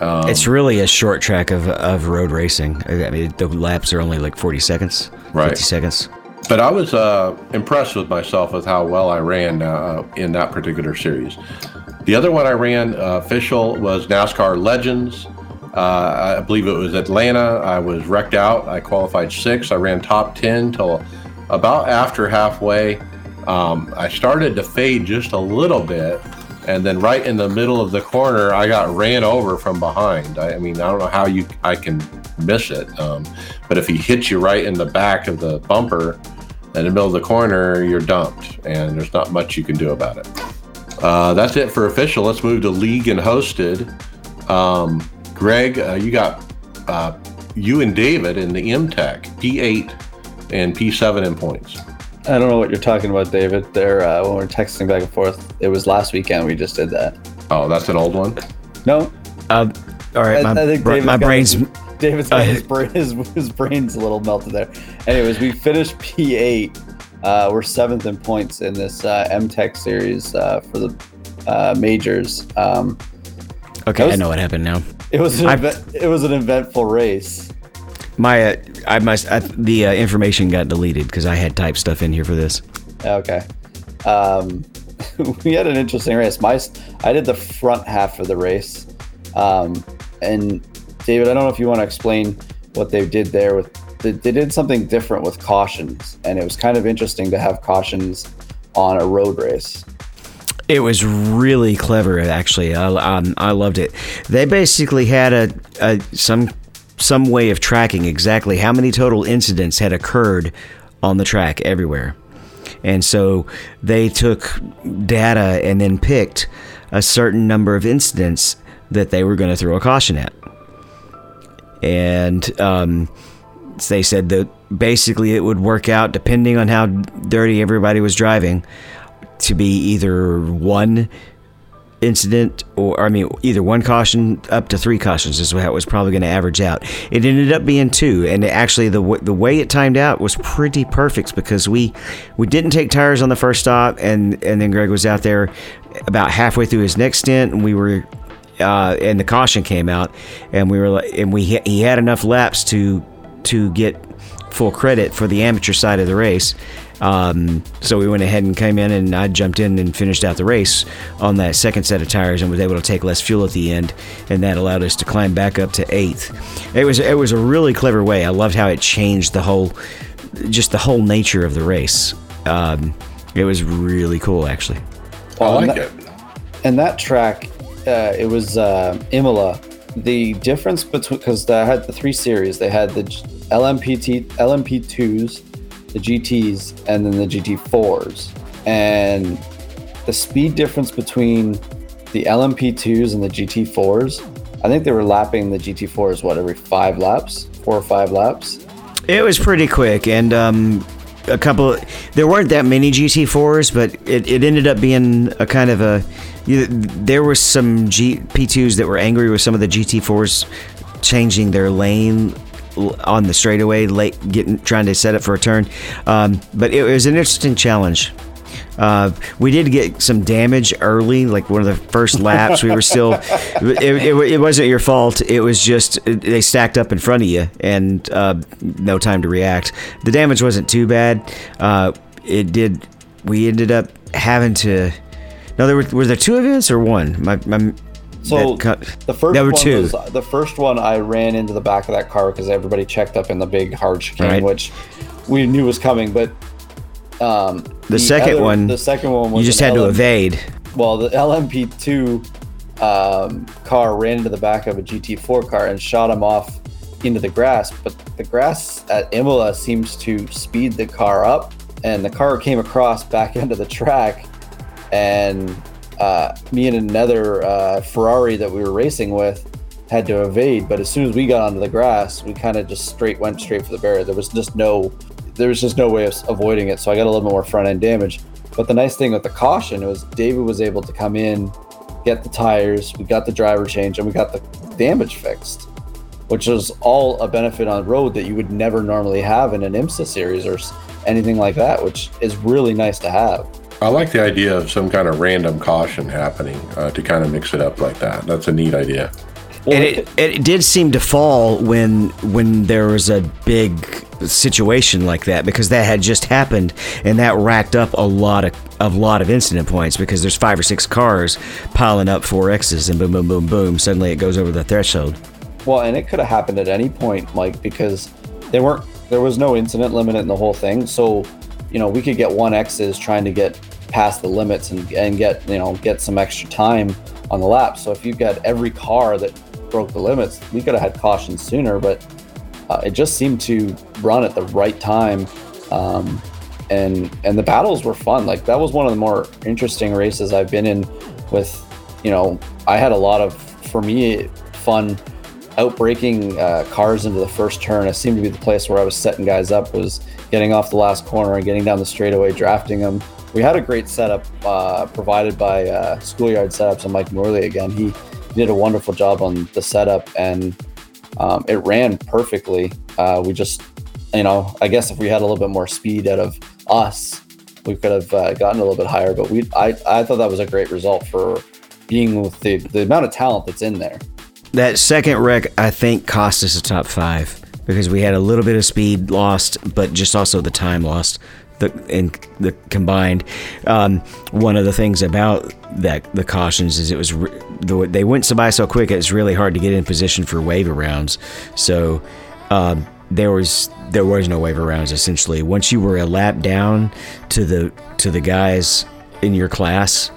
Speaker 2: Um,
Speaker 5: it's really a short track of, of road racing. I mean, the laps are only like 40 seconds,
Speaker 2: Right.
Speaker 5: 50 seconds.
Speaker 2: but I was uh, impressed with myself with how well I ran uh, in that particular series. The other one I ran uh, official was NASCAR Legends. Uh, I believe it was Atlanta. I was wrecked out. I qualified sixth. I ran top 10 till about after halfway. Um, I started to fade just a little bit. And then right in the middle of the corner, I got ran over from behind. I, I mean, I don't know how you I can miss it. Um, but if he hits you right in the back of the bumper in the middle of the corner, you're dumped, and there's not much you can do about it. Uh, that's it for official. Let's move to league and hosted. Um, Greg, uh, you got uh, you and David in the MTech P8 and P7 in points.
Speaker 3: I don't know what you're talking about, David. There, uh, when we're texting back and forth, it was last weekend we just did that.
Speaker 2: Oh, that's an old one.
Speaker 3: No,
Speaker 5: Uh, all right,
Speaker 3: I-
Speaker 5: my,
Speaker 3: I think
Speaker 5: bra-
Speaker 3: David's
Speaker 5: my
Speaker 3: got
Speaker 5: brain's.
Speaker 3: David's got
Speaker 5: Uh,
Speaker 3: his, brain, his his brain's a little melted there. Anyways, we finished P8. Uh, we're seventh in points in this uh, MTech series uh, for the uh, majors. Um,
Speaker 5: Okay,
Speaker 3: was-
Speaker 5: I know what happened now.
Speaker 3: it was an
Speaker 5: I've-
Speaker 3: event, it was an eventful race.
Speaker 5: My, uh, I must. I, the uh, information got deleted because I had typed stuff in here for this.
Speaker 3: Okay. Um, we had an interesting race. My, I did the front half of the race. Um, and David, I don't know if you want to explain what they did there with. They, they did something different with cautions, and it was kind of interesting to have cautions on a road race.
Speaker 5: It was really clever, actually. I, um, I loved it. They basically had a, a some some way of tracking exactly how many total incidents had occurred on the track everywhere, and so they took data and then picked a certain number of incidents that they were going to throw a caution at, and um, they said that basically it would work out depending on how dirty everybody was driving to be either one incident or I mean either one caution up to three cautions is how it was probably going to average out. It ended up being two, and actually the w- the way it timed out was pretty perfect because we we didn't take tires on the first stop, and and then Greg was out there about halfway through his next stint, and we were. Uh, and the caution came out, and we were like, and we he had enough laps to to get full credit for the amateur side of the race. Um, so we went ahead and came in, and I jumped in and finished out the race on that second set of tires, and was able to take less fuel at the end, and that allowed us to climb back up to eighth. It was it was a really clever way. I loved how it changed the whole, just the whole nature of the race. Um, it was really cool, actually.
Speaker 2: I
Speaker 3: Um,
Speaker 2: like
Speaker 3: that-
Speaker 2: it.
Speaker 3: And that track, uh, it was uh, Imola the difference between because they had the three series, they had the G- LMPT, LMP2s, the GTs, and then the GT4s, and the speed difference between the LMP2s and the GT4s, I think they were lapping the GT4s what every five laps, four or five laps.
Speaker 5: It was pretty quick, and um, a couple. There weren't that many GT4s, but it, it ended up being a kind of a. There was some G, P2s that were angry with some of the GT4s changing their lane on the straightaway, late getting trying to set up for a turn. Um, but it was an interesting challenge. Uh, we did get some damage early, like one of the first laps. We were still, it, it, it wasn't your fault. It was just they stacked up in front of you and uh, no time to react. The damage wasn't too bad. Uh, it did. We ended up having to. No, there were were there two events or one? My, my
Speaker 3: So
Speaker 5: co-
Speaker 3: the first one
Speaker 5: two.
Speaker 3: was the first one I ran into the back of that car because everybody checked up in the big hard chicane,
Speaker 5: Right.
Speaker 3: which we knew was coming. But um,
Speaker 5: The second one,
Speaker 3: the second one was
Speaker 5: you just had to evade.
Speaker 3: Well, the LMP2 um, car ran into the back of a GT4 car and shot him off into the grass. But the grass at Imola seems to speed the car up, and the car came across back into the track. And uh, me and another uh, Ferrari that we were racing with had to evade. But as soon as we got onto the grass, we kind of just straight went straight for the barrier. There was just no, there was just no way of avoiding it. So I got a little bit more front end damage. But the nice thing with the caution was David was able to come in, get the tires, we got the driver change, and we got the damage fixed, which is all a benefit on road that you would never normally have in an IMSA series or anything like that, which is really nice to have.
Speaker 2: I like the idea of some kind of random caution happening uh, to kind of mix it up like that. That's a neat idea.
Speaker 3: Well,
Speaker 5: and it, it did seem to fall when when there was a big situation like that because that had just happened and that racked up a lot of a lot of incident points because there's five or six cars piling up four X's and boom boom boom boom suddenly it goes over the threshold.
Speaker 3: Well, and it could have happened at any point, Mike, because they weren't. There was no incident limit in the whole thing, so you know we could get one X's trying to get past the limits and, and get you know get some extra time on the lap. So if you've got every car that broke the limits, we could have had caution sooner, but uh, it just seemed to run at the right time. Um, and and the battles were fun. Like that was one of the more interesting races I've been in. With you know, I had a lot of for me fun outbreaking uh, cars into the first turn. It seemed to be the place where I was setting guys up was getting off the last corner and getting down the straightaway, drafting them. We had a great setup uh, provided by uh, Schoolyard Setups and Mike Morley again. He did a wonderful job on the setup and um, it ran perfectly. Uh, we just, you know, I guess if we had a little bit more speed out of us, we could have uh, gotten a little bit higher. But we, I, I thought that was a great result for being with the, the amount of talent that's in there.
Speaker 5: That second wreck I think cost us a top five because we had a little bit of speed lost, but just also the time lost. The and the combined, um, one of the things about that the cautions is it was re- the, they went so by so quick it's really hard to get in position for wave rounds. So um, there was there was no waiver rounds essentially. Once you were a lap down to the to the guys in your class,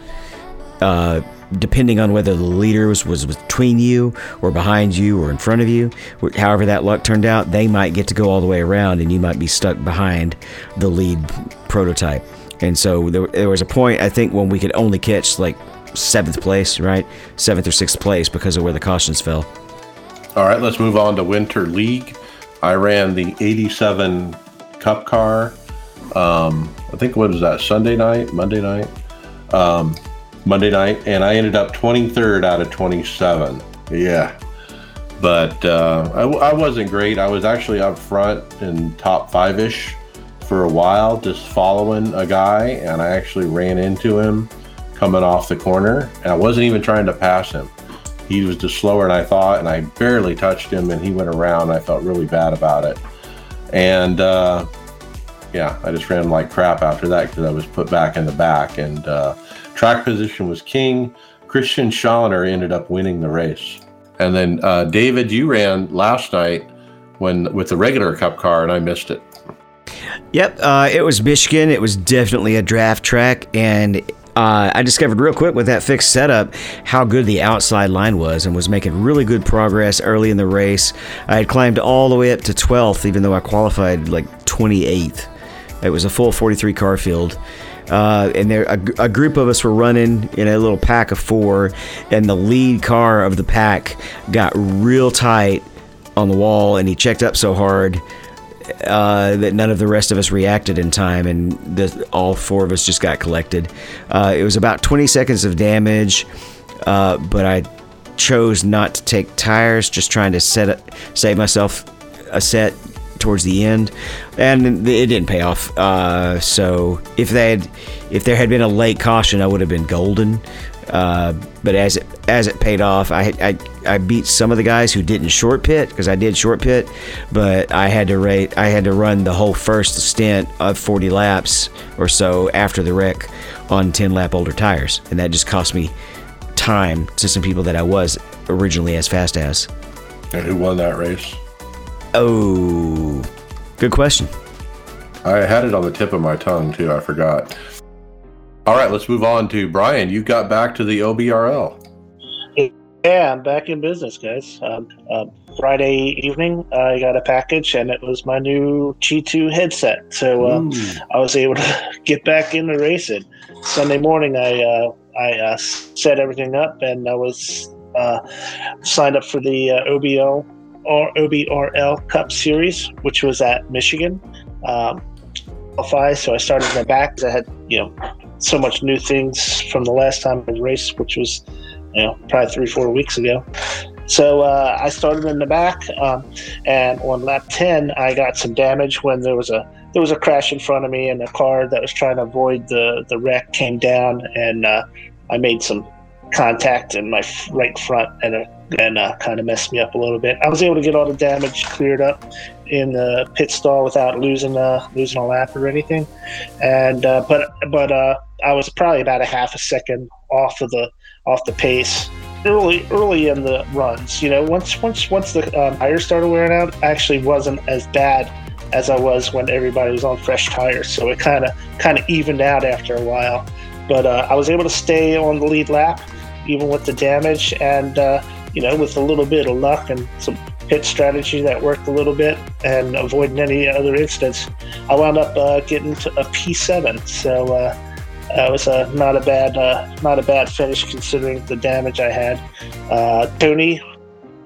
Speaker 5: uh, depending on whether the leader was, was between you or behind you or in front of you, however that luck turned out, they might get to go all the way around and you might be stuck behind the lead prototype. And so there, there was a point, I think, when we could only catch like seventh place, right? Seventh or sixth place because of where the cautions fell.
Speaker 2: All right, let's move on to Winter League. I ran the 87 Cup car. Um, I think what was that? Sunday night, Monday night, um, Monday night, and I ended up 23rd out of 27. Yeah, but uh, I, I wasn't great. I was actually up front in top five ish for a while, just following a guy, and I actually ran into him coming off the corner, and I wasn't even trying to pass him he was just slower than I thought, and I barely touched him, and he went around. I felt really bad about it, and uh, yeah, I just ran like crap after that because I was put back in the back, and uh, track position was king. Christian Schauner ended up winning the race, and then uh, David, you ran last night when with the regular Cup car, and I missed it.
Speaker 5: Yep, uh, it was Michigan. It was definitely a draft track, and uh, I discovered real quick with that fixed setup how good the outside line was and was making really good progress early in the race. I had climbed all the way up to 12th, even though I qualified like 28th. It was a full 43 car field. Uh, and there, a, a group of us were running in a little pack of four, and the lead car of the pack got real tight on the wall, and he checked up so hard uh, that none of the rest of us reacted in time, and the, all four of us just got collected. Uh, it was about 20 seconds of damage, uh, but I chose not to take tires, just trying to set save myself a set towards the end, and it didn't pay off. Uh, so if they had, if there had been a late caution, I would have been golden. Uh, but as it as it paid off, I, I I beat some of the guys who didn't short pit because I did short pit, but I had to rate I had to run the whole first stint of 40 laps or so after the wreck on 10 lap older tires, and that just cost me time to some people that I was originally as fast as.
Speaker 2: And who won that race?
Speaker 5: Oh, good question.
Speaker 2: I had it on the tip of my tongue too. I forgot. All right, let's move on to Brian. You got back to the OBRL.
Speaker 1: Yeah, I'm back in business, guys. Um, um, Friday evening, I got a package, and it was my new G2 headset. So uh, I was able to get back into racing. Sunday morning, I uh, I uh, set everything up, and I was uh, signed up for the uh, OBL OBRL Cup Series, which was at Michigan. Um, so I started in the back. 'cause I had you know so much new things from the last time I raced, which was you know probably three four weeks ago. So uh, I started in the back, um, and on lap ten, I got some damage when there was a there was a crash in front of me, and a car that was trying to avoid the the wreck came down, and uh, I made some contact in my right front, and uh, and uh, kind of messed me up a little bit. I was able to get all the damage cleared up in the pit stall without losing uh, losing a lap or anything, and uh, but but uh, I was probably about a half a second off of the off the pace early early in the runs. You know, once once once the um, tires started wearing out, actually wasn't as bad as I was when everybody was on fresh tires. So it kind of kind of evened out after a while. But uh, I was able to stay on the lead lap, even with the damage, and uh, you know, with a little bit of luck and some pit strategy that worked a little bit, and avoiding any other incidents, I wound up uh, getting to a P7. So. Uh, uh, was a not a bad uh, not a bad finish considering the damage I had. Uh, Tony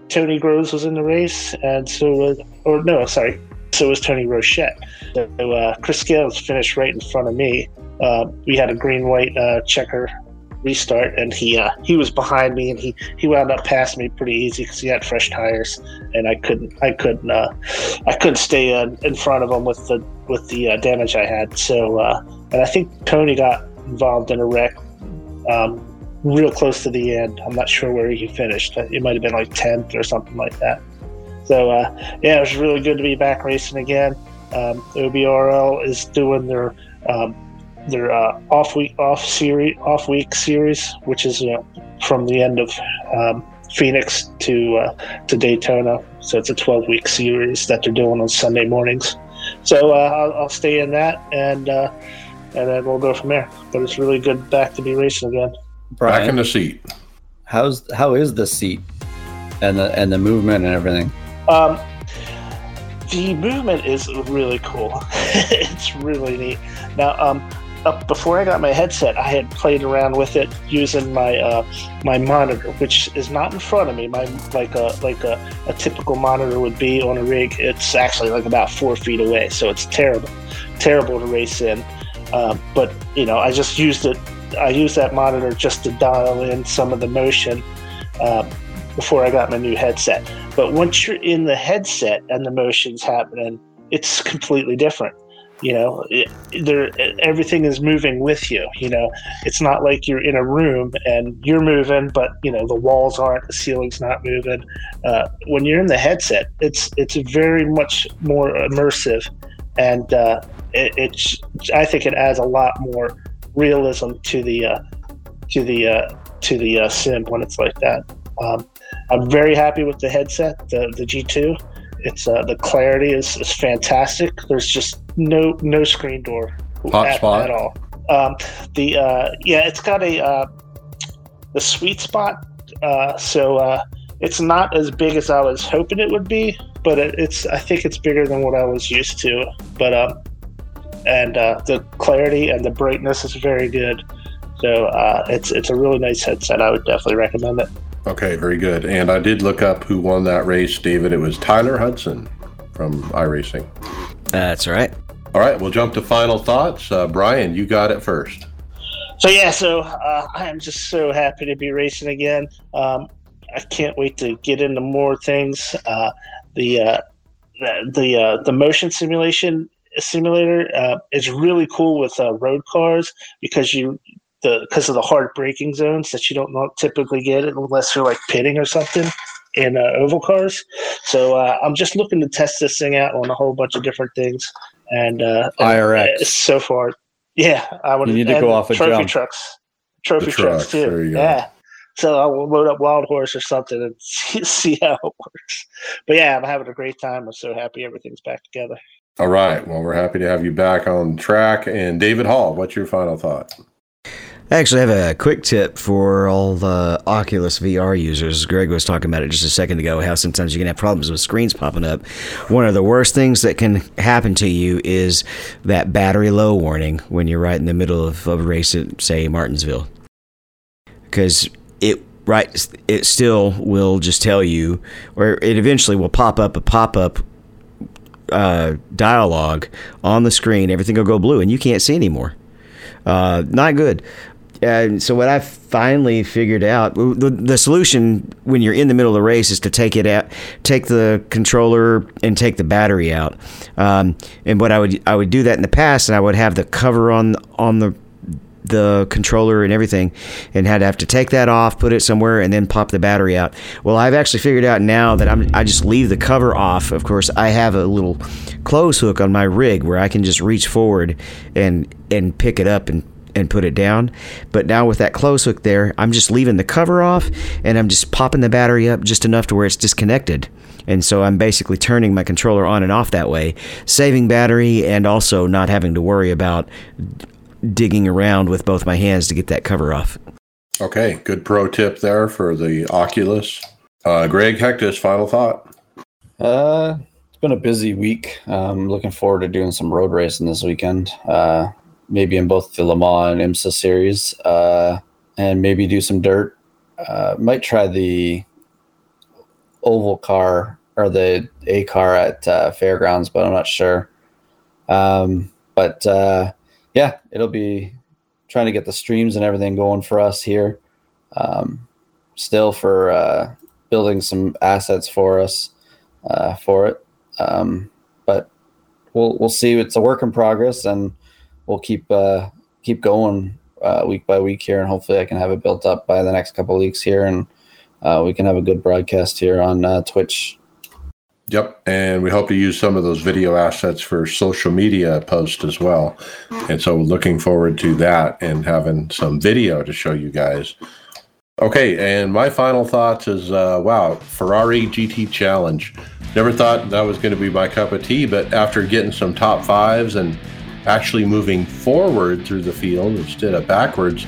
Speaker 1: Tony Groves was in the race, and so was or no, sorry, so was Tony Rochette. So uh, Chris Scales finished right in front of me. Uh, we had a green white checker restart, and he uh, he was behind me, and he he wound up past me pretty easy because he had fresh tires, and I couldn't I couldn't uh, I couldn't stay uh, in front of him with the with the uh, damage I had. So uh, and I think Tony got involved in a wreck um, real close to the end. I'm not sure where he finished. It might have been like 10th or something like that. So uh, yeah, it was really good to be back racing again. Um, OBRL is doing their um, their uh, off week off series off week series, which is you know from the end of um, Phoenix to uh, to Daytona. So it's a 12 week series that they're doing on Sunday mornings. So uh, I'll, I'll stay in that and uh, and then we'll go from there. But it's really good back to be racing again.
Speaker 2: Back in the seat.
Speaker 3: how's how is the seat and the and the movement and everything?
Speaker 1: Um, the movement is really cool. it's really neat. Now, um, up before I got my headset, I had played around with it using my uh, my monitor, which is not in front of me. My like a like a, a typical monitor would be on a rig. It's actually like about four feet away, so it's terrible, terrible to race in. Um, but you know, I just used it. I used that monitor just to dial in some of the motion um, before I got my new headset. But once you're in the headset and the motion's happening, it's completely different. You know, there everything is moving with you. You know, it's not like you're in a room and you're moving, but you know the walls aren't, the ceiling's not moving. Uh, when you're in the headset, it's it's very much more immersive, and uh, it, it's I think it adds a lot more realism to the uh, to the uh, to the uh, sim when it's like that. Um, I'm very happy with the headset, the the G2. It's uh, the clarity is, is fantastic. There's just no no screen door at, at all. Um, the uh, yeah, it's got a uh, the sweet spot. Uh, so uh, it's not as big as I was hoping it would be, but it, it's I think it's bigger than what I was used to. But um, and uh, the clarity and the brightness is very good. So uh, it's it's a really nice headset. I would definitely recommend it.
Speaker 2: Okay, very good. And I did look up who won that race, David. It was Tyler Hudson from iRacing.
Speaker 5: That's right.
Speaker 2: All right, we'll jump to final thoughts. Uh, Brian, you got it first.
Speaker 1: So yeah, so uh, I am just so happy to be racing again. Um, I can't wait to get into more things. Uh, the uh, the the, uh, the motion simulation simulator uh, is really cool with uh, road cars because you the because of the hard braking zones that you don't not typically get unless you're like pitting or something in uh, oval cars. So uh, I'm just looking to test this thing out on a whole bunch of different things. And uh,
Speaker 3: IRX.
Speaker 1: so far, yeah, I would.
Speaker 3: You need to go off a
Speaker 1: trophy
Speaker 3: jump.
Speaker 1: trucks, trophy
Speaker 2: The
Speaker 1: trucks, too.
Speaker 2: you go.
Speaker 1: Yeah. So I will load up Wild Horse or something and see, see how it works. But yeah, I'm having a great time. I'm so happy everything's back together.
Speaker 2: All right. Well, we're happy to have you back on track. And David Hall, what's your final thought?
Speaker 5: I actually have a quick tip for all the Oculus VR users. Greg was talking about it just a second ago, how sometimes you can have problems with screens popping up. One of the worst things that can happen to you is that battery low warning when you're right in the middle of a race at, say, Martinsville. Because it right it still will just tell you or it eventually will pop up a pop-up uh, dialogue on the screen everything will go blue and you can't see anymore uh, not good and so what I finally figured out, the, the solution when you're in the middle of the race is to take it out, take the controller and take the battery out. Um, and what I would I would do that in the past, and I would have the cover on on the the controller and everything, and had to have to take that off, put it somewhere, and then pop the battery out. Well, I've actually figured out now that I'm I just leave the cover off. Of course, I have a little clothes hook on my rig where I can just reach forward and and pick it up and and put it down. But now with that close hook there, I'm just leaving the cover off and I'm just popping the battery up just enough to where it's disconnected. And so I'm basically turning my controller on and off that way, saving battery and also not having to worry about digging around with both my hands to get that cover off.
Speaker 2: Okay, good pro tip there for the Oculus. Uh, Greg Hecktus, final thought.
Speaker 3: Uh, it's been a busy week. Um, looking forward to doing some road racing this weekend. Uh, maybe in both the Le Mans and IMSA series, uh, and maybe do some dirt. Uh, might try the oval car or the A car at uh, Fairgrounds, but I'm not sure. Um, but uh, yeah, it'll be trying to get the streams and everything going for us here. Um, still for uh, building some assets for us uh, for it. Um, but we'll we'll see. It's a work in progress, and we'll keep uh, keep going uh, week by week here, and hopefully, I can have it built up by the next couple weeks here, and uh, we can have a good broadcast here on uh, Twitch.
Speaker 2: Yep, and we hope to use some of those video assets for social media posts as well. And so, looking forward to that and having some video to show you guys. Okay, and my final thoughts is uh, wow, Ferrari GT Challenge. Never thought that was going to be my cup of tea, but after getting some top fives and actually moving forward through the field instead of backwards,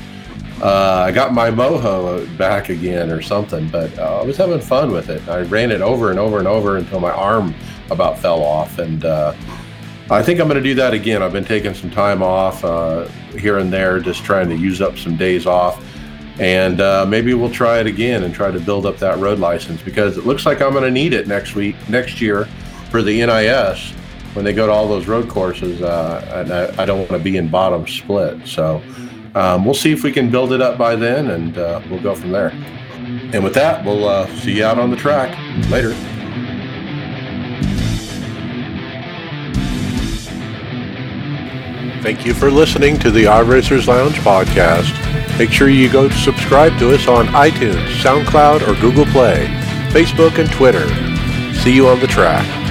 Speaker 2: uh, I got my moho back again or something. But uh, I was having fun with it. I ran it over and over and over until my arm about fell off, and uh, I think I'm going to do that again. I've been taking some time off uh, here and there, just trying to use up some days off and uh, maybe we'll try it again and try to build up that road license because it looks like I'm going to need it next week, next year, for the NIS when they go to all those road courses. Uh, I, I don't want to be in bottom split, so um, we'll see if we can build it up by then, and uh, we'll go from there. And with that, we'll uh, see you out on the track later. Thank you for listening to the iRacers Lounge podcast. Make sure you go subscribe to us on iTunes, SoundCloud, or Google Play, Facebook, and Twitter. See you on the track.